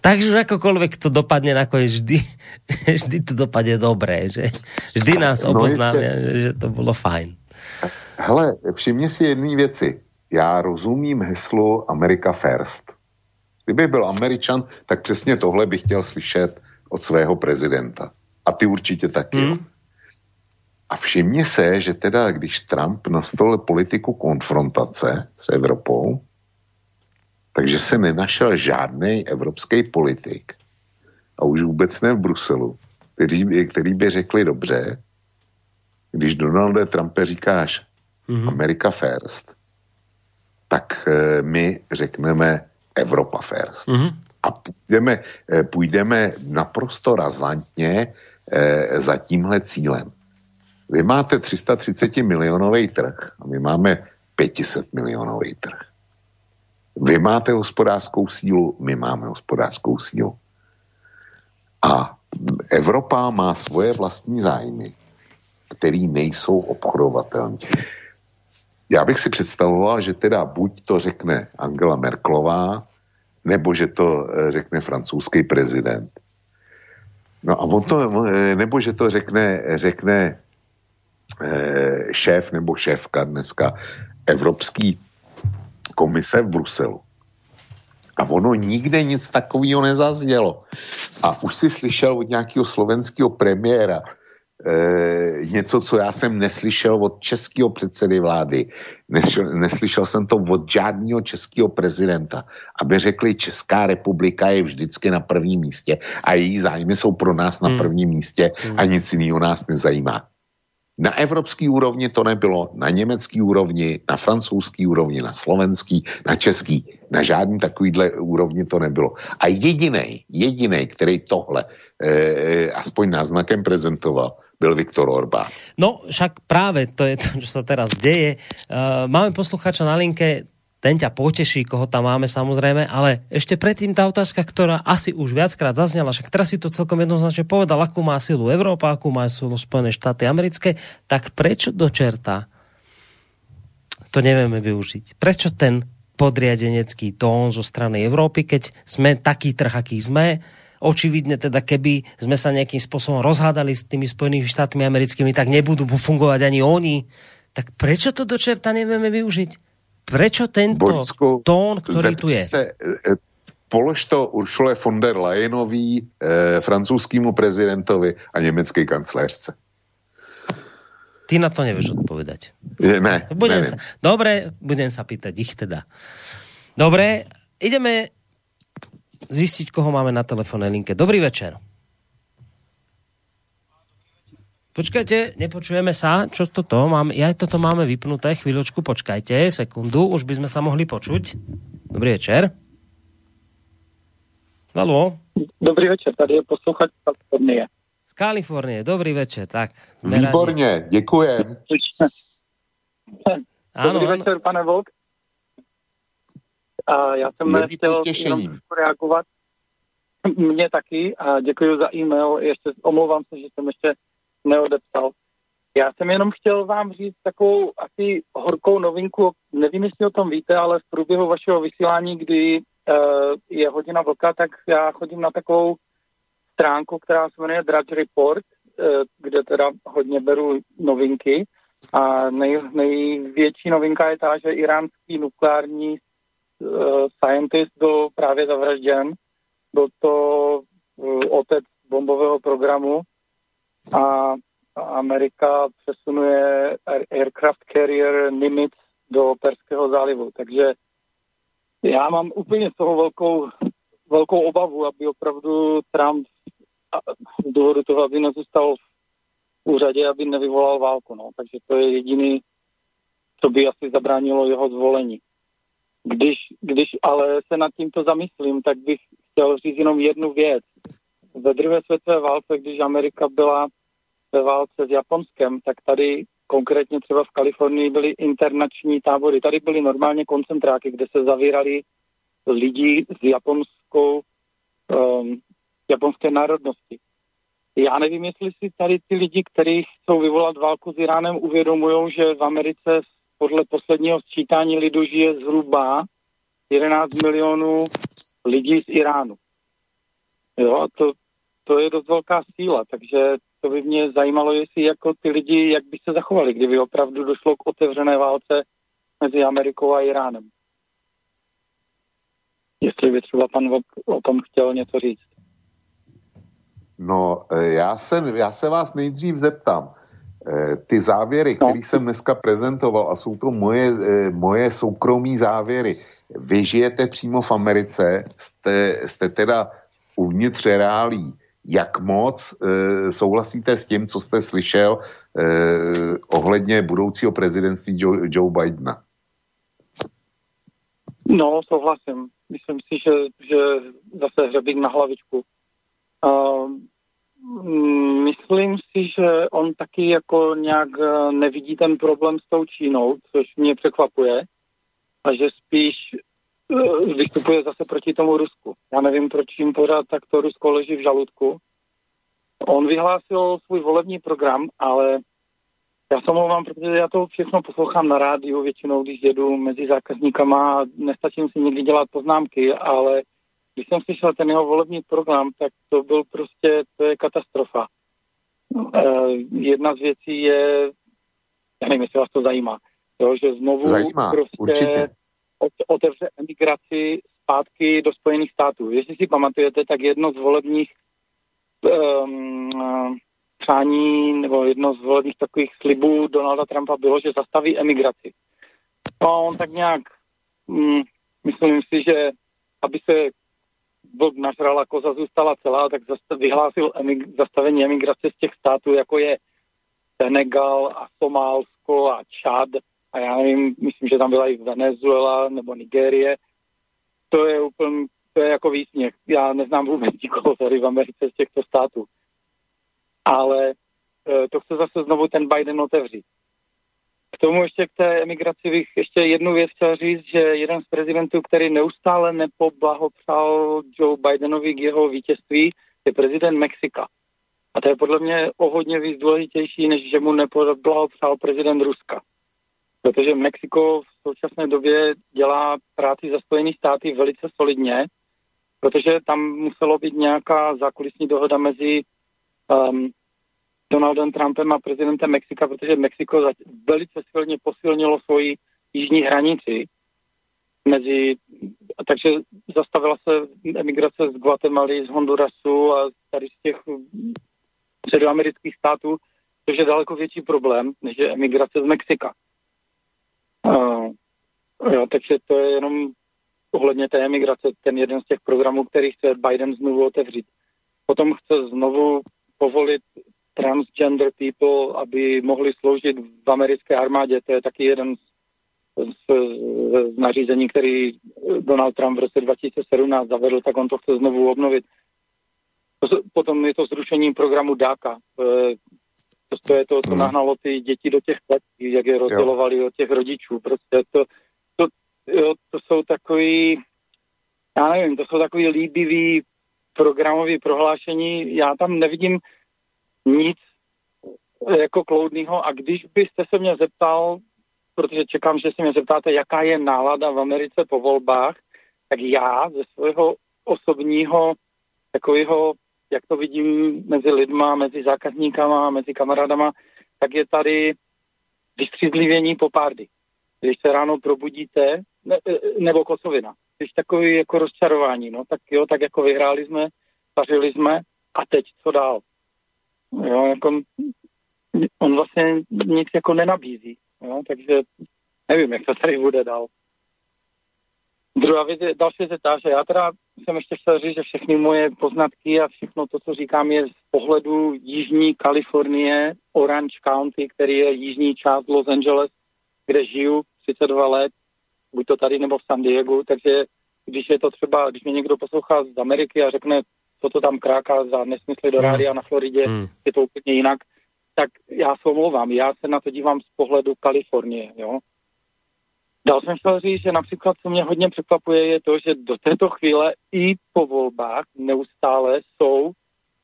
Takže akokoľvek to dopadne nakoniec, vždy, vždy to dopadne dobré, že vždy nás no oboznámia, no že to bylo fajn.
Hele, všimni si jedné věci. Já rozumím heslu America First. Kdyby byl Američan, tak přesně tohle bych chtěl slyšet od svého prezidenta. A ty určitě taky. Hmm. A všimni se, že teda, když Trump nastolil politiku konfrontace s Evropou, takže se nenašel žádný evropský politik, a už vůbec ne v Bruselu, který, který by řekli dobře, když Donalde Trumpe říkáš mm-hmm. America first, tak e, my řekneme Evropa First. Mm-hmm. A půjdeme, eh, půjdeme naprosto razantně eh, za tímhle cílem. Vy máte 330 milionový trh a my máme 500 milionový trh. Vy máte hospodářskou sílu, my máme hospodářskou sílu. A Evropa má svoje vlastní zájmy, které nejsou obchodovatelné. Já bych si představoval, že teda buď to řekne Angela Merklová, nebo že to eh, řekne francouzský prezident. No a on to, eh, nebo že to řekne, řekne eh, šéf nebo šéfka dneska Evropský komise v Bruselu. A ono nikde nic takového nezaznělo. A už si slyšel od nějakého slovenského premiéra, e, něco, co já jsem neslyšel od českého předsedy vlády. Neslyšel, neslyšel jsem to od žádného českého prezidenta, aby řekli, Česká republika je vždycky na prvním místě a její zájmy jsou pro nás na hmm. prvním místě a hmm. nic jiného nás nezajímá. Na evropský úrovni to nebylo, na německý úrovni, na francouzský úrovni, na slovenský, na český. Na žádný takovýhle úrovni to nebylo. A jediný, jediný, který tohle e, aspoň náznakem prezentoval, byl Viktor Orbán.
No, však práve to je to, čo sa teraz deje. Uh, máme posluchača na linke, ten ťa poteší, koho tam máme samozrejme, ale ešte predtým tá otázka, ktorá asi už viackrát zaznela, však teraz si to celkom jednoznačne povedal, akú má silu Európa, akú má silu Spojené štáty americké, tak prečo do čerta to nevieme využiť? Prečo ten podriadenecký tón zo strany Európy, keď sme taký trh, aký sme, očividne teda keby sme sa nejakým spôsobom rozhádali s tými Spojenými štátmi americkými, tak nebudú fungovať ani oni. Tak prečo to do čerta nevieme využiť? Prečo tento Borisku, tón, ktorý tu je? Se, e,
polož to Uršule von der Leyenový, eh, francouzskému prezidentovi a německé kancléřce.
Ty na to nevieš odpovedať.
Ne,
budem sa, dobre, budem sa pýtať ich teda. Dobre, ideme zistiť, koho máme na telefónnej linke. Dobrý večer. Počkajte, nepočujeme sa. Čo toto? Mám, ja toto máme vypnuté. Chvíľočku, počkajte. Sekundu, už by sme sa mohli počuť. Dobrý večer. Halo.
Dobrý večer, tady je posluchač z Kalifornie.
Z Kalifornie, dobrý večer, tak.
Výborně, děkujem.
Dobrý ano, večer, pane Volk. A já jsem chtěl jenom reagovat. Mně taky a děkuji za e-mail. Ještě omlouvám se, že jsem ještě neodepsal. Já jsem jenom chtěl vám říct takovou asi horkou novinku, nevím, jestli o tom víte, ale v průběhu vašeho vysílání, kdy uh, je hodina vlka, tak já chodím na takovou stránku, která se jmenuje Drudge Report, uh, kde teda hodně beru novinky. A nej, největší novinka je ta, že iránský nukleární scientist byl právě zavražděn. Byl to uh, otec bombového programu a Amerika přesunuje aircraft carrier Nimitz do Perského zálivu. Takže já mám úplně z toho velkou, velkou obavu, aby opravdu Trump z důvodu toho, aby nezůstal v úřadě, aby nevyvolal válku. No. Takže to je jediný, co by asi zabránilo jeho zvolení. Když, když ale se nad tímto zamyslím, tak bych chtěl říct jenom jednu věc. Ve druhé světové válce, když Amerika byla ve válce s Japonskem, tak tady konkrétně třeba v Kalifornii byly internační tábory. Tady byly normálně koncentráky, kde se zavírali lidi s japonskou, um, japonské národnosti. Já nevím, jestli si tady ty lidi, kteří chcou vyvolat válku s Iránem, uvědomují, že v Americe podle posledního sčítání lidu žije zhruba 11 milionů lidí z Iránu. Jo, a to, to je dost velká síla, takže to by mě zajímalo, jestli jako ty lidi, jak by se zachovali, kdyby opravdu došlo k otevřené válce mezi Amerikou a Iránem. Jestli by třeba pan Vok o tom chtěl něco říct.
No, e, já se, já se vás nejdřív zeptám. E, ty závěry, no. které jsem dneska prezentoval, a jsou to moje, e, moje soukromí závěry, vy žijete přímo v Americe, jste, jste teda uvnitř reálí jak moc e, souhlasíte s tím, co jste slyšel e, ohledně budoucího prezidentství Joe, Joe Bidena?
No, souhlasím. Myslím si, že, že zase hřebík na hlavičku. Uh, myslím si, že on taky jako nějak e, nevidí ten problém s tou Čínou, což mě překvapuje. A že spíš Eh, vystupuje zase proti tomu Rusku. Já nevím, proč jim pořád takto Rusko leží v žaludku. On vyhlásil svůj volební program, ale já se omlouvám, protože já to všechno poslouchám na rádiu, většinou, když jedu mezi zákazníkama, nestačím si někdy dělat poznámky, ale když jsem slyšel ten jeho volební program, tak to byl prostě, to je katastrofa. E, jedna z věcí je, já nevím, jestli vás to zajímá, jo, že znovu
zajímá, prostě určitě
otevře emigraci zpátky do Spojených států. Jestli si pamatujete, tak jedno z volebních um, přání nebo jedno z volebních takových slibů Donalda Trumpa bylo, že zastaví emigraci. No a on tak nějak, um, myslím si, že aby se vlk nažrala, koza zůstala celá, tak vyhlásil emig- zastavení emigrace z těch států, jako je Senegal a Somálsko a Čad a já nevím, myslím, že tam byla i Venezuela nebo Nigérie. To je úplně, to je jako výsměch. Já neznám vůbec nikoho tady v Americe z těchto států. Ale e, to chce zase znovu ten Biden otevřít. K tomu ještě k té emigraci bych ještě jednu věc chtěl říct, že jeden z prezidentů, který neustále nepoblahopřál Joe Bidenovi k jeho vítězství, je prezident Mexika. A to je podle mě o hodně víc důležitější, než že mu nepoblahopřál prezident Ruska protože Mexiko v současné době dělá práci za Spojené státy velice solidně, protože tam muselo být nějaká zákulisní dohoda mezi um, Donaldem Trumpem a prezidentem Mexika, protože Mexiko velice silně posilnilo svoji jižní hranici mezi, takže zastavila se emigrace z Guatemaly, z Hondurasu a tady z těch středoamerických států, což je daleko větší problém, než je emigrace z Mexika. Uh, jo, takže to je jenom ohledně té emigrace, ten jeden z těch programů, který chce Biden znovu otevřít. Potom chce znovu povolit transgender people, aby mohli sloužit v americké armádě. To je taky jeden z, z, z nařízení, který Donald Trump v roce 2017 zavedl, tak on to chce znovu obnovit. Potom je to zrušení programu DACA. To je to, co hmm. nahnalo ty děti do těch kletí, jak je rozdělovali od těch rodičů. Prostě to, to, jo, to jsou takový, já nevím, to jsou takový líbivý programový prohlášení. Já tam nevidím nic jako kloudného a když byste se mě zeptal, protože čekám, že se mě zeptáte, jaká je nálada v Americe po volbách, tak já ze svého osobního takového jak to vidím mezi lidma, mezi zákazníkama, mezi kamarádama, tak je tady vystřízlivění po párdy. Když se ráno probudíte, ne, e, nebo kosovina, když takový jako rozčarování, no tak jo, tak jako vyhráli jsme, pařili jsme a teď co dál? Jo, jako on vlastně nic jako nenabízí, jo, takže nevím, jak to tady bude dál. Druhá věc další věc je ta, že já teda jsem ještě chtěl říct, že všechny moje poznatky a všechno to, co říkám, je z pohledu Jižní Kalifornie, Orange County, který je jižní část Los Angeles, kde žiju 32 let, buď to tady nebo v San Diego, takže když je to třeba, když mě někdo poslouchá z Ameriky a řekne, co to tam kráká za nesmysly do hmm. rádia na Floridě, hmm. je to úplně jinak, tak já se omlouvám, já se na to dívám z pohledu Kalifornie, jo. Dál jsem chtěl říct, že například, co mě hodně překvapuje, je to, že do této chvíle i po volbách neustále jsou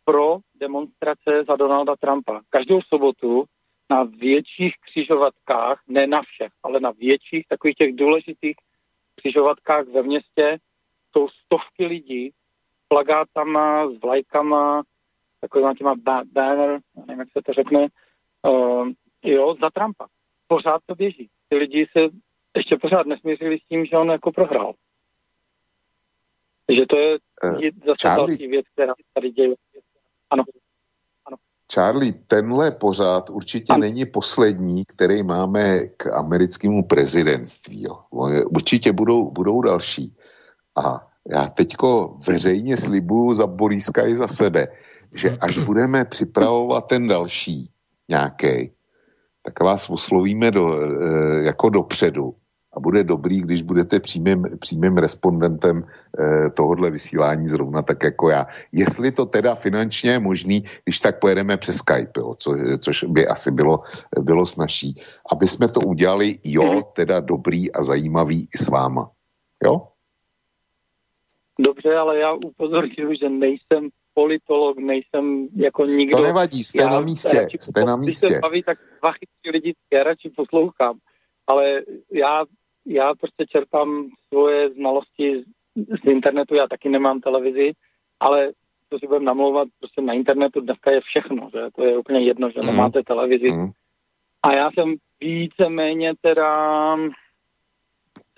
pro demonstrace za Donalda Trumpa. Každou sobotu na větších křižovatkách, ne na všech, ale na větších takových těch důležitých křižovatkách ve městě jsou stovky lidí plagátama, s vlajkama, takovýma těma banner, nevím, jak se to řekne, uh, jo, za Trumpa. Pořád to běží. Ty lidi se ještě pořád nesmířili s tím, že on jako prohrál. Takže to je uh, zase Charlie, další věc, která tady děje. Ano.
ano. Charlie, tenhle pořád určitě ano. není poslední, který máme k americkému prezidentství. Jo. Určitě budou, budou další. A já teďko veřejně slibuju za Boríska i za sebe, že až budeme připravovat ten další nějaký, tak vás oslovíme do, e, jako dopředu a bude dobrý, když budete přímým, přímým respondentem eh, tohohle vysílání zrovna tak jako já. Jestli to teda finančně je možný, když tak pojedeme přes Skype, jo, co, což by asi bylo, bylo snažší, aby jsme to udělali, jo, mhm. teda dobrý a zajímavý i s váma. Jo?
Dobře, ale já upozorňuji, že nejsem politolog, nejsem jako nikdo.
To nevadí, jste já, na místě, radši, jste na místě.
Když se baví, tak dva chytrý lidi, já radši poslouchám. Ale já já prostě čerpám svoje znalosti z internetu, já taky nemám televizi, ale to si budeme namlouvat, prostě na internetu dneska je všechno, že to je úplně jedno, že mm. nemáte televizi. Mm. A já jsem víceméně teda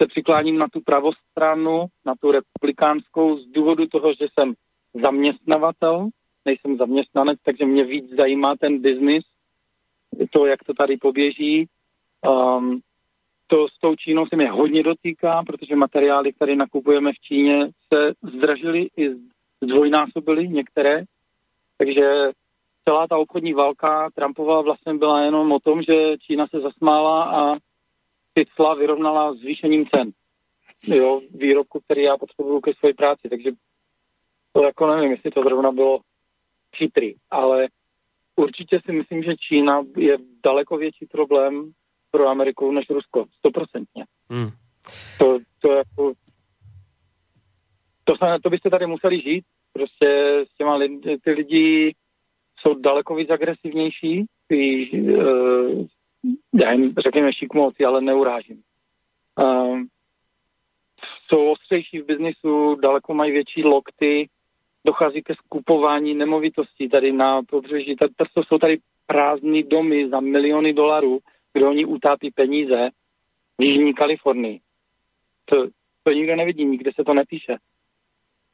se přikláním na tu pravostranu, na tu republikánskou z důvodu toho, že jsem zaměstnavatel, nejsem zaměstnanec, takže mě víc zajímá ten biznis, to, jak to tady poběží. Um, to s tou Čínou se mě hodně dotýká, protože materiály, které nakupujeme v Číně, se zdražily i zdvojnásobily některé. Takže celá ta obchodní válka Trumpova vlastně byla jenom o tom, že Čína se zasmála a ty cla vyrovnala zvýšením cen. Jo, výrobku, který já potřebuju ke své práci. Takže to jako nevím, jestli to zrovna bylo chytrý, ale určitě si myslím, že Čína je daleko větší problém pro Ameriku než Rusko, stoprocentně. Hmm. To, to, jako, to, to byste tady museli žít, prostě s těma lidi, ty lidi jsou daleko víc agresivnější, ty, uh, já jim řekněme šikmoci, ale neurážím. Uh, jsou ostřejší v biznisu, daleko mají větší lokty, dochází ke skupování nemovitostí tady na pobřeží. To jsou tady prázdné domy za miliony dolarů, kde oni utápí peníze v Jižní Kalifornii. To, to nikdo nevidí, nikde se to nepíše.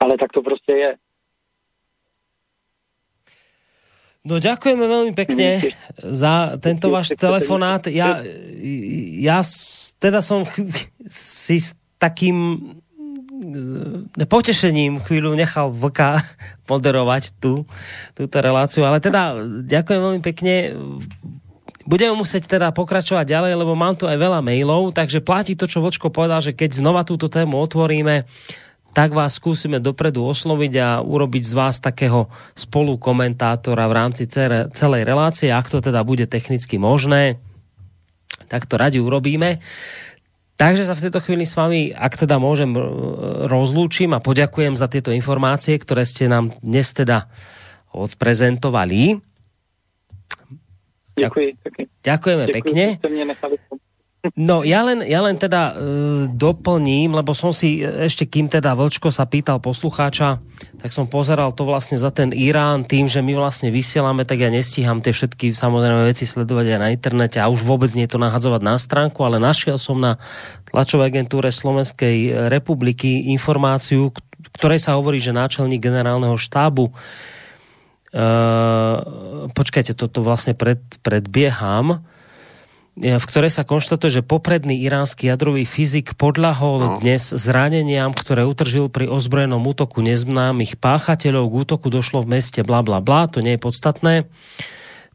Ale tak to prostě je.
No ďakujeme veľmi pekne za tento váš telefonát. Ja, ja teda som si s takým e, potešením chvíľu nechal Vlka moderovať tú, túto reláciu, ale teda ďakujem veľmi pekne. Budeme musieť teda pokračovať ďalej, lebo mám tu aj veľa mailov, takže platí to, čo Vočko povedal, že keď znova túto tému otvoríme, tak vás skúsime dopredu osloviť a urobiť z vás takého spolukomentátora v rámci celej relácie, ak to teda bude technicky možné, tak to radi urobíme. Takže sa v tejto chvíli s vami, ak teda môžem, rozlúčim a poďakujem za tieto informácie, ktoré ste nám dnes teda odprezentovali.
Ďakujem,
Ďakujeme Ďakujem, pekne. No ja len, ja len teda uh, doplním, lebo som si ešte kým teda Vlčko sa pýtal poslucháča, tak som pozeral to vlastne za ten Irán tým, že my vlastne vysielame, tak ja nestíham tie všetky samozrejme veci sledovať aj na internete a už vôbec nie to nahadzovať na stránku, ale našiel som na tlačovej agentúre Slovenskej republiky informáciu, ktorej sa hovorí, že náčelník generálneho štábu Uh, počkajte, toto vlastne pred, predbieham v ktorej sa konštatuje, že popredný iránsky jadrový fyzik podľahol no. dnes zraneniam, ktoré utržil pri ozbrojenom útoku neznámych páchateľov. K útoku došlo v meste bla bla bla, to nie je podstatné.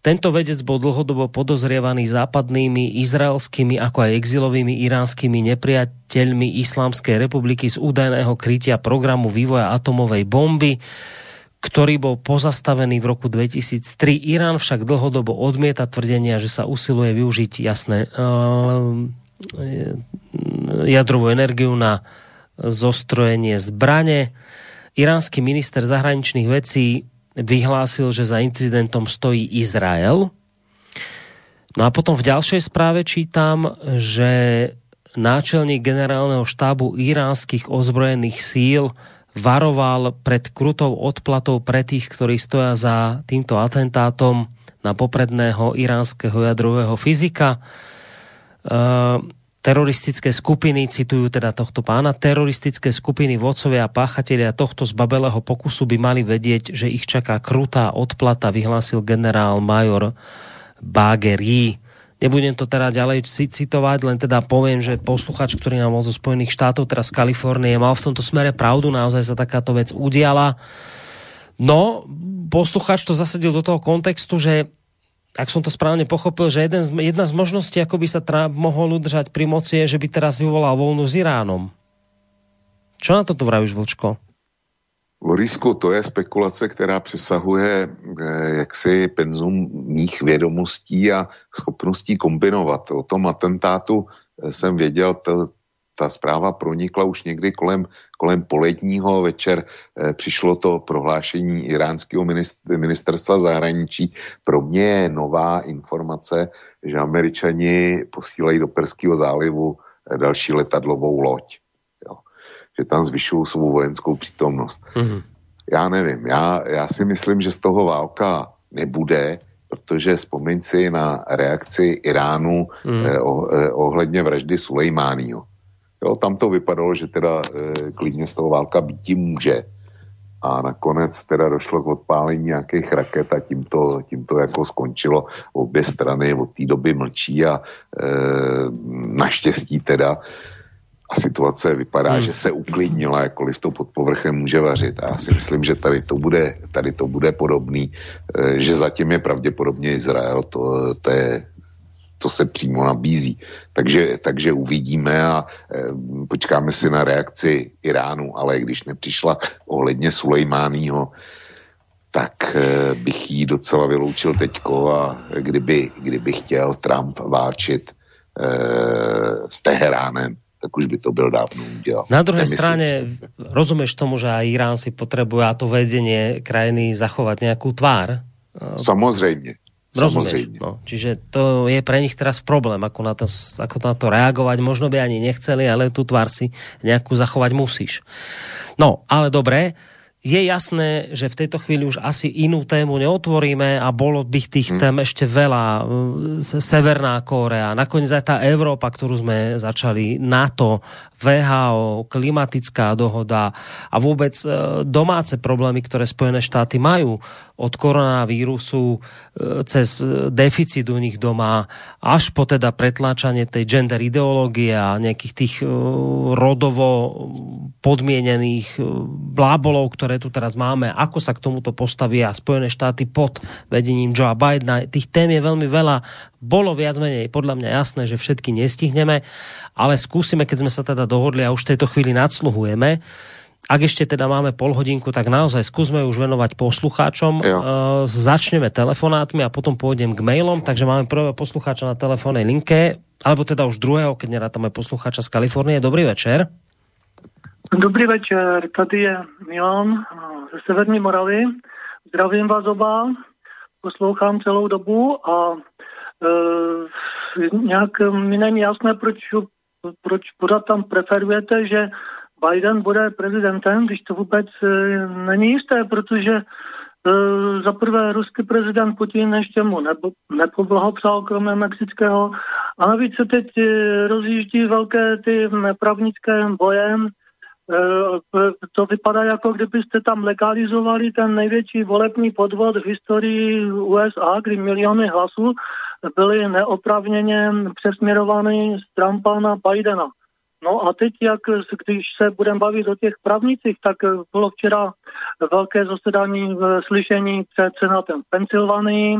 Tento vedec bol dlhodobo podozrievaný západnými, izraelskými ako aj exilovými iránskymi nepriateľmi Islámskej republiky z údajného krytia programu vývoja atomovej bomby ktorý bol pozastavený v roku 2003. Irán však dlhodobo odmieta tvrdenia, že sa usiluje využiť jasné uh, jadrovú energiu na zostrojenie zbrane. Iránsky minister zahraničných vecí vyhlásil, že za incidentom stojí Izrael. No a potom v ďalšej správe čítam, že náčelník generálneho štábu iránskych ozbrojených síl varoval pred krutou odplatou pre tých, ktorí stoja za týmto atentátom na popredného iránskeho jadrového fyzika. Uh, teroristické skupiny, citujú teda tohto pána, teroristické skupiny vodcovia a páchatelia tohto zbabelého pokusu by mali vedieť, že ich čaká krutá odplata, vyhlásil generál major Bageri. Nebudem to teda ďalej citovať, len teda poviem, že posluchač, ktorý nám bol zo Spojených štátov, teraz z Kalifornie, mal v tomto smere pravdu, naozaj sa takáto vec udiala. No, posluchač to zasadil do toho kontextu, že ak som to správne pochopil, že jeden z, jedna z možností, ako by sa Trump mohol udržať pri moci, je, že by teraz vyvolal vojnu s Iránom. Čo na toto vravíš, Vlčko?
Lorisku, to je spekulace, která přesahuje eh, jaksi penzum mých vědomostí a schopností kombinovat. O tom atentátu eh, jsem věděl, to, ta zpráva pronikla už někdy kolem, kolem poledního večer. E, přišlo to prohlášení iránského ministerstva zahraničí. Pro mě je nová informace, že američani posílají do Perského zálivu další letadlovou loď že tam zvyšují svou vojenskou přítomnost. Mm-hmm. Já nevím, já, já si myslím, že z toho válka nebude, protože vzpomeň si na reakci Iránu mm. eh, oh, eh, ohledně vraždy Sulejmáního. Jo, tam to vypadalo, že teda eh, klidně z toho válka býti může. A nakonec teda došlo k odpálení nějakých raket a tím to, tím to jako skončilo. Obě strany od té doby mlčí a eh, naštěstí teda eh, a situace vypadá, hmm. že se uklidnila, jakkoliv to pod povrchem může vařit. A já si myslím, že tady to bude, tady to bude podobný, eh, že zatím je pravděpodobně Izrael, to, to, je, to se přímo nabízí. Takže, takže uvidíme a e, počkáme si na reakci Iránu, ale když nepřišla ohledně Sulejmányho, tak e, bych ji docela vyloučil teďko a kdyby, kdyby chtěl Trump váčit e, s Teheránem, tak už by to byl dávno udělal.
Na druhé straně rozumíš tomu, že aj Irán si potřebuje a to vedenie krajiny zachovat nějakou tvár?
Samozřejmě.
Rozumieš? No, čiže to je pre nich teraz problém, ako na, to, ako na to reagovať. Možno by ani nechceli, ale tu tvár si nejakú zachovať musíš. No, ale dobré je jasné, že v tejto chvíli už asi inú tému neotvoríme a bolo by tých hmm. tém ešte veľa. Severná Kórea, nakoniec aj tá Európa, ktorú sme začali, NATO, VHO, klimatická dohoda a vôbec e, domáce problémy, ktoré Spojené štáty majú od koronavírusu e, cez deficit u nich doma až po teda pretláčanie tej gender ideológie a nejakých tých e, rodovo podmienených blábolov, ktoré tu teraz máme, ako sa k tomuto postavia Spojené štáty pod vedením Joea Bidena. Tých tém je veľmi veľa bolo viac menej podľa mňa jasné, že všetky nestihneme, ale skúsime, keď sme sa teda dohodli a už v tejto chvíli nadsluhujeme, ak ešte teda máme pol hodinku, tak naozaj skúsme už venovať poslucháčom. Jo. Uh, začneme telefonátmi a potom pôjdem k mailom, takže máme prvého poslucháča na telefónnej linke, alebo teda už druhého, keď nerátame poslucháča z Kalifornie. Dobrý večer.
Dobrý večer, tady je Milan ze Severní Moravy. Zdravím vás oba, poslouchám celou dobu a e, nějak mi není jasné, proč, proč pořád tam preferujete, že Biden bude prezidentem, když to vůbec e, není jisté, protože e, za prvé ruský prezident Putin ještě mu nebo, nepoblahopřál kromě mexického a navíc se teď rozjíždí velké ty nepravnické bojem Eh, to vypadá jako kdybyste tam legalizovali ten největší volební podvod v historii USA, kdy miliony hlasů byly neopravněně přesměrovány z Trumpa na Bidena. No a teď, jak, když se budeme bavit o těch pravnicích, tak bylo včera velké zasedání v slyšení před senátem v Pensylvánii,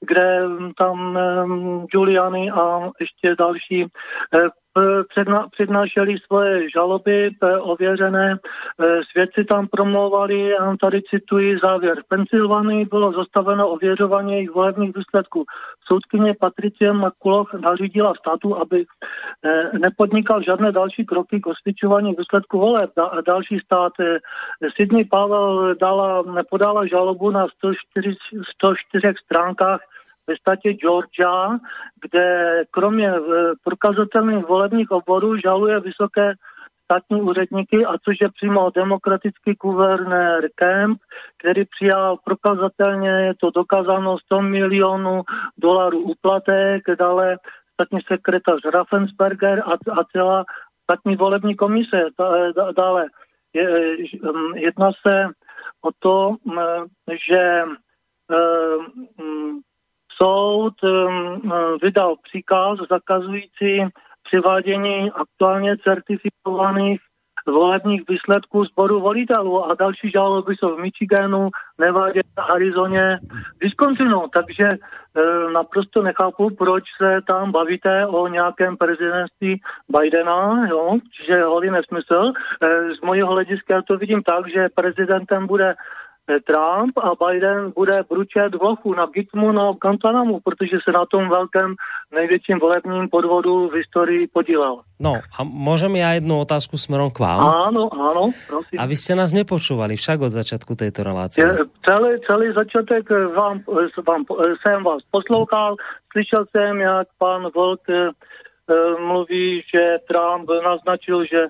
kde tam um, Giuliani a ještě další předna, přednášeli svoje žaloby ověřené, svědci tam promlouvali, a tady cituji závěr. V Pensylvánii bylo zastaveno ověřování jejich volebních výsledků. Soudkyně Patricie McCulloch nařídila státu, aby nepodnikal žádné další kroky k osvědčování výsledku voleb. Da, další stát Sydney Pavel dala, podala žalobu na 104, 104 stránkách ve státě Georgia, kde kromě eh, prokazatelných volebních obvodů žaluje vysoké státní úředníky, a což je přímo demokratický guvernér Kemp, který přijal prokazatelně, je to dokázáno 100 milionů dolarů uplatek, dále státní sekretář Raffensperger a, a celá státní volební komise. Dále je, jedná se o to, že soud uh, vydal příkaz zakazující přivádění aktuálně certifikovaných volebních výsledků sboru volitelů a další žaloby jsou v Michiganu, Nevadě, Arizoně, Wisconsinu. Takže e, naprosto nechápu, proč se tam bavíte o nějakém prezidentství Bidena, jo? čiže holý nesmysl. E, z mojeho hlediska to vidím tak, že prezidentem bude Trump a Biden bude bručet vlochu na Gitmu na Guantanamu, protože se na tom velkém největším volebním podvodu v historii podílel.
No a můžeme já jednu otázku směrem k vám?
Ano, ano, prosím.
A vy jste nás nepočúvali však od začátku této relace. Je,
celý, celý začátek vám, vám, jsem vás poslouchal, slyšel jsem, jak pan Volk eh, mluví, že Trump naznačil, že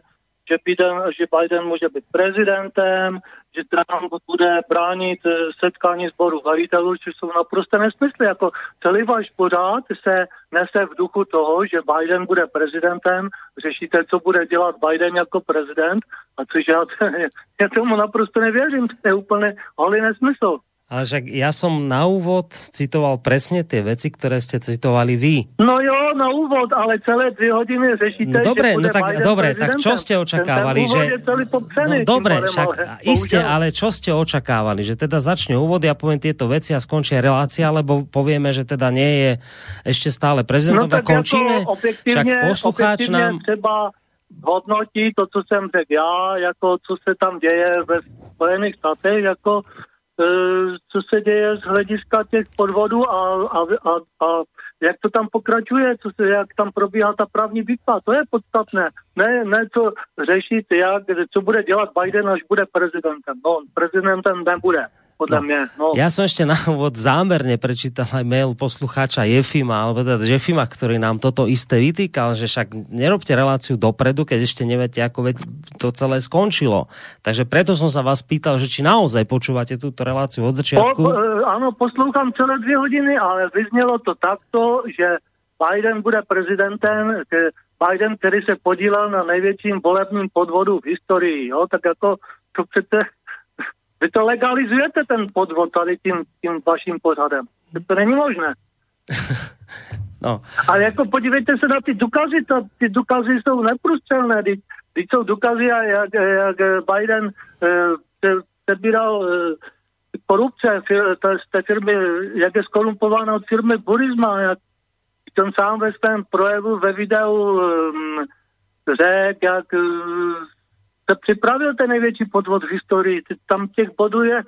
že Biden, že Biden může být prezidentem, že Trump bude bránit eh, setkání sboru velitelů, což jsou naprosto nesmysly. Jako celý váš pořád se nese v duchu toho, že Biden bude prezidentem, řešíte, co bude dělat Biden jako prezident, a což já, já tomu naprosto nevěřím, to je úplně holý nesmysl.
Ale však ja som na úvod citoval presne tie veci, ktoré ste citovali vy.
No jo, na úvod, ale celé dvě hodiny řešíte,
no dobre, no tak, dobre, tak čo ste očakávali?
Ten, ten že...
no dobre, však iste, ale čo ste očakávali? Že teda začne úvod, ja poviem tieto veci a skončí relácia, lebo povieme, že teda nie je ešte stále prezidentom, no, tak končíme. Však poslucháč nám...
třeba hodnotí to, co jsem řekl já, jako co se tam děje ve Spojených státech, jako co se děje z hlediska těch podvodů a, a, a, a jak to tam pokračuje, co se, jak tam probíhá ta právní bitva, to je podstatné. Ne, ne to řešit, jak, co bude dělat Biden, až bude prezidentem. No, prezidentem nebude. Podle no, mě. No.
Ja som ešte na úvod zámerne prečítal aj mail poslucháča Jefima, alebo teda Jefima, ktorý nám toto isté vytýkal, že však nerobte reláciu dopredu, keď ešte neviete, ako to celé skončilo. Takže preto som sa vás pýtal, že či naozaj počúvate túto reláciu od začiatku. Po,
e, áno, poslúcham celé dvě hodiny, ale vyznělo to takto, že Biden bude prezidentem, Biden, který se podílel na největším volebním podvodu v historii, jo, tak jako to přece vy to legalizujete, ten podvod tady tím, tím vaším pořadem. To není možné. no. Ale jako podívejte se na ty důkazy, to, ty důkazy jsou neprůstřelné, když jsou důkazy, jak, jak Biden eh, přebíral eh, korupce z té firmy, jak je skorumpována od firmy Burisma, jak ten sám ve svém projevu ve videu um, řekl, jak uh, se připravil ten největší podvod v historii. Tam těch bodů je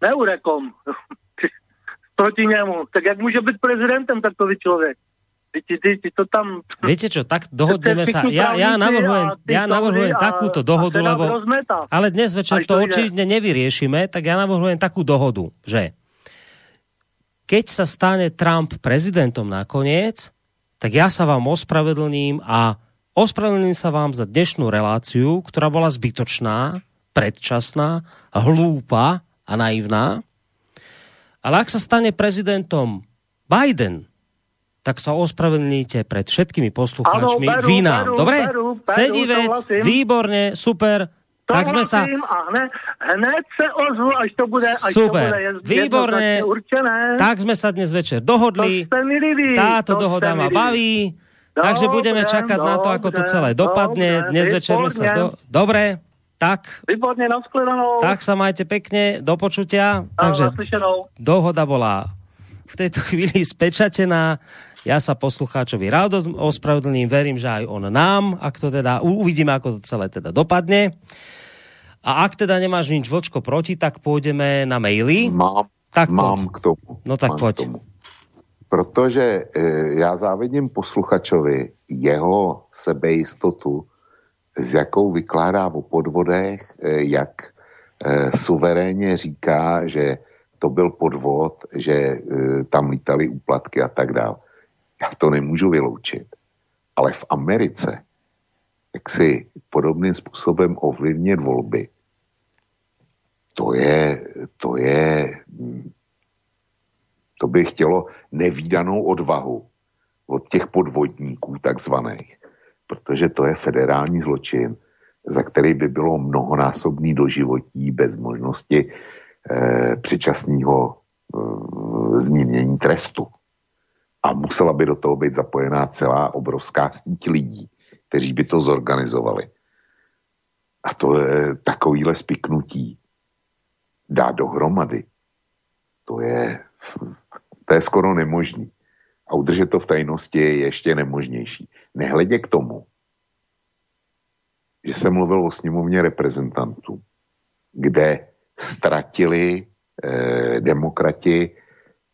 neurekom proti němu. Tak jak může být prezidentem takový člověk? To tam...
Viete čo, tak dohodneme sa. Ja, ja navrhujem, ja navrhujem takúto dohodu, lebo... Ale dnes večer to určite nevyriešime, tak ja navrhujem takú dohodu, že keď sa stane Trump prezidentom nakoniec, tak ja sa vám ospravedlním a Ospravedlním sa vám za dnešnú reláciu, ktorá bola zbytočná, predčasná, hlúpa a naivná. Ale ak sa stane prezidentom Biden, tak sa ospravedlníte pred všetkými poslucháčmi. Ano, Vy nám. Beru, Dobre? Beru, beru, Sedí vec, výborne, super. To tak sme sa...
A hned, hned se ozvu, až to bude, až
Super,
to bude. Určené.
Tak sme sa dnes večer dohodli. Táto to dohoda ma baví. Takže budeme čakať na to, ako to celé dopadne. Dnes večer sa do... Dobre, tak.
Výborne,
Tak sa majte pekne, do počutia. Takže dohoda bola v tejto chvíli spečatená. Ja sa poslucháčovi rád ospravedlním, verím, že aj on nám, ak to teda, uvidíme, ako to celé teda dopadne. A ak teda nemáš nič vočko proti, tak pôjdeme na maily.
Mám, tak mám poď. k tomu.
No tak mám poď. K tomu
protože e, já závidím posluchačovi jeho sebejistotu, s jakou vykládá o podvodech, e, jak e, suverénně říká, že to byl podvod, že tam lítali úplatky a tak dále. Já to nemůžu vyloučit. Ale v Americe, jak si podobným způsobem ovlivnit volby, to je, to je to by chtělo nevýdanou odvahu od těch podvodníků takzvaných, protože to je federální zločin, za který by bylo mnohonásobný doživotí bez možnosti eh, předčasného eh, zmínění trestu. A musela by do toho být zapojená celá obrovská síť lidí, kteří by to zorganizovali. A to je takovýhle spiknutí dá dohromady. To je to je skoro nemožný. A udržet to v tajnosti je ještě nemožnější. Nehledě k tomu, že jsem mluvil o sněmovně reprezentantů, kde ztratili eh, demokrati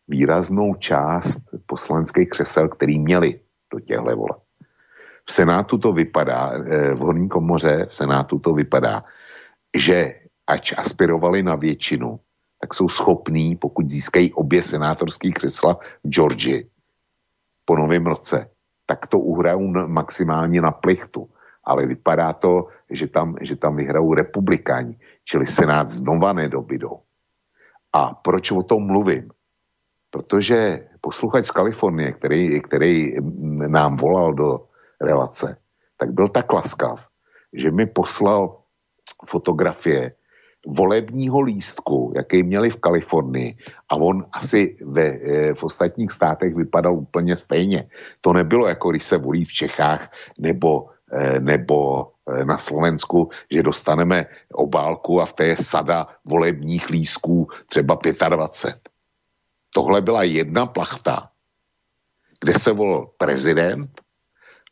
výraznou část poslaneckých křesel, který měli do těchto voleb. V Senátu to vypadá, eh, v horní komoře v Senátu to vypadá, že ač aspirovali na většinu, tak jsou schopní, pokud získají obě senátorské křesla v Georgii po novém roce, tak to uhrajou maximálně na plichtu. Ale vypadá to, že tam, že tam vyhrajou republikáni, čili senát znova nedobydou. A proč o tom mluvím? Protože posluchač z Kalifornie, který, který nám volal do relace, tak byl tak laskav, že mi poslal fotografie volebního lístku, jaký měli v Kalifornii a on asi ve, e, v ostatních státech vypadal úplně stejně. To nebylo jako když se volí v Čechách nebo, e, nebo e, na Slovensku, že dostaneme obálku a v té je sada volebních lístků třeba 25. Tohle byla jedna plachta, kde se volil prezident,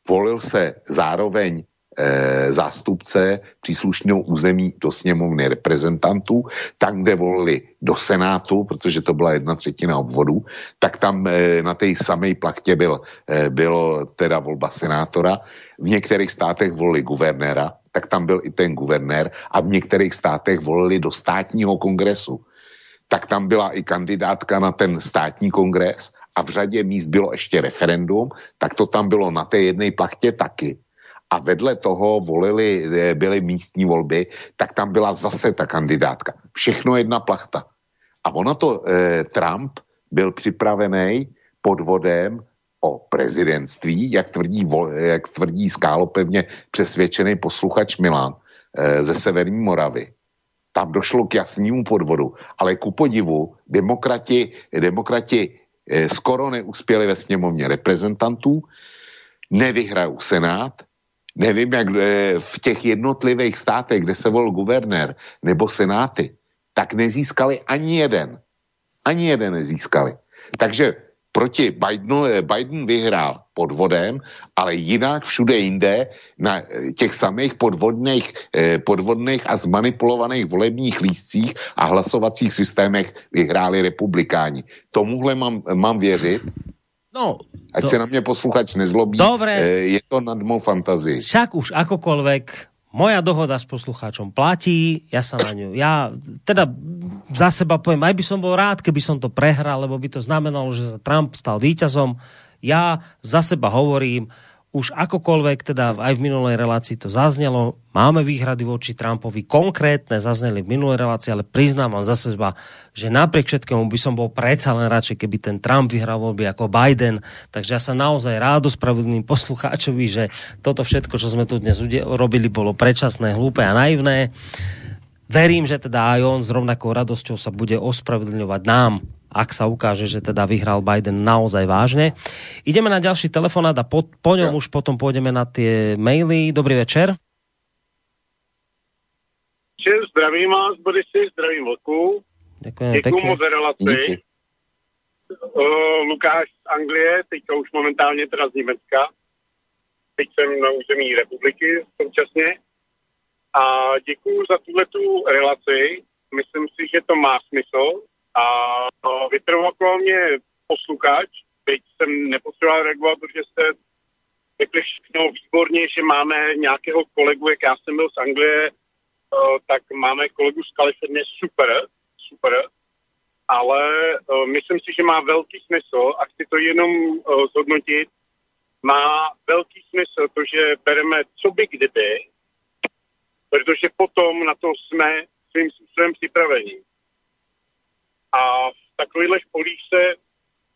volil se zároveň e, zástupce příslušného území do sněmovny reprezentantů, tam, kde volili do Senátu, protože to byla jedna třetina obvodu, tak tam e, na té samé plachtě byl, e, bylo teda volba senátora. V některých státech volili guvernéra, tak tam byl i ten guvernér a v některých státech volili do státního kongresu tak tam byla i kandidátka na ten státní kongres a v řadě míst bylo ještě referendum, tak to tam bylo na té jedné plachtě taky. A vedle toho volili, eh, byly místní volby, tak tam byla zase ta kandidátka. Všechno jedna plachta. A ono to, eh, Trump byl připravený podvodem o prezidentství, jak tvrdí, jak tvrdí skálopevně přesvědčený posluchač Milan eh, ze Severní Moravy. Tam došlo k jasnému podvodu, ale ku podivu demokrati, demokrati eh, skoro neuspěli ve sněmovně reprezentantů, nevyhrajou Senát, nevím, jak eh, v těch jednotlivých státech, kde se volil guvernér nebo senáty, tak nezískali ani jeden. Ani jeden nezískali. Takže proti Bidenu, eh, Biden vyhrál podvodem, ale jinak všude jinde na eh, těch samých podvodných, podvodných a zmanipulovaných volebních lístcích a hlasovacích systémech vyhráli republikáni. Tomuhle mám, mám věřit. No, Ať to... se na mě posluchač nezlobí, Dobre. je to nad mou fantazii.
Však už akokoľvek moja dohoda s poslucháčom platí, ja sa na ňu, ja teda za seba poviem, aj by som bol rád, keby som to prehral, lebo by to znamenalo, že sa Trump stal víťazom. Ja za seba hovorím, už akokoľvek, teda aj v minulej relácii to zaznelo, máme výhrady voči Trumpovi, konkrétne zazneli v minulej relácii, ale priznávam za seba, že napriek všetkému by som bol predsa len radšej, keby ten Trump vyhral voľby ako Biden. Takže ja sa naozaj rád ospravedlním poslucháčovi, že toto všetko, čo sme tu dnes robili, bolo predčasné, hlúpe a naivné. Verím, že teda aj on s rovnakou radosťou sa bude ospravedlňovať nám, ak sa ukáže, že teda vyhral Biden naozaj vážne. Ideme na ďalší telefonát a po, po ňom ja. už potom pôjdeme na tie maily. Dobrý večer.
Čer, zdravím vás, Borisy, zdravím Vlku.
Děkuji Děkuji
moc za relaci. Uh, Lukáš z Anglie, teďka už momentálně teda z Německa. Teď jsem na území republiky současně. A děkuji za tuhle tu relaci. Myslím si, že to má smysl, a no, vytrvoval mě posluchač, teď jsem nepotřeboval reagovat, protože jste řekli všechno výborně, že máme nějakého kolegu, jak já jsem byl z Anglie, tak máme kolegu z Kalifornie, super, super, ale myslím si, že má velký smysl a chci to jenom zhodnotit, má velký smysl to, že bereme co by kdyby, protože potom na to jsme svým způsobem připraveni. A v takovýchhle školích se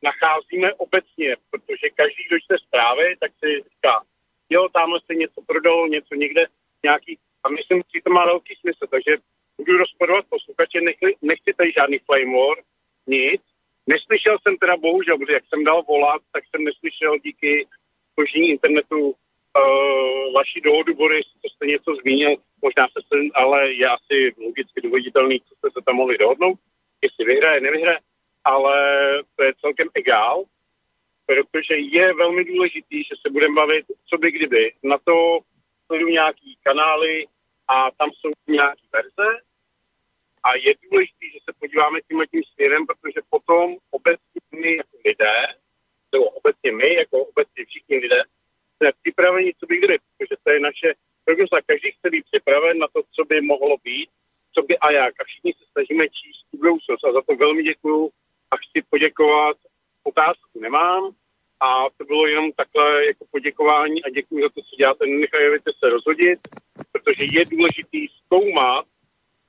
nacházíme obecně, protože každý, kdo čte zprávy, tak si říká, jo, tamhle se něco prodalo, něco někde, nějaký, a myslím že to má velký smysl, takže budu rozporovat posluchače, nechci, nechci tady žádný flame war, nic. Neslyšel jsem teda bohužel, protože jak jsem dal volat, tak jsem neslyšel díky spoždění internetu uh, vaši dohodu, Boris, co jste něco zmínil, možná se sem, ale je asi logicky důvoditelný, co jste se tam mohli dohodnout jestli vyhraje, nevyhraje, ale to je celkem egál, protože je velmi důležitý, že se budeme bavit, co by kdyby. Na to sledují nějaký kanály a tam jsou nějaké verze a je důležité, že se podíváme tím tím směrem, protože potom obecně my jako lidé, nebo obecně my, jako obecně všichni lidé, jsme připraveni, co by kdyby, protože to je naše prognoza. Každý chce být připraven na to, co by mohlo být co by a jak. A všichni se snažíme číst tu budoucnost a za to velmi děkuju a chci poděkovat. Otázku nemám a to bylo jenom takhle jako poděkování a děkuji za to, co děláte. Nenechajte se rozhodit, protože je důležitý zkoumat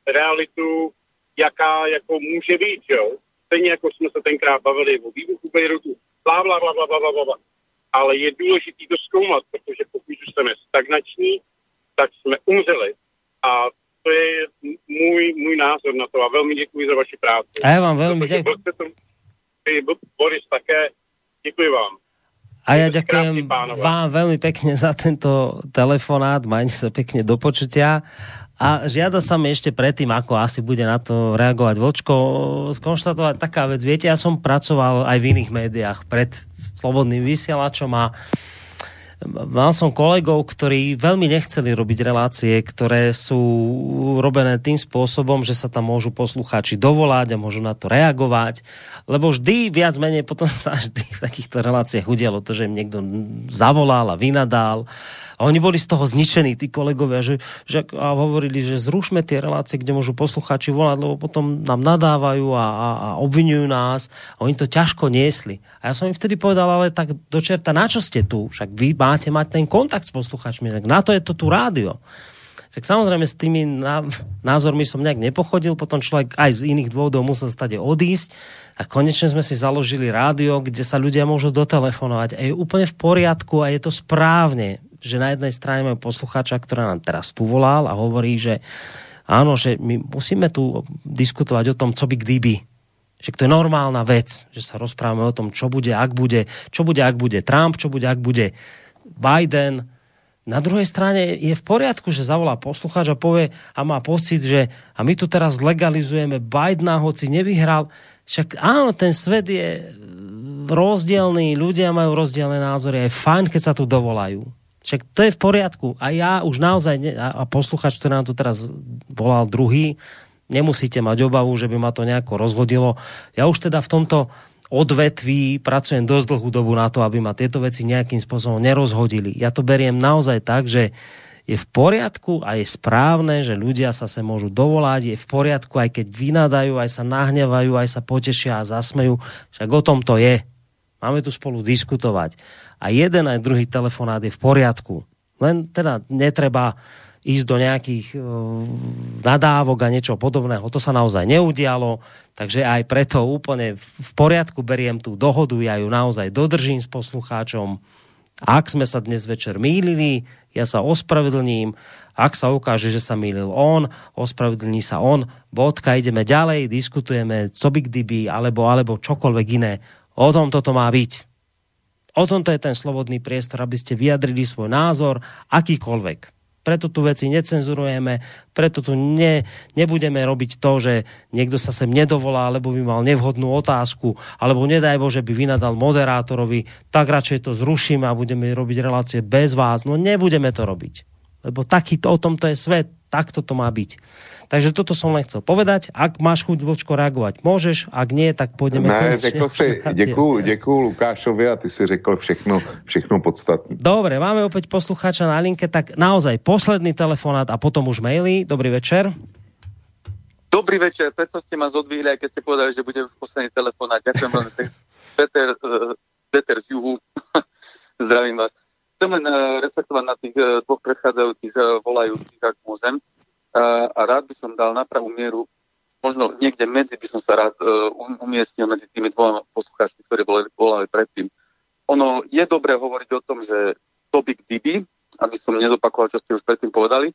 realitu, jaká jako může být, jo. Stejně jako jsme se tenkrát bavili o výbuchu Bejrutu, bla, bla, bla, bla, bla, bla, bla. Ale je důležitý to zkoumat, protože pokud jsme stagnační, tak jsme umřeli. A to je můj, můj názor na to a velmi děkuji za vaši práci.
A já vám velmi děkuji.
Boris také, děkuji vám.
A ja ďakujem vám veľmi pekne za tento telefonát, majte sa pekne do počutia. A žiada sa mi ešte predtým, ako asi bude na to reagovať Vočko, skonštatovať taká vec. Viete, ja som pracoval aj v iných médiách pred Slobodným vysielačom a mal som kolegov, ktorí veľmi nechceli robiť relácie, ktoré sú robené tým spôsobom, že sa tam môžu poslucháči dovolať a môžu na to reagovať, lebo vždy viac menej potom sa vždy v takýchto reláciách udialo to, že im niekto zavolal a vynadal a oni boli z toho zničení, tí kolegovia, že, že a hovorili, že zrušme tie relácie, kde môžu poslucháči volať, lebo potom nám nadávajú a, a, a obvinujú nás. A oni to ťažko niesli. A ja som im vtedy povedal, ale tak dočerta, na čo ste tu? Však vy máte mať ten kontakt s poslucháčmi, tak na to je to tu rádio. Tak samozrejme s tými názormi som nejak nepochodil, potom človek aj z iných dôvodov musel stade odísť a konečne sme si založili rádio, kde sa ľudia môžu dotelefonovať a je úplne v poriadku a je to správne že na jednej strane máme poslucháča, ktorá nám teraz tu volal a hovorí, že áno, že my musíme tu diskutovať o tom, co by kdyby. Že to je normálna vec, že sa rozprávame o tom, čo bude, ak bude, čo bude, ak bude Trump, čo bude, ak bude Biden. Na druhej strane je v poriadku, že zavolá poslucháč a povie a má pocit, že a my tu teraz legalizujeme Bidena, hoci nevyhral. Však áno, ten svet je rozdielný, ľudia majú rozdielne názory, je fajn, keď sa tu dovolajú. Však to je v poriadku. A ja už naozaj, ne, a posluchač, ktorý nám tu teraz volal druhý, nemusíte mať obavu, že by ma to nejako rozhodilo. Ja už teda v tomto odvetví pracujem dosť dlhú dobu na to, aby ma tieto veci nejakým spôsobom nerozhodili. Ja to beriem naozaj tak, že je v poriadku a je správne, že ľudia sa sa môžu dovolať, je v poriadku, aj keď vynadajú, aj sa nahnevajú, aj sa potešia a zasmejú. Však o tom to je. Máme tu spolu diskutovať. A jeden aj druhý telefonát je v poriadku. Len teda netreba ísť do nejakých uh, nadávok a niečo podobného. To sa naozaj neudialo, takže aj preto úplne v poriadku beriem tú dohodu, ja ju naozaj dodržím s poslucháčom. Ak sme sa dnes večer mýlili, ja sa ospravedlním. Ak sa ukáže, že sa mýlil on, ospravedlní sa on. Bodka, ideme ďalej, diskutujeme, co by kdyby, alebo, alebo čokoľvek iné. O tom toto má byť. O tomto je ten slobodný priestor, aby ste vyjadrili svoj názor, akýkoľvek. Preto tu veci necenzurujeme, preto tu ne, nebudeme robiť to, že niekto sa sem nedovolá, alebo by mal nevhodnú otázku, alebo nedaj Bože by vynadal moderátorovi, tak radšej to zrušíme a budeme robiť relácie bez vás. No nebudeme to robiť. Lebo taký to, o tomto je svet, takto to má byť. Takže toto som len chcel povedať. Ak máš chuť, Vlčko, reagovať, môžeš. Ak nie, tak pôjdeme...
Ne, řekl si, děkuju, děkuju Lukášovi a ty si řekl všechno, všechno podstatné.
Dobre, máme opäť poslucháča na linke, tak naozaj posledný telefonát a potom už maily. Dobrý večer.
Dobrý večer, predsa ste ma zodvihli, aj keď ste povedali, že budem v posledný telefonát. Ďakujem veľmi Peter, uh, Peter z juhu, zdravím vás. Chcem len uh, reflektovať na tých uh, dvoch predchádzajúcich uh, volajúcich, ak môžem a rád by som dal na pravú mieru, možno niekde medzi by som sa rád uh, umiestnil medzi tými dvoma poslucháčmi, ktorí volali, predtým. Ono je dobré hovoriť o tom, že to by kdyby, aby som nezopakoval, čo ste už predtým povedali,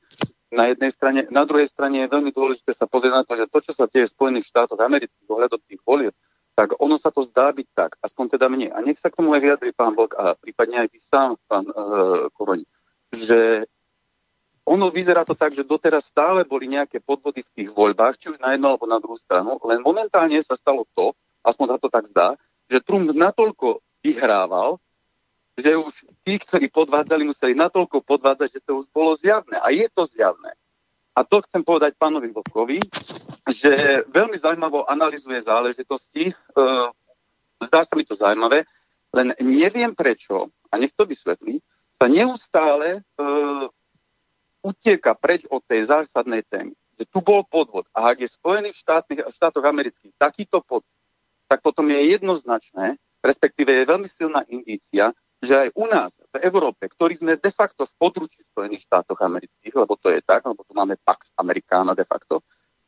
na jednej strane. Na druhej strane je veľmi dôležité sa pozrieť na to, že to, čo sa deje v Spojených štátoch amerických ohľadom tých volieb, tak ono sa to zdá byť tak, aspoň teda mne. A nech sa k tomu aj vyjadri pán Vlk a prípadne aj vy sám, pán uh, Koroni, že ono vyzerá to tak, že doteraz stále boli nejaké podvody v tých voľbách, či už na jednu alebo na druhú stranu, len momentálne sa stalo to, aspoň sa to tak zdá, že Trump natoľko vyhrával, že už tí, ktorí podvádzali, museli natoľko podvádzať, že to už bolo zjavné. A je to zjavné. A to chcem povedať pánovi Vlkovi, že veľmi zaujímavo analizuje záležitosti. E, zdá sa mi to zaujímavé, len neviem prečo, a nech to vysvetlí, sa neustále e, utieka preč od tej zásadnej témy, že tu bol podvod. A ak je Spojených štátnych, štátoch amerických takýto podvod, tak potom je jednoznačné, respektíve je veľmi silná indícia, že aj u nás, v Európe, ktorí sme de facto v područí Spojených štátoch amerických, lebo to je tak, lebo tu máme Pax Americana de facto,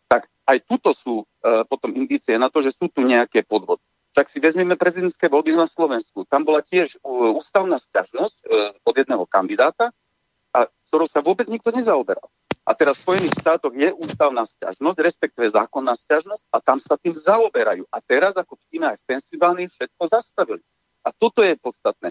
tak aj tuto sú uh, potom indície na to, že sú tu nejaké podvody. Tak si vezmeme prezidentské voľby na Slovensku. Tam bola tiež uh, ústavná sťažnosť uh, od jedného kandidáta, ktorou sa vôbec nikto nezaoberal. A teraz v Spojených štátoch je ústavná stiažnosť, respektíve zákonná stiažnosť a tam sa tým zaoberajú. A teraz, ako vidíme aj v Pensylvánii, všetko zastavili. A toto je podstatné.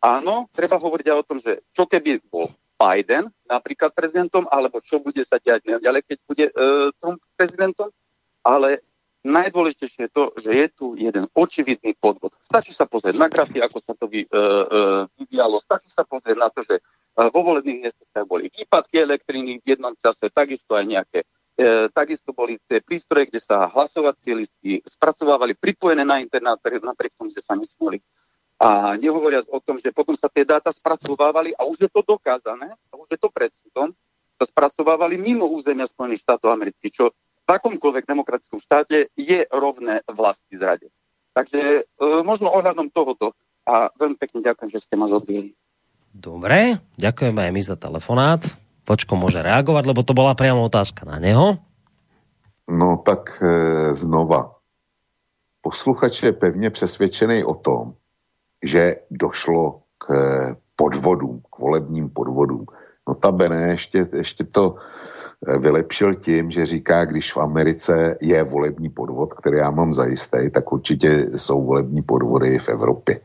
Áno, treba hovoriť aj o tom, že čo keby bol Biden napríklad prezidentom, alebo čo bude sa diať ďalej, keď bude e, Trump prezidentom, ale najdôležitejšie je to, že je tu jeden očividný podvod. Stačí sa pozrieť na grafy, ako sa to vy, e, e, dialo. Stačí sa pozrieť na to, že vo volebných miestnostiach boli výpadky elektriny v jednom čase, takisto aj nejaké E, takisto boli tie prístroje, kde sa hlasovacie listy spracovávali pripojené na internet, napriek tomu, že sa nesmeli. A nehovoriac o tom, že potom sa tie dáta spracovávali a už je to dokázané, a už je to pred súdom, sa spracovávali mimo územia Spojených štátov amerických, čo v akomkoľvek demokratickom štáte je rovné vlasti zrade. Takže e, možno ohľadom tohoto a veľmi pekne ďakujem, že ste ma zodvili.
Dobre, ďakujeme aj my za telefonát. Počko môže reagovať, lebo to bola priamo otázka na neho.
No tak e, znova. Posluchač je pevně přesvědčený o tom, že došlo k e, podvodům, k volebním podvodům. Notabene ještě, ještě to e, vylepšil tím, že říká, když v Americe je volební podvod, který já mám zajistý, tak určitě jsou volební podvody v Evropě.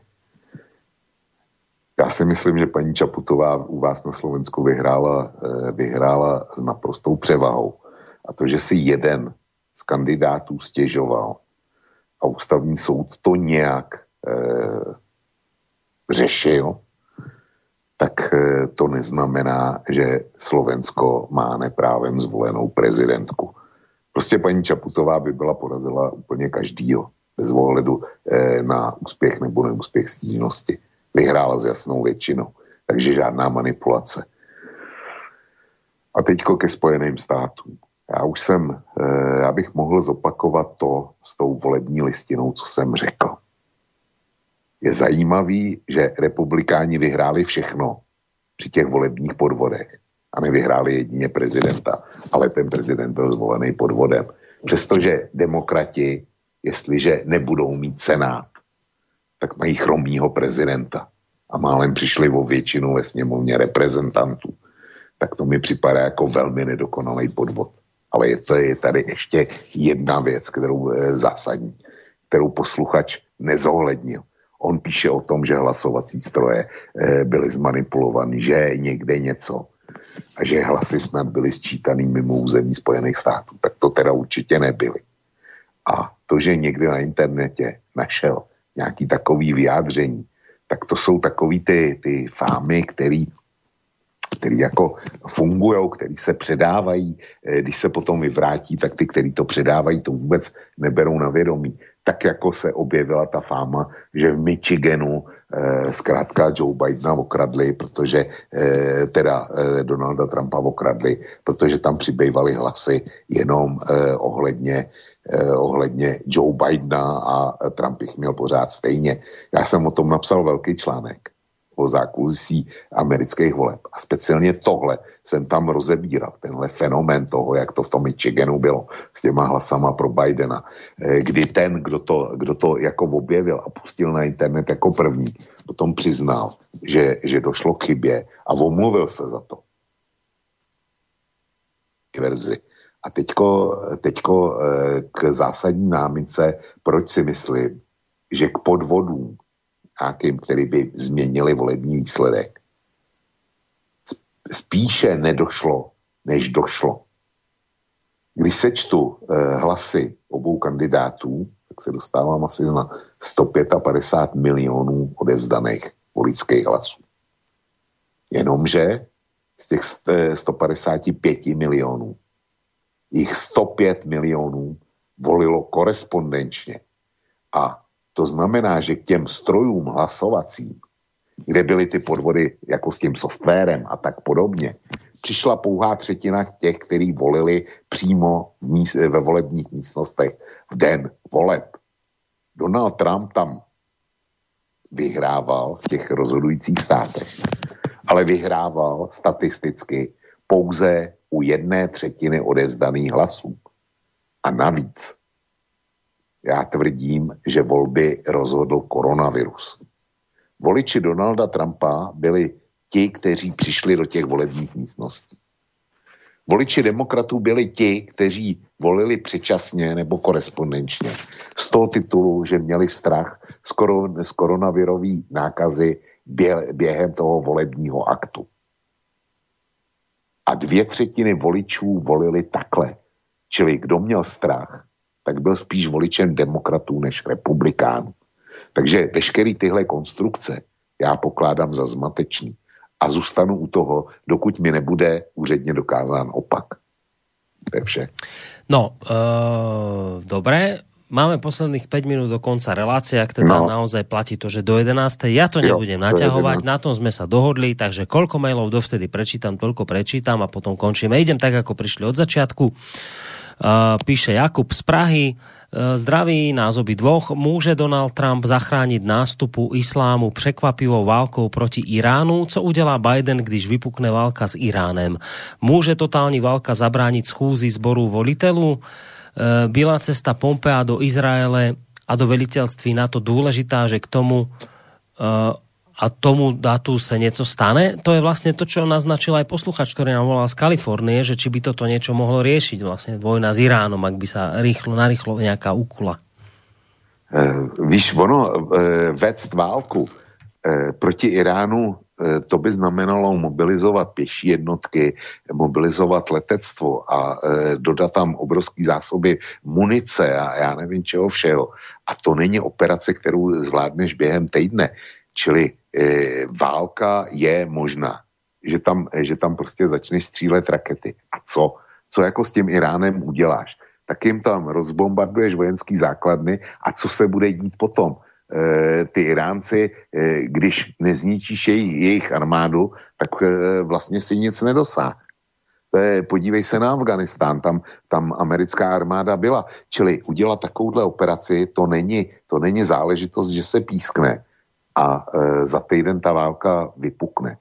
Já si myslím, že paní Čaputová u vás na Slovensku vyhrála, eh, vyhrála s naprostou převahou. A to, že si jeden z kandidátů stěžoval a ústavní soud to nějak e, řešil, tak e, to neznamená, že Slovensko má neprávem zvolenou prezidentku. Prostě paní Čaputová by byla porazila úplně každýho, bez ohledu e, na úspěch nebo neúspěch stížnosti vyhrála s jasnou většinou. Takže žádná manipulace. A teďko ke Spojeným státům. Já už jsem, eh, já bych mohl zopakovat to s tou volební listinou, co jsem řekl. Je zajímavý, že republikáni vyhráli všechno při těch volebních podvodech a nevyhráli jedině prezidenta, ale ten prezident byl zvolený podvodem. Přestože demokrati, jestliže nebudou mít senát, tak mají chromního prezidenta a málem přišli o většinu ve sněmovně reprezentantů, tak to mi připadá jako velmi nedokonalý podvod. Ale je to je tady ještě jedna věc, kterou e, zásadní, kterou posluchač nezohlednil. On píše o tom, že hlasovací stroje e, byly zmanipulovaný, že někde něco a že hlasy snad byly sčítaný mimo území Spojených států. Tak to teda určitě nebyly. A to, že někde na internetě našel nějaký takový vyjádření, tak to jsou takový ty, ty fámy, který který jako fungují, který se předávají, eh, když se potom vyvrátí, tak ty, kteří to předávají, to vůbec neberou na vědomí. Tak jako se objevila ta fáma, že v Michiganu eh, zkrátka Joe Bidena okradli, protože eh, teda Donalda Trumpa okradli, protože tam přibývaly hlasy jenom ohledně ohledně Joe Bidena a Trump jich měl pořád stejně. Já jsem o tom napsal velký článek o zákulisí amerických voleb. A speciálně tohle jsem tam rozebíral, tenhle fenomén toho, jak to v tom Michiganu bylo s těma hlasama pro Bidena, eh, kdy ten, kdo to, kdo to jako objevil a pustil na internet jako první, potom přiznal, že, že došlo k chybě a omluvil se za to. Verzi. A teďko, teďko eh, k zásadní námice, proč si myslím, že k podvodům, nějakým, který by změnili volební výsledek, spíše nedošlo, než došlo. Když sečtu eh, hlasy obou kandidátů, tak se dostávám asi na 155 milionů odevzdaných voličských hlasů. Jenomže z těch 155 milionů jich 105 milionů volilo korespondenčně. A to znamená, že k těm strojům hlasovacím, kde byly ty podvody jako s tím softwarem a tak podobně, přišla pouhá třetina těch, kteří volili přímo v míst, ve volebních místnostech v den voleb. Donald Trump tam vyhrával v těch rozhodujících státech, ale vyhrával statisticky pouze u jedné třetiny odevzdaných hlasů. A navíc já tvrdím, že volby rozhodl koronavirus. Voliči Donalda Trumpa byli ti, kteří přišli do těch volebních místností. Voliči demokratů byli ti, kteří volili předčasně nebo korespondenčně. Z toho titulu, že měli strach z, koron, z koronavirové nákazy bě, během toho volebního aktu a dvě třetiny voličů volili takhle. Čili kdo měl strach, tak byl spíš voličem demokratů než republikánů. Takže veškeré tyhle konstrukce já pokládám za zmatečný. A zůstanu u toho, dokud mi nebude úředně dokázán opak. To je vše.
No, uh, dobré, máme posledných 5 minút do konca relácie, ak teda no. naozaj platí to, že do 11. Ja to nebudem jo, naťahovať, na tom sme sa dohodli, takže koľko mailov dovtedy prečítam, toľko prečítam a potom končíme. Idem tak, ako prišli od začiatku. Uh, píše Jakub z Prahy, uh, zdraví nás obi dvoch. Môže Donald Trump zachrániť nástupu islámu překvapivou válkou proti Iránu? Co udělá Biden, když vypukne válka s Iránem? Môže totální válka zabrániť schůzi zboru volitelů? Eh, byla cesta Pompea do Izraele a do veliteľství NATO dôležitá, že k tomu eh, a tomu datu se něco stane. To je vlastně to, čo naznačil aj posluchač, ktorý nám volal z Kalifornie, že či by toto niečo mohlo riešiť, vlastně vojna s Iránom, ak by sa rýchlo, narýchlo nějaká ukula.
Uh, víš, ono, vést válku proti Iránu Eh, to by znamenalo mobilizovat pěší jednotky, mobilizovat letectvo a eh, dodat tam obrovský zásoby munice a já nevím čeho všeho. A to není operace, kterou zvládneš během týdne. Čili eh, válka je možná, že tam, že tam prostě začneš střílet rakety. A co? Co jako s tím Iránem uděláš? Tak jim tam rozbombarduješ vojenský základny a co se bude dít potom? Eh, ty Iránci, eh, když nezničíš jejich, armádu, tak eh, vlastně si nic nedosáhne. Podívej se na Afganistán, tam, tam americká armáda byla. Čili udělat takovouhle operaci, to není, to není záležitost, že se pískne a za týden ta válka vypukne.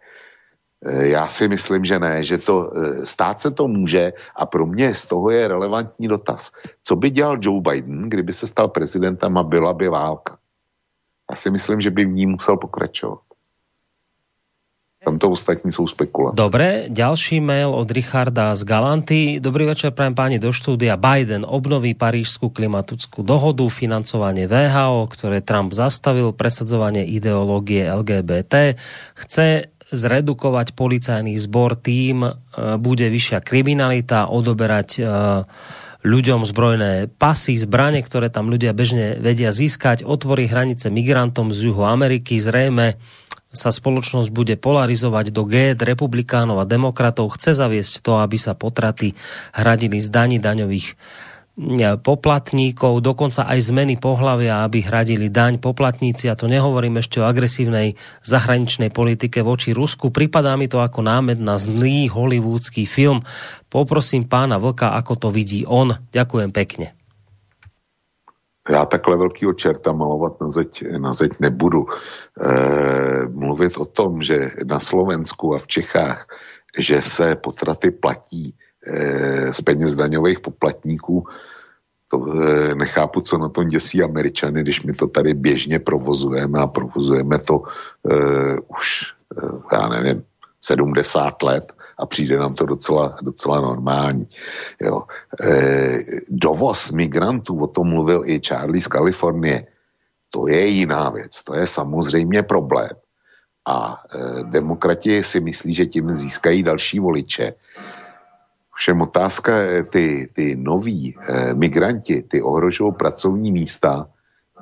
Já si myslím, že ne, že to stát se to může a pro mě z toho je relevantní dotaz. Co by dělal Joe Biden, kdyby se stal prezidentem a byla by válka? Já si myslím, že by v ní musel pokračovat. Tam to ostatní jsou spekulace.
Dobre, ďalší mail od Richarda z Galanty. Dobrý večer, prajem páni do štúdia. Biden obnoví parížskú klimatickú dohodu, financovanie VHO, ktoré Trump zastavil, presadzovanie ideológie LGBT. Chce zredukovať policajný zbor, tým e, bude vyššia kriminalita, odoberať uh, ľuďom zbrojné pasy, zbranie, ktoré tam ľudia bežne vedia získať, otvorí hranice migrantom z juhu Ameriky, zrejme sa spoločnosť bude polarizovať do G republikánov a demokratov. Chce zaviesť to, aby sa potraty hradili z daní daňových poplatníkov, dokonca aj zmeny pohlavia, aby hradili daň poplatníci. A to nehovorím ešte o agresívnej zahraničnej politike voči Rusku. Pripadá mi to ako námed na zlý hollywoodsky film. Poprosím pána Vlka, ako to vidí on. Ďakujem pekne.
Já takhle velkýho čerta malovat na zeď, na zeď nebudu. E, mluvit o tom, že na Slovensku a v Čechách, že se potraty platí z peněz daňových poplatníků. To eh, nechápu, co na tom děsí američany, když my to tady běžně provozujeme a provozujeme to uh, už, já nevím, 70 let a přijde nám to docela, docela normální. Jo. Dovoz migrantů, o tom mluvil i Charlie z Kalifornie, to je jiná věc, to je samozřejmě problém. A e, demokrati si myslí, že tím získají další voliče. Všem otázka ty, ty noví eh, migranti, ty ohrožují pracovní místa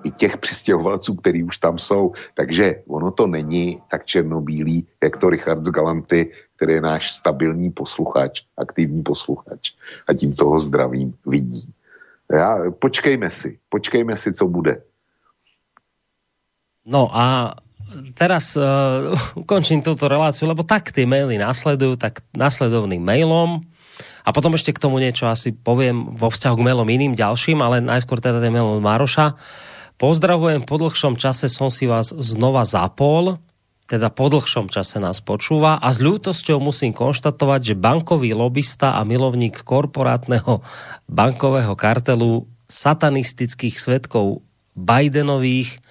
i těch přistěhovalců, kteří už tam jsou. Takže ono to není tak černobílý, jak to Richard z Galanty, který je náš stabilní posluchač, aktivní posluchač a tím toho zdravím vidí. Já, počkejme si, počkejme si, co bude.
No a teraz uh, ukončím túto reláciu, lebo tak ty maily nasledujú, tak nasledovným mailom a potom ešte k tomu niečo asi poviem vo vzťahu k mailom iným ďalším, ale najskôr teda ten mail od Maroša. Pozdravujem, po dlhšom čase som si vás znova zapol, teda po dlhšom čase nás počúva a s ľútosťou musím konštatovať, že bankový lobista a milovník korporátneho bankového kartelu satanistických svetkov Bidenových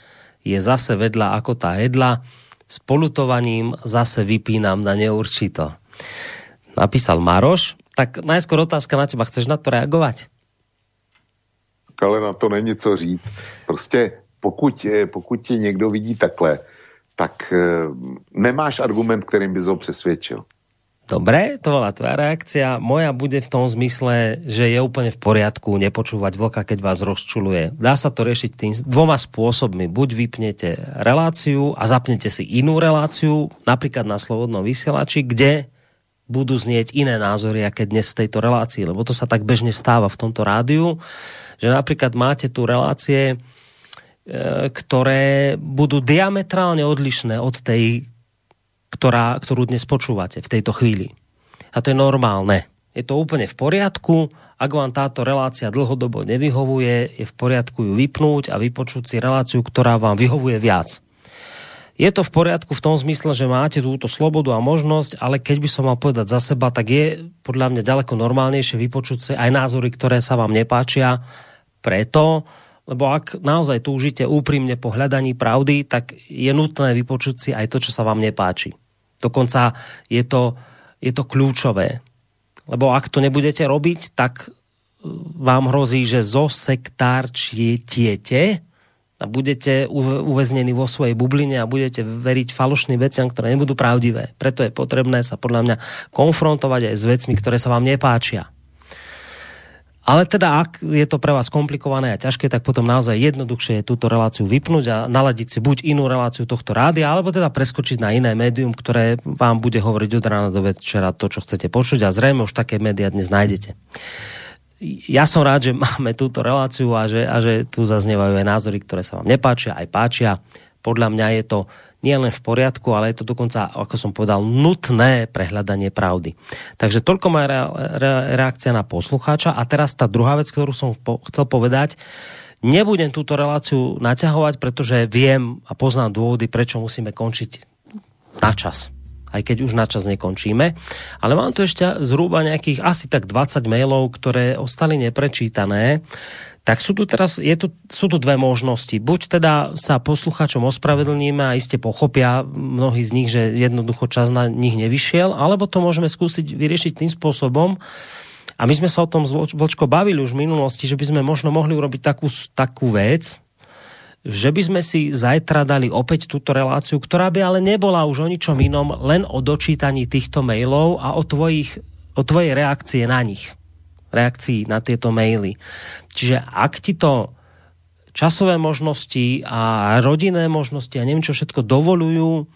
je zase vedľa ako tá hedla. S polutovaním zase vypínam na neurčito. Napísal Maroš. Tak najskôr otázka na teba. Chceš na to reagovat?
Ale na to není co říct. Prostě pokud, pokud tě někdo vidí takhle, tak e, nemáš argument, kterým bys ho přesvědčil.
Dobre, to bola tvoja reakcia. Moja bude v tom zmysle, že je úplne v poriadku nepočúvať vlka, keď vás rozčuluje. Dá sa to riešiť tým dvoma spôsobmi. Buď vypnete reláciu a zapnete si inú reláciu, napríklad na Slobodnom vysielači, kde budú znieť iné názory, aké dnes v tejto relácii, lebo to sa tak bežne stáva v tomto rádiu, že napríklad máte tu relácie, e, ktoré budú diametrálne odlišné od tej, ktorá, ktorú dnes počúvate v tejto chvíli. A to je normálne. Je to úplne v poriadku. Ak vám táto relácia dlhodobo nevyhovuje, je v poriadku ju vypnúť a vypočuť si reláciu, ktorá vám vyhovuje viac. Je to v poriadku v tom zmysle, že máte túto slobodu a možnosť, ale keď by som mal povedať za seba, tak je podľa mňa ďaleko normálnejšie vypočuť si aj názory, ktoré sa vám nepáčia, preto, lebo ak naozaj túžite úprimne po hľadaní pravdy, tak je nutné vypočuť si aj to, čo sa vám nepáči. Dokonca je to, je to kľúčové. Lebo ak to nebudete robiť, tak vám hrozí, že zosektárčiete a budete uväznení vo svojej bubline a budete veriť falošným veciam, ktoré nebudú pravdivé. Preto je potrebné sa podľa mňa konfrontovať aj s vecmi, ktoré sa vám nepáčia. Ale teda, ak je to pre vás komplikované a ťažké, tak potom naozaj jednoduchšie je túto reláciu vypnúť a naladiť si buď inú reláciu tohto rádia, alebo teda preskočiť na iné médium, ktoré vám bude hovoriť od rána do večera to, čo chcete počuť a zrejme už také média dnes nájdete ja som rád, že máme túto reláciu a že, a že tu zaznievajú aj názory, ktoré sa vám nepáčia, aj páčia. Podľa mňa je to nie len v poriadku, ale je to dokonca, ako som povedal, nutné prehľadanie pravdy. Takže toľko re, reakcia na poslucháča. A teraz tá druhá vec, ktorú som po, chcel povedať, nebudem túto reláciu naťahovať, pretože viem a poznám dôvody, prečo musíme končiť na čas aj keď už na čas nekončíme. Ale mám tu ešte zhruba nejakých asi tak 20 mailov, ktoré ostali neprečítané. Tak sú tu teraz, je tu, sú tu dve možnosti. Buď teda sa posluchačom ospravedlníme a iste pochopia mnohí z nich, že jednoducho čas na nich nevyšiel, alebo to môžeme skúsiť vyriešiť tým spôsobom, a my sme sa o tom Vlčko bavili už v minulosti, že by sme možno mohli urobiť takú, takú vec, že by sme si zajtra dali opäť túto reláciu, ktorá by ale nebola už o ničom inom, len o dočítaní týchto mailov a o, tvojich, o tvojej reakcie na nich. Reakcii na tieto maily. Čiže ak ti to časové možnosti a rodinné možnosti a neviem čo všetko dovolujú,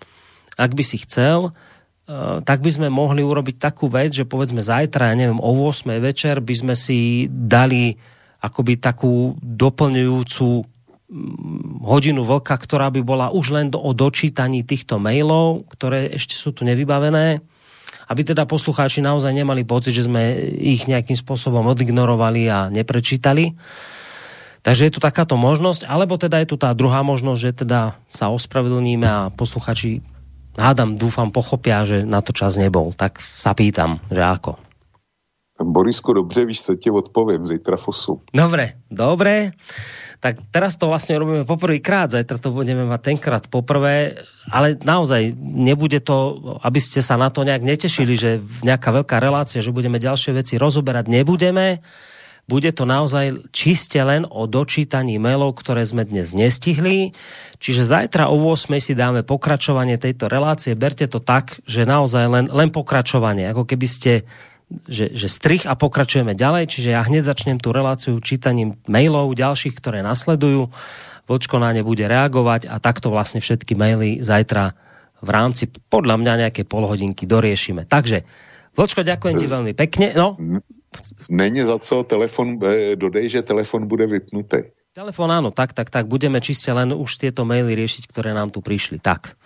ak by si chcel, eh, tak by sme mohli urobiť takú vec, že povedzme zajtra, ja neviem, o 8 večer by sme si dali akoby takú doplňujúcu hodinu vlka, ktorá by bola už len do, o dočítaní týchto mailov, ktoré ešte sú tu nevybavené, aby teda poslucháči naozaj nemali pocit, že sme ich nejakým spôsobom odignorovali a neprečítali. Takže je tu takáto možnosť, alebo teda je tu tá druhá možnosť, že teda sa ospravedlníme a posluchači hádam, dúfam, pochopia, že na to čas nebol. Tak sa pýtam, že ako.
Borisku, dobře víš, co ti odpovím zítra fosu.
Dobre, dobre tak teraz to vlastne robíme poprvýkrát, zajtra to budeme mať tenkrát poprvé, ale naozaj nebude to, aby ste sa na to nejak netešili, že nejaká veľká relácia, že budeme ďalšie veci rozoberať, nebudeme. Bude to naozaj čiste len o dočítaní mailov, ktoré sme dnes nestihli. Čiže zajtra o 8 si dáme pokračovanie tejto relácie. Berte to tak, že naozaj len, len pokračovanie. Ako keby ste že, že strich a pokračujeme ďalej, čiže ja hneď začnem tú reláciu čítaním mailov ďalších, ktoré nasledujú. Vlčko na ne bude reagovať a takto vlastne všetky maily zajtra v rámci podľa mňa nejaké polhodinky doriešime. Takže, Vlčko, ďakujem ti veľmi pekne. No.
Není za co, telefon, e, dodej, že telefon bude vypnutý.
Telefon áno, tak, tak, tak, budeme čiste len už tieto maily riešiť, ktoré nám tu prišli. Tak.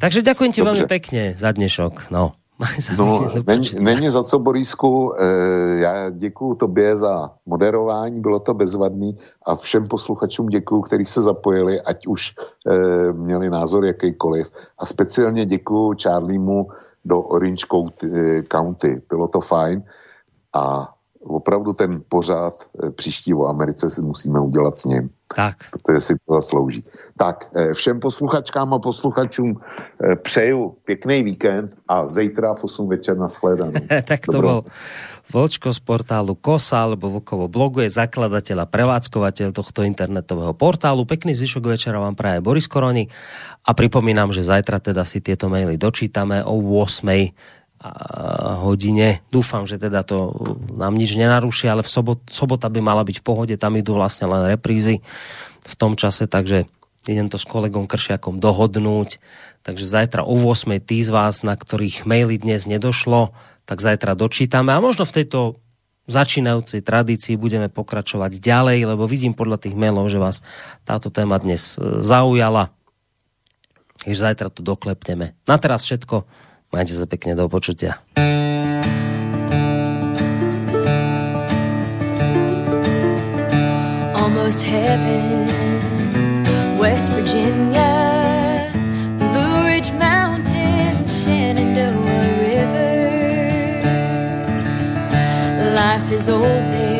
Takže ďakujem ti Dobře. veľmi pekne za dnešok. No.
No, není, není za co, Borísku. E, já děkuji tobě za moderování, bylo to bezvadný a všem posluchačům děkuji, kteří se zapojili, ať už e, měli názor jakýkoliv. A speciálně děkuji Charliemu do Orange County. Bylo to fajn a opravdu ten pořád eh, příští o Americe si musíme udělat s ním.
Tak.
Protože si to zaslouží. Tak, eh, všem posluchačkám a posluchačům eh, přeju pěkný víkend a zítra v 8 večer na shledanou.
tak to bol Vočko z portálu KOSA alebo Vokovo blogu je zakladateľ a prevádzkovateľ tohto internetového portálu. Pekný zvyšok večera vám praje Boris Koroni a pripomínam, že zajtra teda si tieto maily dočítame o 8
hodine. Dúfam, že teda to nám nič nenaruší, ale v sobot, sobota by mala byť v pohode, tam idú vlastne len reprízy v tom čase, takže idem to s kolegom Kršiakom dohodnúť. Takže zajtra o 8. tí z vás, na ktorých maily dnes nedošlo, tak zajtra dočítame. A možno v tejto začínajúcej tradícii budeme pokračovať ďalej, lebo vidím podľa tých mailov, že vás táto téma dnes e, zaujala. Takže zajtra tu doklepneme. Na teraz všetko. Majte sa pekne do počutia. Almost heaven, West Virginia, Blue Ridge Mountains, Shenandoah River. Life is old there,